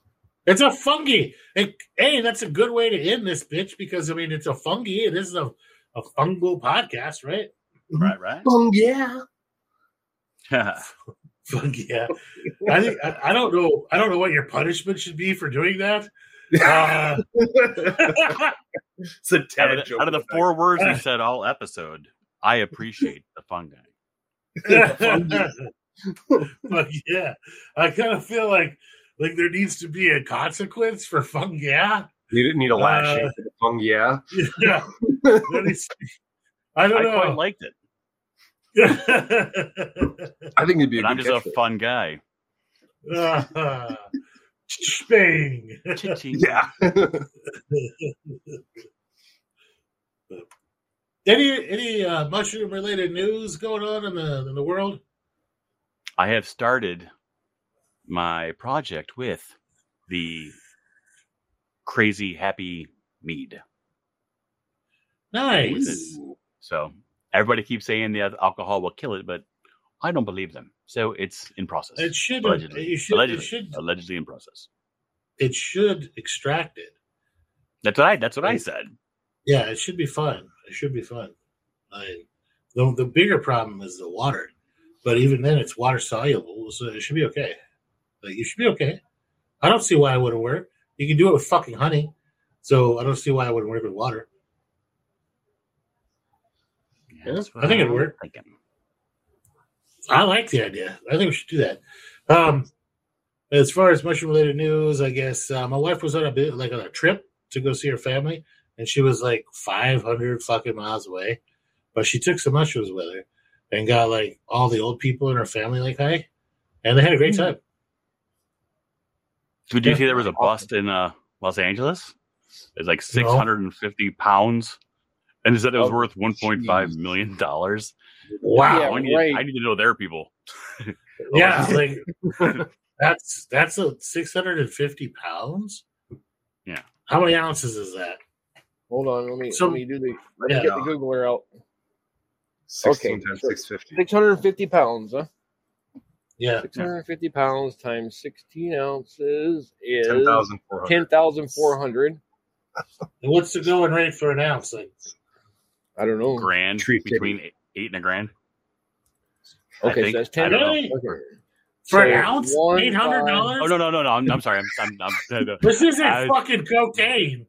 Speaker 1: It's a fungi. And, hey, that's a good way to end this bitch because I mean it's a fungi. It is a, a fungal podcast, right?
Speaker 2: Right, right.
Speaker 3: Oh yeah.
Speaker 1: Fungi. Yeah. I think I, I don't know. I don't know what your punishment should be for doing that. Uh,
Speaker 3: it's a
Speaker 2: out of the,
Speaker 3: joke.
Speaker 2: out of the four words we said all episode, I appreciate the fungi.
Speaker 1: Fuck yeah. I kind of feel like like there needs to be a consequence for fungi. Yeah.
Speaker 3: You didn't need a lashing
Speaker 1: Uh,
Speaker 3: for the fung, yeah.
Speaker 1: Yeah. There needs to be- I
Speaker 2: I
Speaker 1: don't
Speaker 2: quite
Speaker 1: know.
Speaker 2: liked it,
Speaker 3: I think it'd be a
Speaker 2: but I'm just a
Speaker 3: catchphrase.
Speaker 2: fun guy.
Speaker 1: uh, Bang.
Speaker 3: Yeah.
Speaker 1: Any any uh, mushroom related news going on in the in the world?
Speaker 2: I have started my project with the crazy happy mead.
Speaker 1: Nice.
Speaker 2: So everybody keeps saying the alcohol will kill it, but I don't believe them. So it's in process.
Speaker 1: It should
Speaker 2: allegedly.
Speaker 1: you should
Speaker 2: allegedly.
Speaker 1: it should
Speaker 2: allegedly in process.
Speaker 1: it should extract it.
Speaker 2: That's what I. That's what I said.
Speaker 1: Yeah, it should be fun. It should be fun. I, the the bigger problem is the water, but even then, it's water soluble, so it should be okay. Like you should be okay. I don't see why it wouldn't work. You can do it with fucking honey, so I don't see why it wouldn't work with water.
Speaker 2: Yeah,
Speaker 1: I think it'd work.
Speaker 2: Thinking.
Speaker 1: I like the idea. I think we should do that. Um, as far as mushroom related news, I guess uh, my wife was on a bit like on a trip to go see her family, and she was like 500 fucking miles away, but she took some mushrooms with her and got like all the old people in her family like hi, and they had a great time.
Speaker 2: Did you
Speaker 1: Yeah.
Speaker 2: see there was a bust in uh, Los Angeles? It's like 650 pounds, and it said it was
Speaker 3: Oh,
Speaker 2: worth 1.5 million dollars.
Speaker 1: Wow.
Speaker 4: Yeah,
Speaker 2: I need,
Speaker 4: right.
Speaker 2: I need to know their people.
Speaker 1: Yeah, like that's that's a 650 pounds.
Speaker 2: Yeah.
Speaker 1: How many ounces is that?
Speaker 4: Hold on, let me
Speaker 1: So-
Speaker 4: let me do the let me
Speaker 1: Yeah.
Speaker 4: get the Googler out.
Speaker 3: 16
Speaker 4: Okay,
Speaker 3: times
Speaker 4: so-
Speaker 3: 650.
Speaker 4: Six hundred and fifty pounds, huh?
Speaker 1: Yeah.
Speaker 4: 650 pounds times 16 ounces is
Speaker 3: Ten thousand four hundred.
Speaker 4: 10,400.
Speaker 1: What's the going rate for an ounce? Like,
Speaker 4: I don't know.
Speaker 2: Grand between eight, eight and a grand.
Speaker 4: Okay, so that's 10.
Speaker 1: Really?
Speaker 4: Okay.
Speaker 1: for
Speaker 4: So
Speaker 1: an ounce? Eight hundred dollars?
Speaker 2: Oh no no no no! I'm, I'm sorry. I'm I'm, I'm
Speaker 1: This isn't
Speaker 2: I-
Speaker 1: fucking cocaine.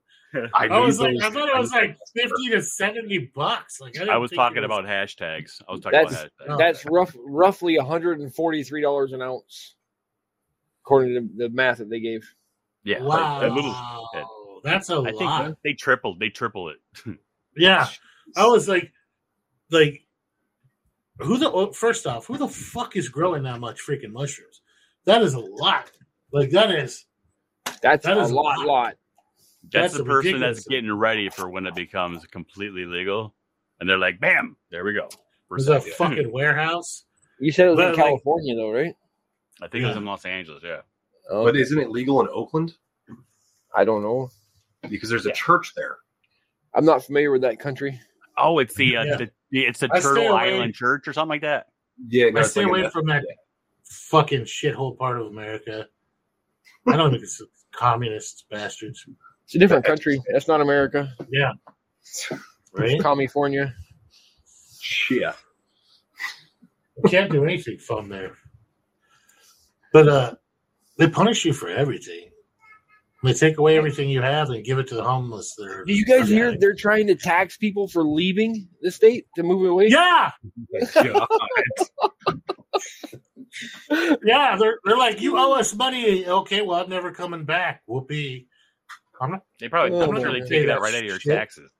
Speaker 3: I,
Speaker 1: I was
Speaker 3: need
Speaker 1: like, I thought it was like fifty to seventy bucks. Like I, didn't
Speaker 2: I was talking
Speaker 1: was-
Speaker 2: about hashtags. I was talking
Speaker 4: That's-
Speaker 2: about hashtags.
Speaker 4: That's rough, roughly $143 an ounce, according to the math that they gave.
Speaker 2: Yeah,
Speaker 1: Wow,
Speaker 2: a little.
Speaker 1: that's a
Speaker 2: I think
Speaker 1: lot.
Speaker 2: they tripled. They triple it.
Speaker 1: Yeah, I was like, like, who the oh, first off, who the fuck is growing that much freaking mushrooms? That is a lot. Like that is
Speaker 4: That's
Speaker 1: That
Speaker 4: a lot,
Speaker 1: lot.
Speaker 4: lot.
Speaker 2: That's,
Speaker 1: That's
Speaker 2: the person
Speaker 1: ridiculous
Speaker 2: that's getting ready for when it becomes completely legal, and they're like, "Bam, there we go."
Speaker 1: was a fucking hmm. warehouse.
Speaker 4: You said it was
Speaker 1: But,
Speaker 4: in
Speaker 1: like-
Speaker 4: California, though, right?
Speaker 2: I think it was in Los Angeles. Yeah.
Speaker 4: Oh,
Speaker 3: But isn't it legal in Oakland?
Speaker 4: I don't know.
Speaker 3: Because there's a
Speaker 2: Yeah.
Speaker 3: church there.
Speaker 4: I'm not familiar with that country.
Speaker 2: Oh, it's the, uh,
Speaker 1: Yeah.
Speaker 2: the it's the
Speaker 1: I stay
Speaker 2: Turtle
Speaker 1: away-
Speaker 2: Island Church or something like that.
Speaker 3: Yeah,
Speaker 1: I stay
Speaker 3: like
Speaker 1: away
Speaker 3: meth-
Speaker 1: from that fucking shithole part of America. I don't think it's communist bastards,
Speaker 4: It's a different country. That's not America.
Speaker 1: Yeah, right?
Speaker 4: California.
Speaker 3: Shit.
Speaker 1: You can't do anything fun there. But uh they punish you for everything. They take away everything you have and give it to the homeless. They're,
Speaker 4: Do you guys hear they're trying to tax people for leaving the state to move away?
Speaker 1: Yeah, yeah. They're they're like, you owe us money. Okay, well, I'm never coming back. Whoopee. I'm not.
Speaker 2: They probably
Speaker 4: Oh,
Speaker 2: I'm sure they
Speaker 4: man.
Speaker 2: take that right out of your
Speaker 1: shit.
Speaker 2: taxes.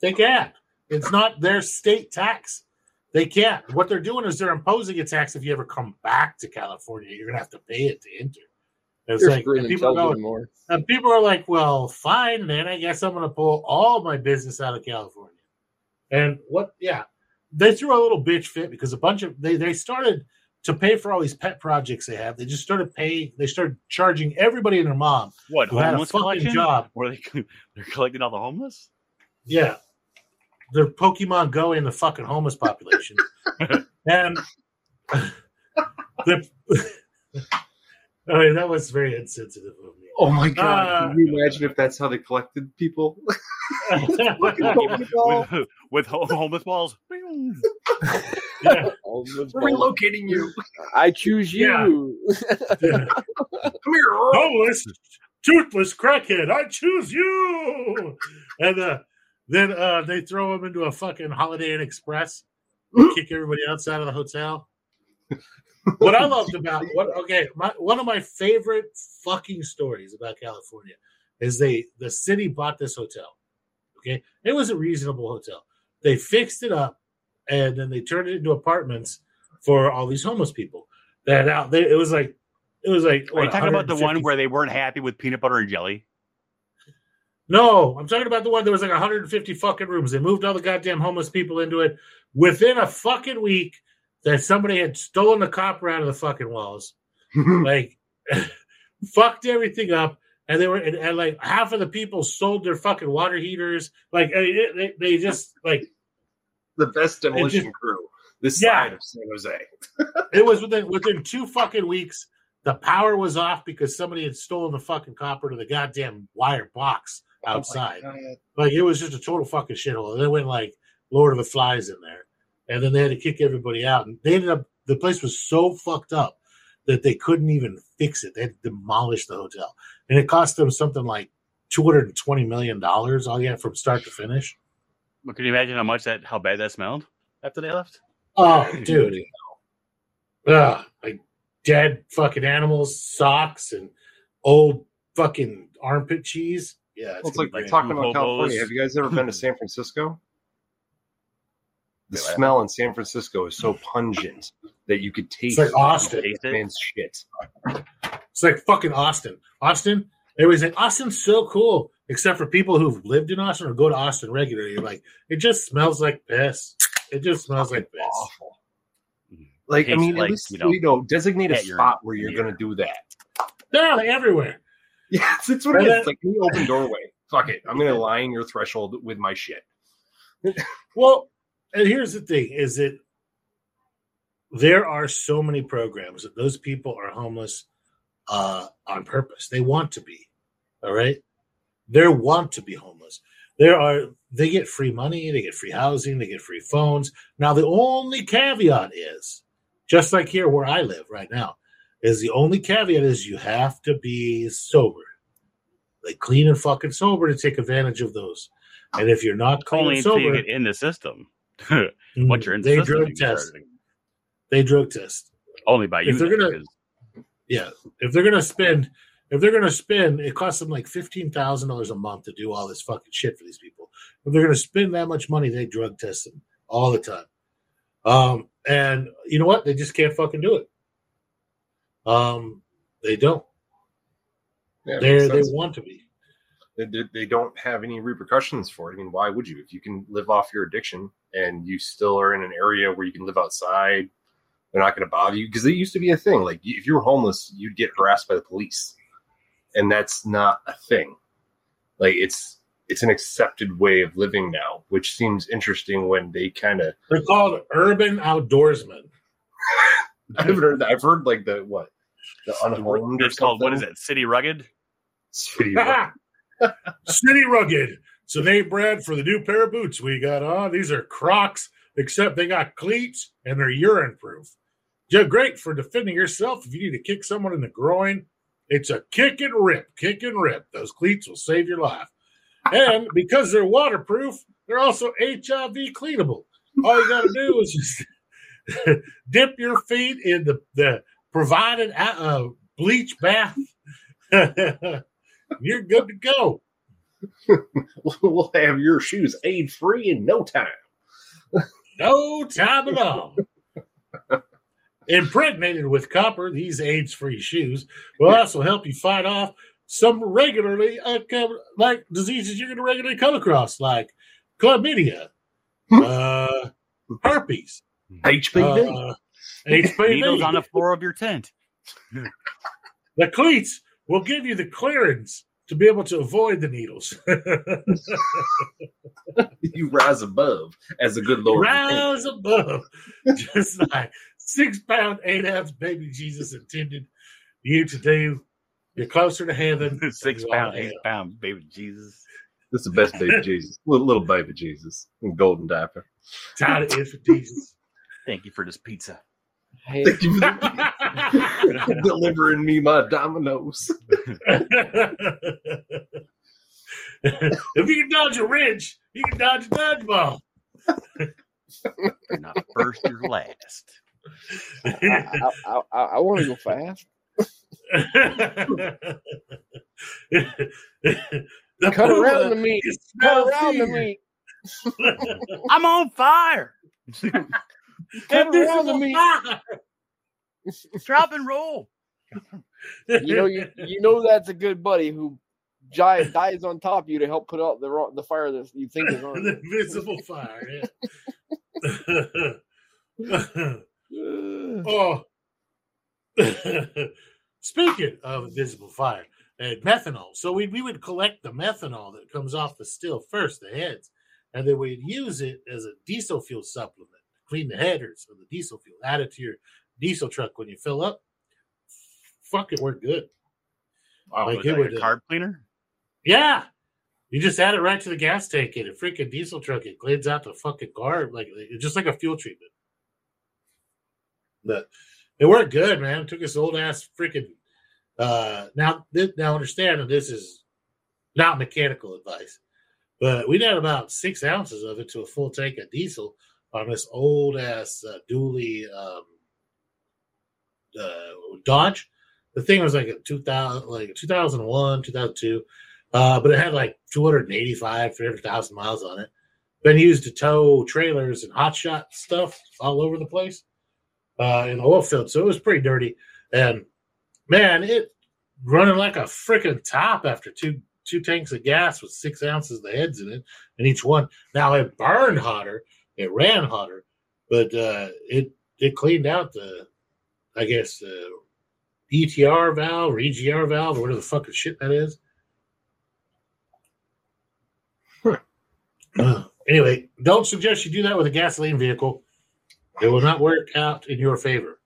Speaker 1: They can't. It's not their state tax. They can't. What they're doing is they're imposing a tax. If you ever come back to California, you're gonna have to pay it to enter. It's like and people,
Speaker 4: themselves
Speaker 1: go,
Speaker 4: even more.
Speaker 1: and people are like, "Well, fine, then I guess I'm gonna pull all my business out of California." And what? Yeah, they threw a little bitch fit because a bunch of they they started to pay for all these pet projects they have. They just started paying. They started charging everybody and their mom
Speaker 2: What
Speaker 1: who had a fucking
Speaker 2: collection?
Speaker 1: job.
Speaker 2: Were they they're collecting all the homeless?
Speaker 1: Yeah. They're Pokemon Go in the fucking homeless population. and the I mean that was very insensitive of me.
Speaker 3: Oh my god!
Speaker 1: Uh,
Speaker 3: Can you imagine if that's how they collected people?
Speaker 2: with, with homeless balls.
Speaker 1: yeah.
Speaker 3: We're
Speaker 4: go.
Speaker 3: relocating you.
Speaker 4: I choose you.
Speaker 3: Come here.
Speaker 1: Homeless, toothless crackhead, I choose you. And uh, then uh, they throw him into a fucking Holiday Inn Express, kick everybody outside of the hotel. What I loved about what okay, my, one of my favorite fucking stories about California is they the city bought this hotel. Okay, it was a reasonable hotel. They fixed it up, and then they turned it into apartments for all these homeless people. That out, they, it was like it was like
Speaker 2: Are you talking about the one where they weren't happy with peanut butter and jelly?
Speaker 1: No, I'm talking about the one that was like 150 fucking rooms. They moved all the goddamn homeless people into it within a fucking week. That somebody had stolen the copper out of the fucking walls, like fucked everything up, and they were and, and like half of the people sold their fucking water heaters. Like I mean, it- they, they just like
Speaker 3: the best demolition
Speaker 1: just-
Speaker 3: crew this
Speaker 1: Yeah.
Speaker 3: side of San Jose.
Speaker 1: it was within within two fucking weeks. The power was off because somebody had stolen the fucking copper to the goddamn wire box
Speaker 3: oh outside. Oh.
Speaker 1: Like it was just a total fucking shithole. And they went like Lord of the Flies in there, and then they had to kick everybody out. And they ended up the place was so fucked up that they couldn't even fix it. They had to demolish the hotel, and it cost them something like two hundred and twenty million dollars oh, all yet from start to finish.
Speaker 2: Well, can you imagine how much that how bad that smelled after they left?
Speaker 1: Oh, dude, Ugh, like dead fucking animals, socks, and old fucking armpit cheese. Yeah,
Speaker 3: Well, it's
Speaker 1: gonna
Speaker 3: like,
Speaker 1: be great.
Speaker 3: talking
Speaker 2: Two
Speaker 3: about California. Have you guys ever been to San Francisco? The
Speaker 2: Yeah.
Speaker 3: smell in San Francisco is so pungent that you could taste it's
Speaker 1: like Austin.
Speaker 2: Taste it?
Speaker 3: man's shit.
Speaker 1: It's like fucking Austin. Austin, everybody's like, Austin's so cool, except for people who've lived in Austin or go to Austin regularly. You're like, it just smells like piss. It just smells like piss.
Speaker 3: Awful. Like I mean,
Speaker 2: like,
Speaker 3: at least
Speaker 2: you
Speaker 3: you
Speaker 2: know,
Speaker 3: know, designate a
Speaker 2: cat urine.
Speaker 3: spot where you're
Speaker 2: Yeah.
Speaker 3: going to do that.
Speaker 1: They're like everywhere.
Speaker 3: Yes, it's what it
Speaker 1: And
Speaker 3: It's like the open doorway. Fuck it, I'm going to line your threshold with my shit.
Speaker 1: Well, and here's the thing: is that there are so many programs that those people are homeless uh, on purpose. They want to be. All right. They want to be homeless. There are they get free money, they get free housing, they get free phones. Now the only caveat is just like here where I live right now, is the only caveat is you have to be sober. Like clean and fucking sober to take advantage of those. And if you're not clean
Speaker 2: Only
Speaker 1: and
Speaker 2: until you
Speaker 1: sober,
Speaker 2: get in the system. Once you're in
Speaker 1: they
Speaker 2: system,
Speaker 1: drug test. They drug test.
Speaker 2: only by you.
Speaker 1: If they're
Speaker 2: then,
Speaker 1: gonna-
Speaker 2: because-
Speaker 1: Yeah, if they're gonna spend, if they're gonna spend, it costs them like fifteen thousand dollars a month to do all this fucking shit for these people. If they're gonna spend that much money, they drug test them all the time. Um, and you know what? They just can't fucking do it. Um, they don't.
Speaker 3: Yeah,
Speaker 1: They they want to be.
Speaker 3: They, they- they don't have any repercussions for it. I mean, why would you? If you can live off your addiction and you still are in an area where you can live outside, they're not going to bother you. Because it used to be a thing. Like if you were homeless, you'd get harassed by the police, and that's not a thing. Like it's it's an accepted way of living now, which seems interesting when they kind of.
Speaker 1: They're called urban outdoorsmen.
Speaker 3: I haven't heard that. I've heard like the what the unhomed
Speaker 2: it's called what is it? City Rugged.
Speaker 3: City
Speaker 1: City rugged. So they bred for the new pair of boots we got on. These are Crocs, except they got cleats and they're urine proof. They're great for defending yourself if you need to kick someone in the groin. It's a kick and rip, kick and rip. Those cleats will save your life. And because they're waterproof, they're also HIV cleanable. All you got to do is just dip your feet in the, the provided uh, bleach bath. You're good to go.
Speaker 3: we'll have your shoes aid free in no time.
Speaker 1: No time at all. Impregnated with copper, these AIDS free shoes will also help you fight off some regularly uh, like diseases you're going to regularly come across, like chlamydia, uh, herpes,
Speaker 3: HPV.
Speaker 1: uh, HPV.
Speaker 2: Needles on the floor of your tent.
Speaker 1: the cleats will give you the clearance to be able to avoid the needles.
Speaker 3: you rise above as a good Lord.
Speaker 1: Rise above, just like six pound, eight ounce baby Jesus intended you to do. You're closer to heaven.
Speaker 2: Six
Speaker 1: you are
Speaker 2: pound,
Speaker 1: to
Speaker 2: eight
Speaker 1: hell.
Speaker 2: pound baby Jesus.
Speaker 3: This is the best baby Jesus. Little, little baby Jesus in golden diaper.
Speaker 1: Tired of infant Jesus.
Speaker 2: Thank you for this pizza.
Speaker 4: Hey,
Speaker 3: Thank you for delivering me my Domino's.
Speaker 1: if you can dodge a wrench, you can dodge a dodgeball.
Speaker 2: You're not first, you're last.
Speaker 4: I, I, I, I want to go fast. Cut around the meat. Cut
Speaker 1: smell
Speaker 4: around the
Speaker 1: fear.
Speaker 4: meat.
Speaker 2: I'm on fire.
Speaker 4: Cut around the meat.
Speaker 2: Drop and roll.
Speaker 4: You know, you, you know that's a good buddy who giant dies on top of you to help put out the the fire that you think is on.
Speaker 1: the invisible fire. Yeah. oh, speaking of invisible fire and methanol, so we we would collect the methanol that comes off the still first, the heads, and then we'd use it as a diesel fuel supplement, clean the headers of the diesel fuel, add it to your diesel truck when you fill up. Fuck it, we're good.
Speaker 2: Wow,
Speaker 1: Like it would, uh,
Speaker 2: carb cleaner?
Speaker 1: Yeah. You just add it right to the gas tank in a freaking diesel truck. It cleans out the fucking car like just like a fuel treatment. But it worked good, man. It took this old ass freaking. Uh, now, th- now understand that this is not mechanical advice, but we'd had about six ounces of it to a full tank of diesel on this old ass uh, dually um, uh, Dodge. The thing was like a 2000, like 2001, 2002. Uh, but it had like 285, 300,000 miles on it. Been used to tow trailers and hot shot stuff all over the place uh, in oil field. So it was pretty dirty. And man, it running like a freaking top after two two tanks of gas with six ounces of heads in it, and each one. Now it burned hotter, it ran hotter, but uh, it it cleaned out the, I guess, the ETR valve or EGR valve or whatever the fucking shit that is. Uh, anyway, don't suggest you do that with a gasoline vehicle. It will not work out in your favor.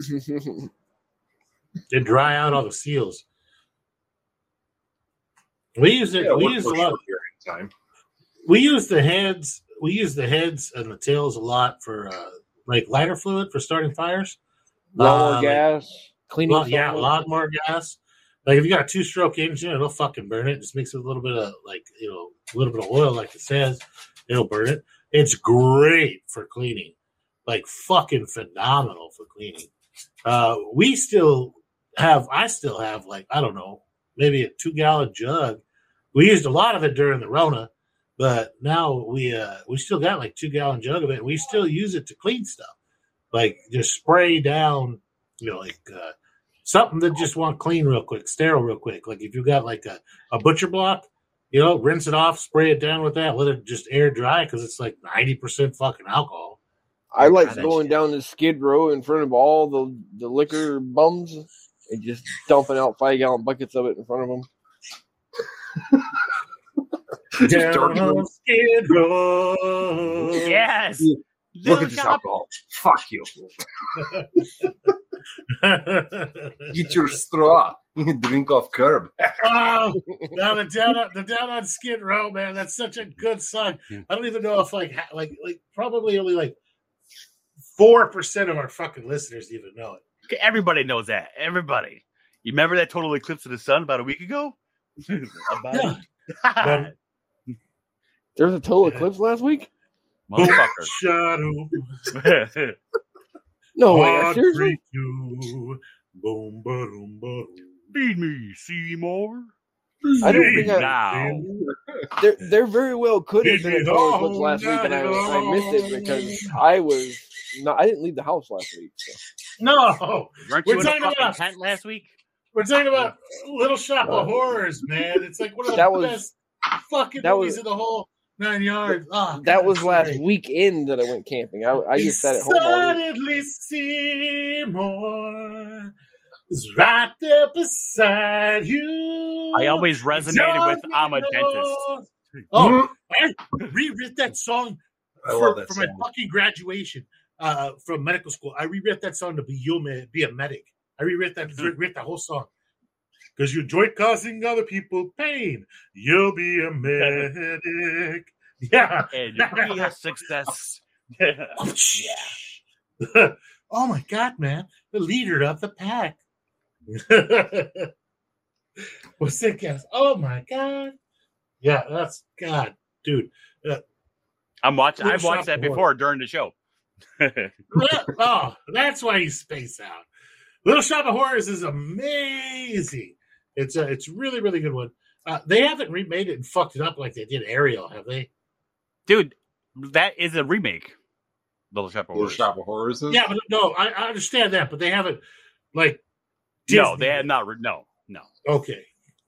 Speaker 1: It dry out all the seals. We use it.
Speaker 3: Yeah,
Speaker 1: we use a lot.
Speaker 3: short of time.
Speaker 1: We use the heads. We use the heads and the tails a lot for uh, like lighter fluid for starting fires.
Speaker 4: Lawnmower
Speaker 1: Uh,
Speaker 4: gas, cleaning.
Speaker 1: Well, yeah, a lot more gas. Like if you got a two stroke engine, it'll fucking burn it. Just mix it with a little bit of like you know a little bit of oil, like it says, it'll burn it. It's great for cleaning, like fucking phenomenal for cleaning. Uh, we still have, I still have like I don't know, maybe a two gallon jug. We used a lot of it during the Rona, but now we uh we still got like two gallon jug of it. And we still use it to clean stuff, like just spray down, you know, like. uh something that just want clean real quick, sterile real quick. Like if you got like a, a butcher block, you know, rinse it off, spray it down with that, let it just air dry because it's like ninety percent fucking alcohol.
Speaker 4: I like
Speaker 2: God,
Speaker 4: going down the skid row in front of all the, the liquor bums and just dumping out five gallon buckets of it in front of them.
Speaker 3: Just dirty
Speaker 1: Down
Speaker 3: them.
Speaker 1: Skid Row.
Speaker 2: Yes.
Speaker 3: Look at this
Speaker 2: shop.
Speaker 3: alcohol. Fuck you. Get your straw. Drink off curb.
Speaker 1: oh, now the down on, the down on Skid Row, man. That's such a good song. I don't even know if like like like probably only like four percent of our fucking listeners even know it.
Speaker 2: Okay, Everybody knows that. Everybody. You remember that total eclipse of the sun about a week ago? about
Speaker 1: Yeah.
Speaker 2: it.
Speaker 4: There was a total eclipse last week?
Speaker 2: Motherfucker.
Speaker 1: Shadow.
Speaker 4: No way.
Speaker 1: Heart
Speaker 4: Seriously?
Speaker 1: break you. Boom, boom, boom.
Speaker 2: Feed me, Seymour.
Speaker 4: I don't think I,
Speaker 2: Now.
Speaker 4: there, there very well could have been a total eclipse last week, and I, I missed it because I was not. I didn't leave the house last week. So.
Speaker 1: No,
Speaker 2: Weren't
Speaker 1: We're
Speaker 2: you in a
Speaker 1: talking about-
Speaker 2: tent last week?
Speaker 1: we're talking about Little Shop of uh, Horrors, man. It's like one of the
Speaker 4: That was-
Speaker 1: best fucking
Speaker 4: that
Speaker 1: movies
Speaker 4: was-
Speaker 1: in the whole nine yards. Oh,
Speaker 4: That was last
Speaker 1: great.
Speaker 4: weekend that I went camping. I, I just sat at home.
Speaker 1: Suddenly Seymour is right there beside you.
Speaker 2: I always resonated with I'm a dentist.
Speaker 1: Oh, I rewrote that song
Speaker 3: I
Speaker 1: for,
Speaker 3: that
Speaker 1: for my fucking graduation uh, from medical school. I rewrote that song to be you, be a medic. I rewrote that,
Speaker 3: Mm-hmm.
Speaker 1: rewrote that whole song. Because you enjoy causing other people pain, you'll be a medic. Yeah.
Speaker 2: And you'll be a success.
Speaker 1: yeah. Oh, oh my god, man. The leader of the pack. What's that guys? Oh my god. Yeah, that's God, dude.
Speaker 2: Uh, I'm watching. I've watched that before during the show.
Speaker 1: oh, that's why you space out. Little Shop of Horrors is amazing. It's a, it's really, really good one. Uh, they haven't remade it and fucked it up like they did Ariel, have they?
Speaker 2: Dude, that is a remake. Little Shop of Horrors.
Speaker 3: Little
Speaker 2: Horrors.
Speaker 3: Shop of Horrors. is?
Speaker 1: Yeah, but no, I, I understand that, but they haven't like.
Speaker 2: No, they
Speaker 1: did.
Speaker 2: have not. Re- no, no.
Speaker 1: Okay,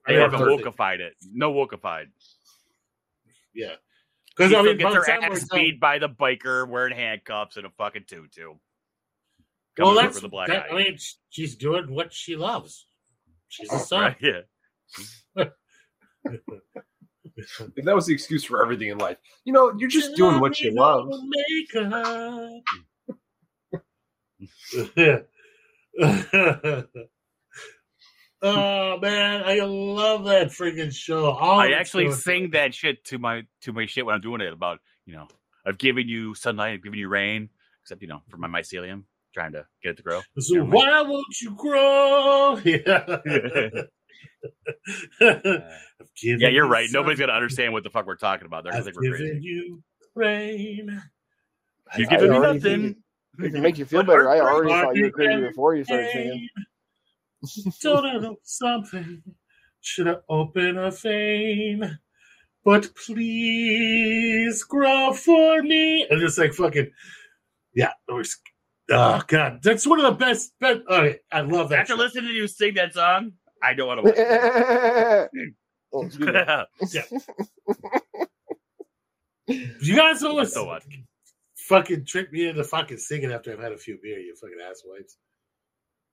Speaker 2: They
Speaker 1: I
Speaker 2: haven't
Speaker 1: heard
Speaker 2: wokeified it. No wokeified.
Speaker 1: Yeah, because I
Speaker 2: still
Speaker 1: mean,
Speaker 2: gets
Speaker 1: by
Speaker 2: her
Speaker 1: the time we're
Speaker 2: ass
Speaker 1: done-
Speaker 2: beat by the biker wearing handcuffs and a fucking tutu.
Speaker 1: well,
Speaker 2: Coming
Speaker 1: that's
Speaker 2: over the black
Speaker 1: that,
Speaker 2: eye.
Speaker 1: I mean, she's doing what she loves. She's oh, a son.
Speaker 2: Right? Yeah.
Speaker 3: If that was the excuse for everything in life. You know, you're just doing what you love.
Speaker 1: Makeup. oh man, I love that freaking show. All
Speaker 2: I actually
Speaker 1: doing-
Speaker 2: sing that shit to my to my shit when I'm doing it about you know I've given you sunlight, I've given you rain, except you know for my mycelium, trying to get it to grow.
Speaker 1: So
Speaker 2: Never mind.
Speaker 1: why won't you grow? Yeah.
Speaker 2: Yeah, you're
Speaker 1: you
Speaker 2: right. Nobody's gonna understand what the fuck we're talking about. They're gonna
Speaker 1: I've
Speaker 2: think we're
Speaker 1: given
Speaker 2: crazy.
Speaker 1: you rain.
Speaker 2: You've
Speaker 4: I
Speaker 2: given me nothing.
Speaker 4: think If it makes you feel better, I already thought you were crazy before you started singing.
Speaker 1: Don't I know something? Should I open a vein? But please grow for me. And it's like fucking, yeah. it was- Oh god, that's one of the best. best oh, I love that.
Speaker 2: After
Speaker 1: show.
Speaker 2: listening to you sing that song, I don't want to.
Speaker 4: oh, excuse me.
Speaker 1: You guys always
Speaker 2: so what?
Speaker 1: fucking trick me into fucking singing after I've had a few beer. You fucking asswipes.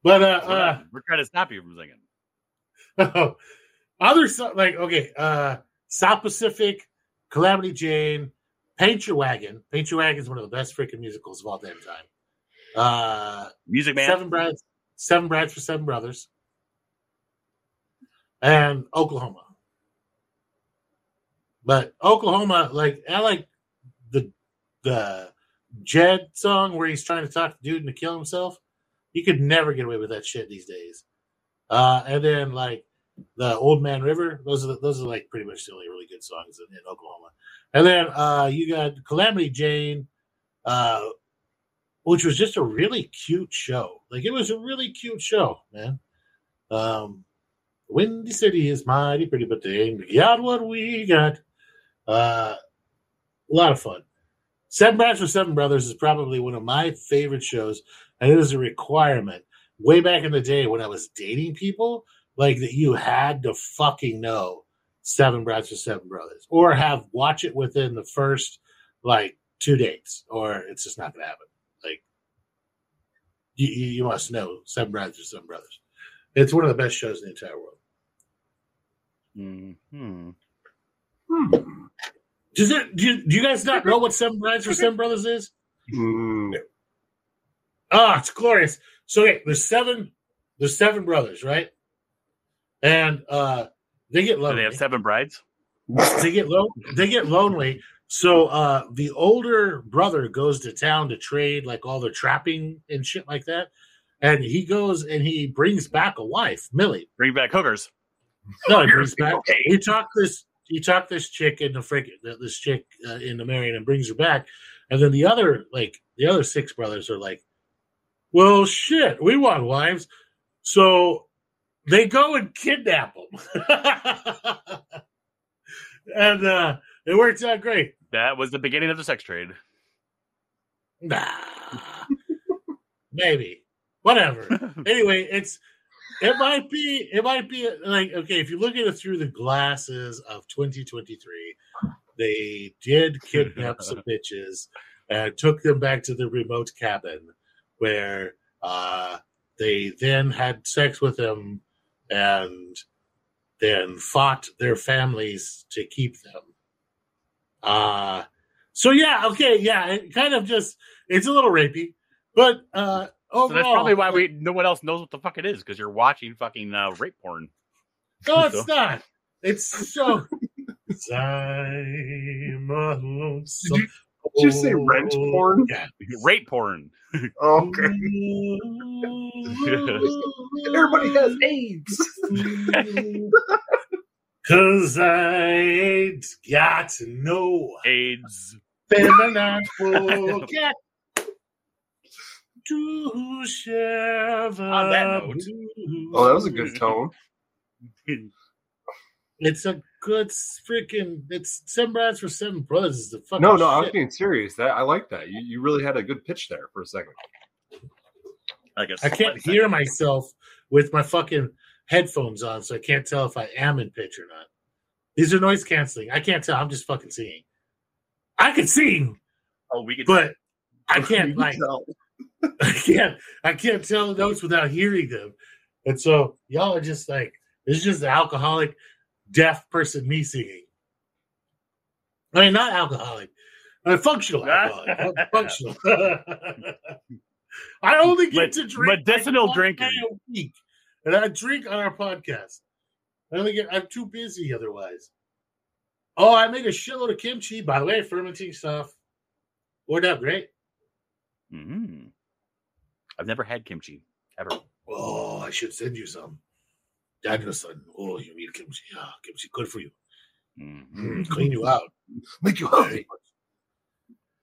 Speaker 1: But uh,
Speaker 2: We're,
Speaker 1: uh
Speaker 2: we're trying to stop you from singing.
Speaker 1: other so- like okay, uh South Pacific, Calamity Jane, Paint Your Wagon. Paint Your Wagon is one of the best freaking musicals of all damn time. Uh,
Speaker 2: Music Man.
Speaker 1: Seven Brides, Seven Brides for Seven Brothers, and Oklahoma. But Oklahoma, like I like the the Jud song where he's trying to talk the dude into kill himself. You could never get away with that shit these days. Uh, and then like the Old Man River, those are the, those are like pretty much the only really good songs in, in Oklahoma. And then uh, you got Calamity Jane, uh, which was just a really cute show. Like it was a really cute show, man. Um, Windy City is mighty pretty, but they ain't got what we got. Uh, a lot of fun. Seven Brothers for Seven Brothers is probably one of my favorite shows, and it was a requirement way back in the day when I was dating people, like that you had to fucking know Seven Brothers for Seven Brothers, or have watch it within the first like two days, or it's just not gonna happen. Like you, you you must know Seven Brothers for Seven Brothers. It's one of the best shows in the entire world.
Speaker 2: hmm
Speaker 3: Hmm.
Speaker 1: Does it? Do you, do you guys not know what Seven Brides for Seven Brothers is?
Speaker 3: Mm, no.
Speaker 1: Ah, it's glorious. So okay, there's seven, there's seven brothers, right? And uh they get
Speaker 2: Do
Speaker 1: lonely.
Speaker 2: they have seven brides?
Speaker 1: they get lo- they get lonely. So uh the older brother goes to town to trade like all the trapping and shit like that. And he goes and he brings back a wife, Millie.
Speaker 2: Bring back hookers.
Speaker 1: No, he brings back.
Speaker 3: Okay.
Speaker 1: He talked this. He talked this chick into freaking this chick uh, into marrying and brings her back, and then the other like the other six brothers are like, "Well, shit, we want wives," so they go and kidnap them, and uh, it worked out great.
Speaker 2: That was the beginning of the sex trade.
Speaker 1: Nah, maybe whatever. anyway, it's it might be it might be like okay if you look at it through the glasses of 2023 they did kidnap some bitches and took them back to the remote cabin where uh they then had sex with them and then fought their families to keep them uh so yeah okay yeah it kind of just it's a little rapey but uh
Speaker 2: So
Speaker 1: overall,
Speaker 2: that's probably why we no one else knows what the fuck it is because you're watching fucking uh, rape porn.
Speaker 1: No, it's not. It's so. I'm a
Speaker 3: Did you say rent porn?
Speaker 1: Yeah.
Speaker 2: rape porn.
Speaker 3: Okay. Everybody has AIDS.
Speaker 1: Cause I ain't got no
Speaker 2: AIDS.
Speaker 1: feminine forget to share
Speaker 2: On that note.
Speaker 3: Oh, that was a good tone.
Speaker 1: It's a good freaking. It's seven brothers for seven brothers. Is the fucking
Speaker 3: No, no, I was being serious. That I like that. You, you really had a good pitch there for a second.
Speaker 2: I guess
Speaker 1: I can't hear myself with my fucking headphones on, so I can't tell if I am in pitch or not. These are noise canceling. I can't tell. I'm just fucking singing. I can sing,
Speaker 2: Oh, we could.
Speaker 1: but I can't
Speaker 3: can
Speaker 1: like
Speaker 3: tell.
Speaker 1: I can't I can't tell the notes without hearing them. And so y'all are just like it's just an alcoholic, deaf person me singing. I mean, not alcoholic, a functional alcoholic, functional. I only get
Speaker 2: Med-
Speaker 1: to drink
Speaker 2: medicinal drinking.
Speaker 1: a week, and I drink on our podcast. I only get. I'm too busy otherwise. Oh, I made a shitload of kimchi. By the way, fermenting stuff. Worked out great.
Speaker 2: Mm-hmm. I've never had kimchi ever.
Speaker 1: Oh, I should send you some. Daniel-san. Oh, you need kimchi. Yeah, kimchi good for you.
Speaker 2: Mhm.
Speaker 1: Mm, clean you out.
Speaker 3: Make you
Speaker 1: Very
Speaker 3: healthy.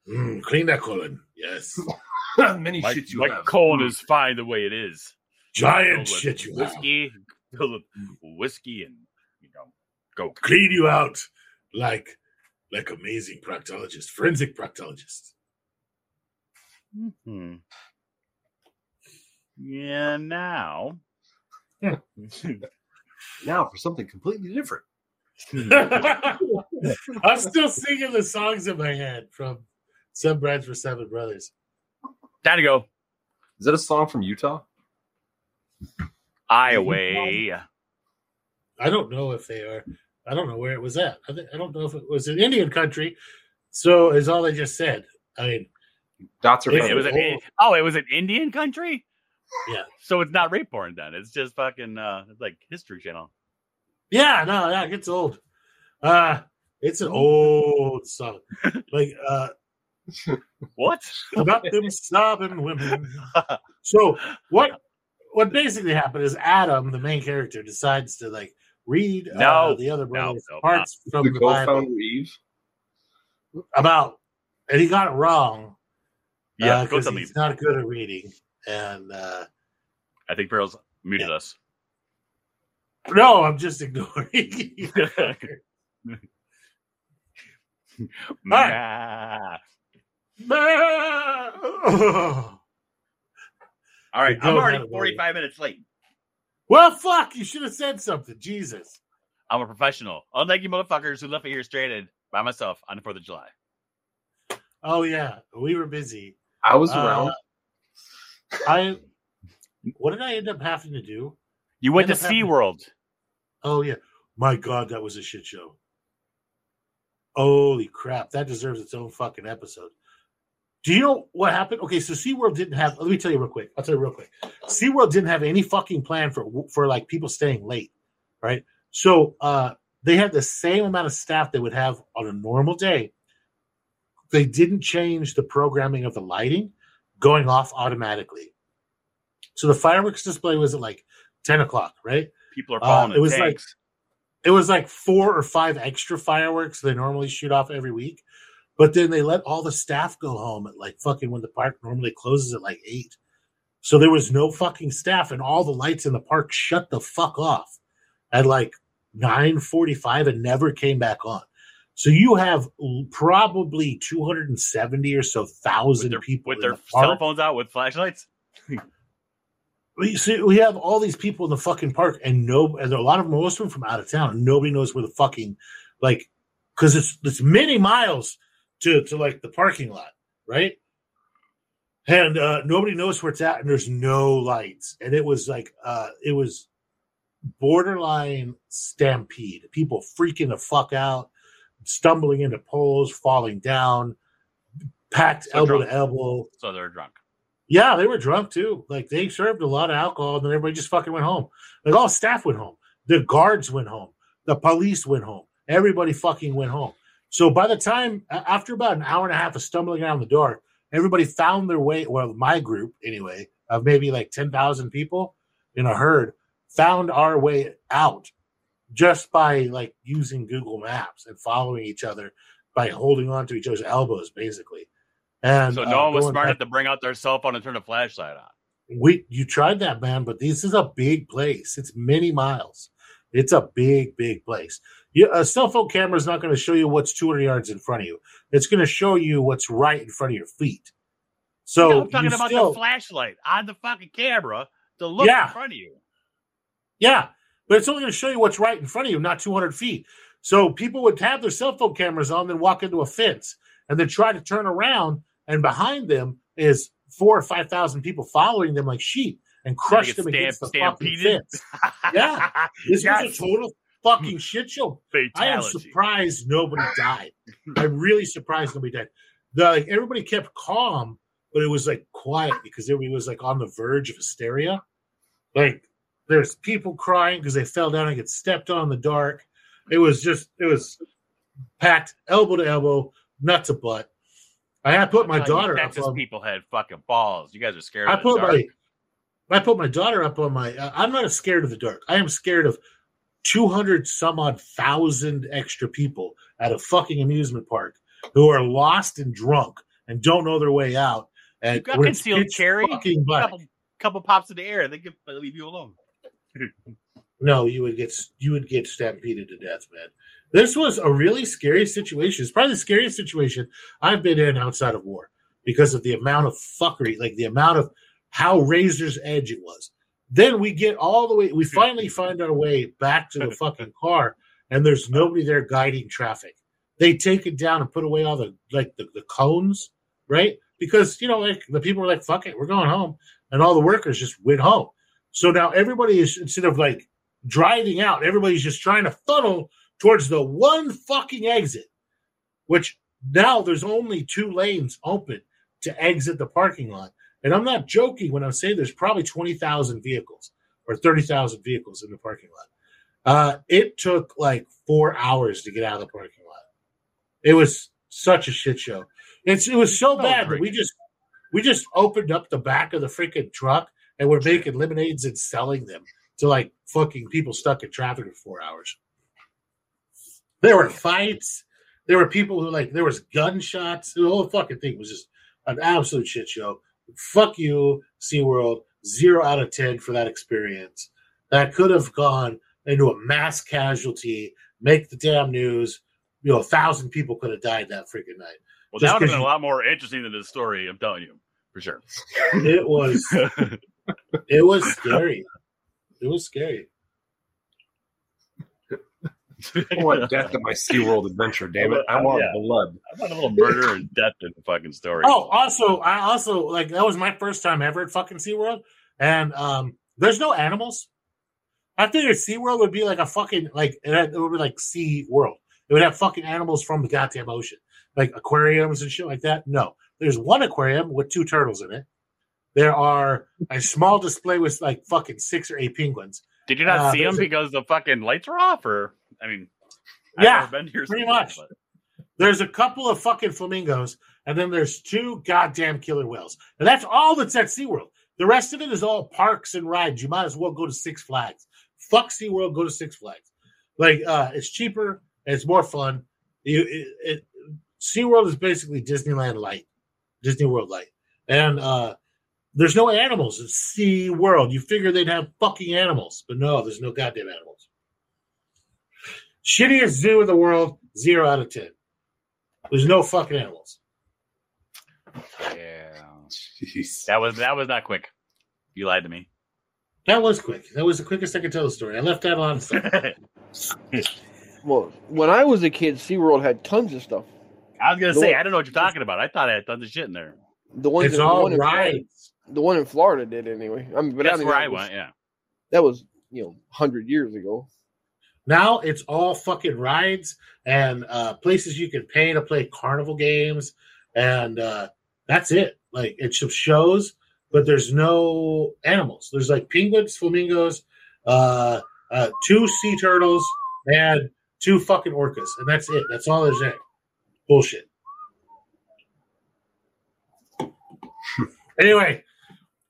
Speaker 1: Mm, clean that colon. Yes.
Speaker 3: Many
Speaker 2: My,
Speaker 3: shits you
Speaker 2: my
Speaker 3: have.
Speaker 2: colon is fine the way it is.
Speaker 1: Giant shit you have.
Speaker 2: whiskey, filled with whiskey, and you know, go.
Speaker 1: Clean you out like like amazing proctologist, forensic proctologist.
Speaker 2: Hmm. Yeah. Now.
Speaker 3: Now for something completely different.
Speaker 1: I'm still singing the songs in my head from Seven Brides for Seven Brothers.
Speaker 2: Time to go.
Speaker 3: Is that a song from Utah?
Speaker 2: Iowa.
Speaker 1: I don't know if they are. I don't know where it was at. I, think, I don't know if it was in Indian country. So is all they just said. I mean,
Speaker 3: Dots are
Speaker 1: It
Speaker 2: It was an, oh, it was an Indian country.
Speaker 1: Yeah.
Speaker 2: So it's not rape porn then. It's just fucking uh, it's like History Channel.
Speaker 1: yeah, no, yeah, it gets old. Uh it's an old song. Like uh
Speaker 2: What?
Speaker 1: about them sobbing women. So what what basically happened is Adam, the main character, decides to like read uh, the other brothers
Speaker 2: no,
Speaker 1: parts from
Speaker 3: the
Speaker 1: the, Bible
Speaker 3: Eve.
Speaker 1: about, and he got it wrong.
Speaker 2: Yeah, go
Speaker 1: because
Speaker 2: tell
Speaker 1: he's not good at reading. And uh
Speaker 2: I think Feral's muted us.
Speaker 1: no, I'm just ignoring.
Speaker 2: Nah.
Speaker 1: well,
Speaker 2: All right, I'm already 45 minutes late.
Speaker 1: Well, fuck! You should have said something. Jesus.
Speaker 2: I'm a professional. Unlike you motherfuckers who left me here stranded by myself on the 4th of July.
Speaker 1: Oh yeah, we were busy.
Speaker 3: I was
Speaker 1: Uh,
Speaker 3: around.
Speaker 1: I. What did I end up having to do?
Speaker 2: You went to
Speaker 1: End up
Speaker 2: SeaWorld.
Speaker 1: Oh yeah, my god, that was a shit show. Holy crap, that deserves its own fucking episode. Do you know what happened? Okay, so SeaWorld didn't have. Let me tell you real quick. I'll tell you real quick. SeaWorld didn't have any fucking plan for for like people staying late, right? So uh they had the same amount of staff they would have on a normal day. They didn't change the programming of the lighting, going off automatically. So the fireworks display was at like ten o'clock, right?
Speaker 2: People are
Speaker 1: Uh,
Speaker 2: falling
Speaker 1: it
Speaker 2: in
Speaker 1: was like- it was like four or five extra fireworks they normally shoot off every week. But then they let all the staff go home at like fucking when the park normally closes at like eight. So there was no fucking staff and all the lights in the park shut the fuck off at like 945 and never came back on. So you have probably 270 or so
Speaker 2: with
Speaker 1: thousand
Speaker 2: their,
Speaker 1: people
Speaker 2: with their
Speaker 1: the
Speaker 2: cell phones out with flashlights.
Speaker 1: we see we have all these people in the fucking park and no and a lot of most of them from out of town nobody knows where the fucking like because it's it's many miles to to like the parking lot right and uh nobody knows where it's at and there's no lights and it was like uh it was borderline stampede people freaking the fuck out stumbling into poles falling down packed
Speaker 2: So
Speaker 1: elbow
Speaker 2: drunk.
Speaker 1: to elbow
Speaker 2: So they're drunk.
Speaker 1: yeah, they were drunk too. Like they served a lot of alcohol, and then everybody just fucking went home. Like all staff went home. The guards went home. The police went home. Everybody fucking went home. So by the time after about an hour and a half of stumbling around the door, everybody found their way. Well, my group anyway, of maybe like ten thousand people in a herd, found our way out just by like using Google Maps and following each other by holding on to each other's elbows, basically. And
Speaker 2: So
Speaker 1: uh,
Speaker 2: no one was smart enough to bring out their cell phone and turn a flashlight on.
Speaker 1: we you tried that man but this is a big place it's many miles it's a big big place you, a cell phone camera is not going to show you what's 200 yards in front of you it's going to show you what's right in front of your feet so
Speaker 2: No, I'm talking about
Speaker 1: still-
Speaker 2: the flashlight on the fucking camera to look
Speaker 1: Yeah.
Speaker 2: in front of you.
Speaker 1: yeah but it's only going to show you what's right in front of you not 200 feet so people would have their cell phone cameras on then walk into a fence and then try to turn around and behind them is four or five thousand people following them like sheep and crush them against the fucking fence Yeah. This was a total fucking shit show. I am surprised nobody died. I'm really surprised nobody died. The, like everybody kept calm, but it was like quiet because everybody was like on the verge of hysteria. Like there's people crying because they fell down and get stepped on in the dark. It was just it was packed elbow to elbow, nut to butt. I had put my
Speaker 2: you
Speaker 1: daughter up
Speaker 2: Texas
Speaker 1: on,
Speaker 2: people had fucking balls. You guys are scared.
Speaker 1: I
Speaker 2: of the
Speaker 1: put
Speaker 2: dark.
Speaker 1: my I put my daughter up on my. Uh, I'm not scared of the dark. I am scared of 200 some odd thousand extra people at a fucking amusement park who are lost and drunk and don't know their way out. And
Speaker 2: You got concealed carry.
Speaker 1: fucking
Speaker 2: couple, couple pops in the air, they can leave you alone.
Speaker 1: No, you would get you would get stampeded to death, man. This was a really scary situation. It's probably the scariest situation I've been in outside of war because of the amount of fuckery, like the amount of how razor's edge it was. Then we get all the way. We hmm. finally find our way back to the fucking car, and there's nobody there guiding traffic. They take it down and put away all the like the, the cones, right? Because you know, like the people were like, "Fuck it, we're going home," and all the workers just went home. So now everybody is instead of like driving out, everybody's just trying to funnel towards the one fucking exit, which now there's only two lanes open to exit the parking lot. And I'm not joking when I say there's probably 20,000 vehicles or 30,000 vehicles in the parking lot. Uh, it took like four hours to get out of the parking lot. It was such a shit show. It's, it was so bad that we just we just opened up the back of the freaking truck and we're making lemonades and selling them to like fucking people stuck in traffic for four hours. There were fights. There were people who like there was gunshots. The whole fucking thing was just an absolute shit show. Fuck you, SeaWorld. Zero out of ten for that experience. That could have gone into a mass casualty, make the damn news. You know, a thousand people could have died that freaking night.
Speaker 2: Well,
Speaker 1: Just
Speaker 2: that would have been a lot more interesting than this story. I'm telling you, for sure.
Speaker 1: It was it was scary. It was scary.
Speaker 3: I want death in my SeaWorld adventure, damn it. I want
Speaker 2: Yeah.
Speaker 3: blood.
Speaker 2: I want a little murder and death in the fucking story.
Speaker 1: Oh, also, I also like that was my first time ever at fucking SeaWorld. And um there's no animals. I figured SeaWorld would be like a fucking like it, would be like Sea World. It would have fucking animals from the goddamn ocean. Like aquariums and shit like that. No. There's one aquarium with two turtles in it. There are a small display with like fucking six or eight penguins.
Speaker 2: Did you not
Speaker 1: uh,
Speaker 2: see them
Speaker 1: there's a-
Speaker 2: because the fucking lights were off? Or I mean,
Speaker 1: Yeah,
Speaker 2: I've never been your
Speaker 1: pretty much.
Speaker 2: but-
Speaker 1: There's a couple of fucking flamingos, and then there's two goddamn killer whales. And that's all that's at SeaWorld. The rest of it is all parks and rides. You might as well go to Six Flags. Fuck SeaWorld, go to Six Flags. Like, uh, it's cheaper, it's more fun. You, it, it, SeaWorld is basically Disneyland light, Disney World light. And uh, there's no animals at SeaWorld. You figure they'd have fucking animals, but no, there's no goddamn animals. Shittiest zoo in the world, zero out of ten. There's no fucking animals.
Speaker 2: Yeah,
Speaker 3: Jeez.
Speaker 2: that was that was not quick. You lied to me.
Speaker 1: That was quick. That was the quickest I could tell the story. I left out a lot of stuff.
Speaker 4: Well, when I was a kid, SeaWorld had tons of stuff.
Speaker 2: I was gonna
Speaker 4: The
Speaker 2: say
Speaker 4: one-
Speaker 2: I don't know what you're talking about. I thought I had tons of shit in there.
Speaker 4: The ones
Speaker 1: It's
Speaker 4: in, the
Speaker 1: all
Speaker 4: one in Florida,
Speaker 1: rides.
Speaker 4: the one in Florida did anyway. I mean, but I
Speaker 2: That's
Speaker 4: mean,
Speaker 2: where
Speaker 4: that
Speaker 2: I
Speaker 4: was-
Speaker 2: went. Yeah.
Speaker 4: That was you know hundred years ago.
Speaker 1: Now it's all fucking rides and uh, places you can pay to play carnival games, and uh, that's it. Like it's just shows, but there's no animals. There's like penguins, flamingos, uh, uh, two sea turtles, and two fucking orcas, and that's it. That's all there's there. Bullshit. anyway,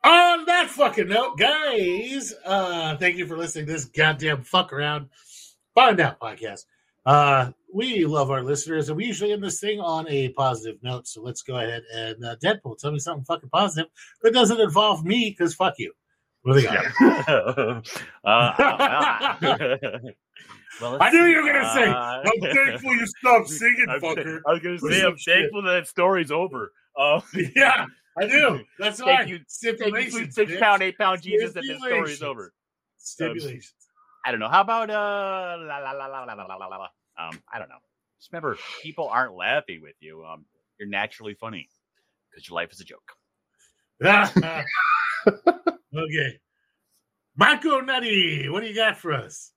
Speaker 1: on that fucking note, guys, uh, thank you for listening to this goddamn fuck around find out podcast. Uh, we love our listeners, and we usually end this thing on a positive note. So let's go ahead and uh, Deadpool, tell me something fucking positive that doesn't involve me, because fuck you. What do they got?
Speaker 2: uh, well,
Speaker 1: I knew you were gonna say,
Speaker 2: uh,
Speaker 1: "I'm thankful you stopped singing,
Speaker 2: I'm-
Speaker 1: fucker."
Speaker 2: I was gonna say I'm
Speaker 1: shit.
Speaker 2: thankful that story's over. Uh,
Speaker 1: yeah, I do. That's why.
Speaker 2: Thank you- thank you,
Speaker 1: Stipulations.
Speaker 2: six
Speaker 1: bitch.
Speaker 2: pound, eight pound Jesus, that this story's over.
Speaker 1: Stipulations.
Speaker 2: I don't know. How about uh, la, la, la, la, la, la, la, la, la. um, I don't know. Just remember, people aren't laughing with you. Um, you're naturally funny because your life is a joke.
Speaker 1: okay. Marco Nutty, what do you got for us?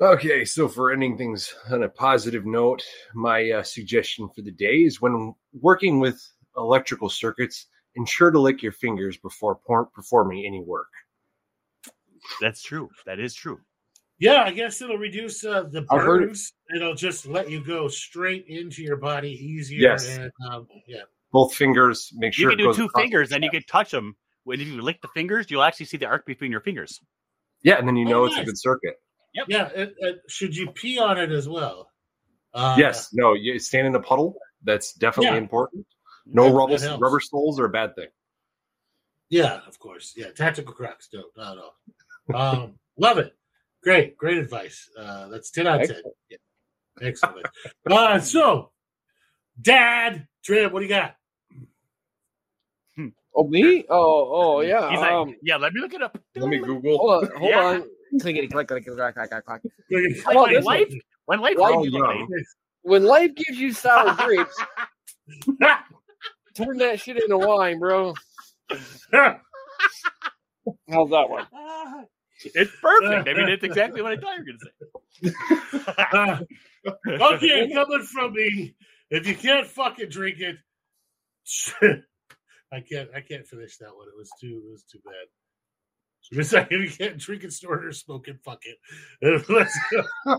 Speaker 3: Okay, so for ending things on a positive note, my uh, suggestion for the day is when working with electrical circuits, ensure to lick your fingers before por- performing any work.
Speaker 2: That's true. That is true.
Speaker 1: Yeah, I guess it'll reduce uh, the
Speaker 3: I've heard It.
Speaker 1: It'll just let you go straight into your body easier.
Speaker 3: Yes.
Speaker 1: And, um, yeah.
Speaker 3: Both fingers, make
Speaker 2: You
Speaker 3: sure
Speaker 2: can
Speaker 3: it
Speaker 2: do
Speaker 3: goes
Speaker 2: two
Speaker 3: across-
Speaker 2: fingers, and you can touch them. When if you lick the fingers, you'll actually see the arc between your fingers.
Speaker 3: Yeah, and then you know
Speaker 1: Oh,
Speaker 3: it's a good circuit. Yep.
Speaker 1: Yeah. It, it, should you pee on it as well? Uh,
Speaker 3: yes, no, you stand in a puddle. That's definitely
Speaker 1: Yeah.
Speaker 3: important. No
Speaker 1: That-
Speaker 3: rubber
Speaker 1: that
Speaker 3: rubber soles are a bad thing.
Speaker 1: Yeah, of course. Yeah, tactical crocs. No, not at all. Um, love it. Great, great advice. Uh, that's ten out of ten.
Speaker 3: Excellent.
Speaker 1: Yeah. Excellent. uh, so, Dad, Trip, what do you got?
Speaker 4: Oh me? Oh oh yeah.
Speaker 2: He's like,
Speaker 4: um,
Speaker 2: yeah. Let me look it up.
Speaker 3: Let me Google.
Speaker 4: hold on, hold
Speaker 2: Yeah.
Speaker 4: on. Clickety click click click click click click.
Speaker 2: Like,
Speaker 4: about
Speaker 2: when
Speaker 4: this
Speaker 2: life, when life
Speaker 4: Life
Speaker 2: gives you
Speaker 4: When life gives you sour grapes, turn that shit into wine, bro. How's that one?
Speaker 2: It's perfect. I mean, it's exactly what I thought you were going to say.
Speaker 1: Uh, okay, coming from me, if you can't fucking drink it, I can't. I can't finish that one. It was too. It was too bad. So a second, you can't drink it, snort it, or smoke it. Fuck it. Let's go.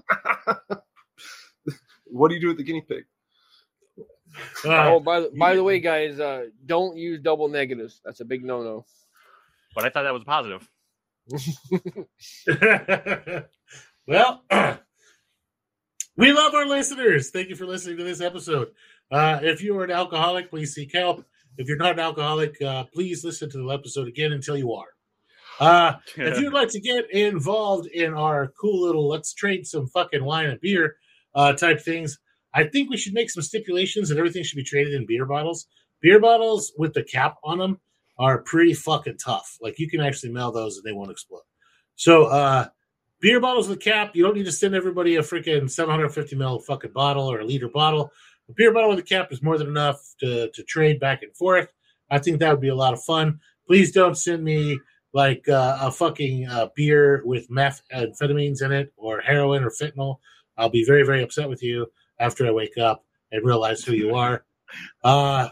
Speaker 3: what do you do with the guinea pig?
Speaker 1: Uh,
Speaker 4: oh, by the, by the way, guys, uh, don't use double negatives. That's a big no no.
Speaker 2: But I thought that was positive.
Speaker 1: well, we love our listeners. Thank you for listening to this episode. Uh, if you are an alcoholic, please seek help. If you're not an alcoholic, uh, please listen to the episode again until you are. Uh, if you'd like to get involved in our cool little let's trade some fucking wine and beer uh, type things, I think we should make some stipulations that everything should be traded in beer bottles. Beer bottles with the cap on them are pretty fucking tough. Like you can actually mail those and they won't explode. So, uh, beer bottles with cap, you don't need to send everybody a freaking 750 ml fucking bottle or a liter bottle. A beer bottle with a cap is more than enough to, to trade back and forth. I think that would be a lot of fun. Please don't send me like uh, a fucking uh, beer with meth, methamphetamines in it or heroin or fentanyl. I'll be very, very upset with you after I wake up and realize who you are. Uh,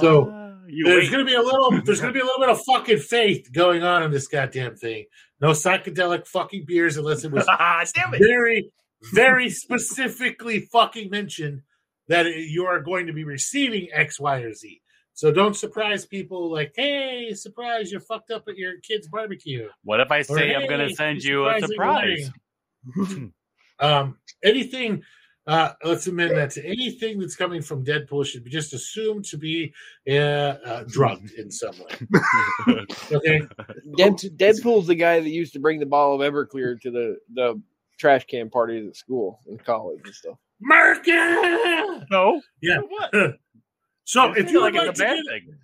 Speaker 1: so
Speaker 2: you
Speaker 1: there's gonna be a little there's gonna be a little bit of fucking faith going on in this goddamn thing. No psychedelic fucking beers unless it was
Speaker 2: Damn it.
Speaker 1: very, very specifically fucking mentioned that you are going to be receiving X, Y, or Z. So don't surprise people like, hey, surprise, you're fucked up at your kid's barbecue.
Speaker 2: What if I
Speaker 1: Or,
Speaker 2: say I'm going to send
Speaker 1: you're
Speaker 2: a surprise?
Speaker 1: Um, anything, uh, let's amend that to anything that's coming from Deadpool should be just assumed to be uh, uh, drugged in some way. Okay.
Speaker 4: Dead, Deadpool's the guy that used to bring the bottle of Everclear to the the trash can parties at school and college and stuff.
Speaker 1: Merca!
Speaker 2: no.
Speaker 1: Yeah.
Speaker 2: What?
Speaker 1: So
Speaker 2: I
Speaker 1: if you
Speaker 2: like
Speaker 1: like,
Speaker 2: a
Speaker 1: to
Speaker 2: bad
Speaker 1: get,
Speaker 2: thing.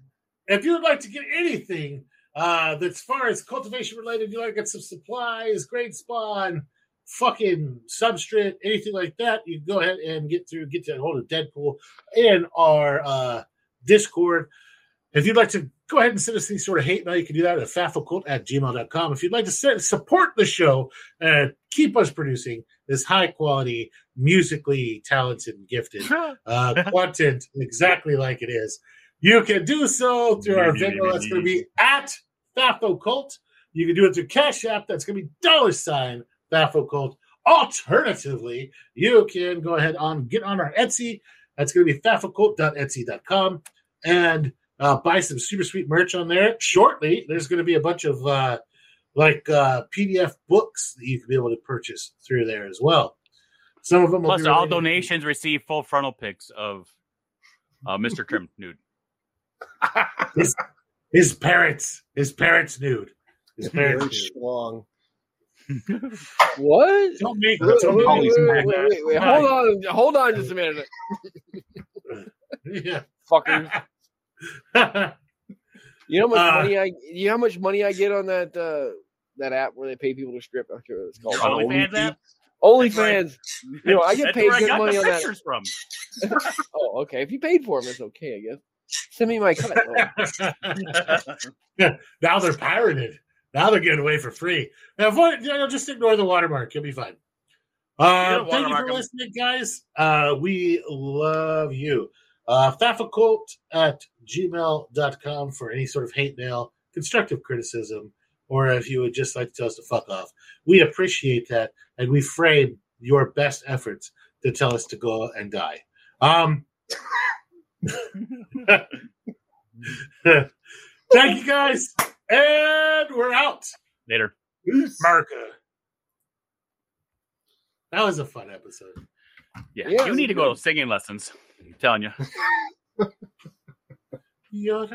Speaker 1: if you would like to get anything uh that's far as cultivation related, you like to get some supplies, grain spawn, fucking substrate, anything like that, you can go ahead and get through, get to hold of Deadpool in our uh Discord. If you'd like to go ahead and send us any sort of hate mail, you can do that at fafocult at gmail.com. If you'd like to send, support the show and keep us producing this high quality, musically talented and gifted uh, content exactly like it is. You can do so through our Venmo. That's going to be at Fafo Cult. You can do it through Cash App. That's going to be dollar sign Fafo Cult. Alternatively, you can go ahead on get on our Etsy. That's going to be fafocult.etsy.com and uh, buy some super sweet merch on there. Shortly, there's going to be a bunch of uh, like uh, PDF books that you can be able to purchase through there as well. Some of them will
Speaker 2: Plus,
Speaker 1: be
Speaker 2: all
Speaker 1: related-
Speaker 2: donations receive full frontal pics of uh, Mr. Trim nude.
Speaker 1: his, his parents, his parents nude. His parents nude.
Speaker 3: strong.
Speaker 4: What?
Speaker 1: Don't make,
Speaker 4: Wait,
Speaker 1: don't
Speaker 4: wait,
Speaker 1: make
Speaker 4: wait, wait, wait, wait, wait, Hold on, hold on just a minute,
Speaker 1: Yeah.
Speaker 4: fuckers. You know how much
Speaker 1: Uh,
Speaker 4: money I you know how much money I get on that uh that app where they pay people to strip? I'm sure it's called
Speaker 2: OnlyFans app?
Speaker 4: OnlyFans. You know, I get paid good money on that.
Speaker 2: from.
Speaker 4: Oh, okay. If you paid for them, it's okay, I guess. Send me my cut.
Speaker 1: Now they're pirated. Now they're getting away for free. Now, avoid, you know, just ignore the watermark. You'll be fine. Uh,
Speaker 2: don't
Speaker 1: thank you
Speaker 2: for
Speaker 1: for
Speaker 2: 'em.
Speaker 1: listening, guys. Uh, we love you. Uh, Fafocult at gmail.com for any sort of hate mail, constructive criticism, or if you would just like to tell us to fuck off. We appreciate that, and we frame your best efforts to tell us to go and die. Um, thank you, guys. And we're out.
Speaker 2: Later.
Speaker 1: America. That was a fun episode.
Speaker 2: Yeah,
Speaker 4: Yeah,
Speaker 2: you need to
Speaker 4: it
Speaker 2: go to singing lessons. I'm telling you.
Speaker 1: You're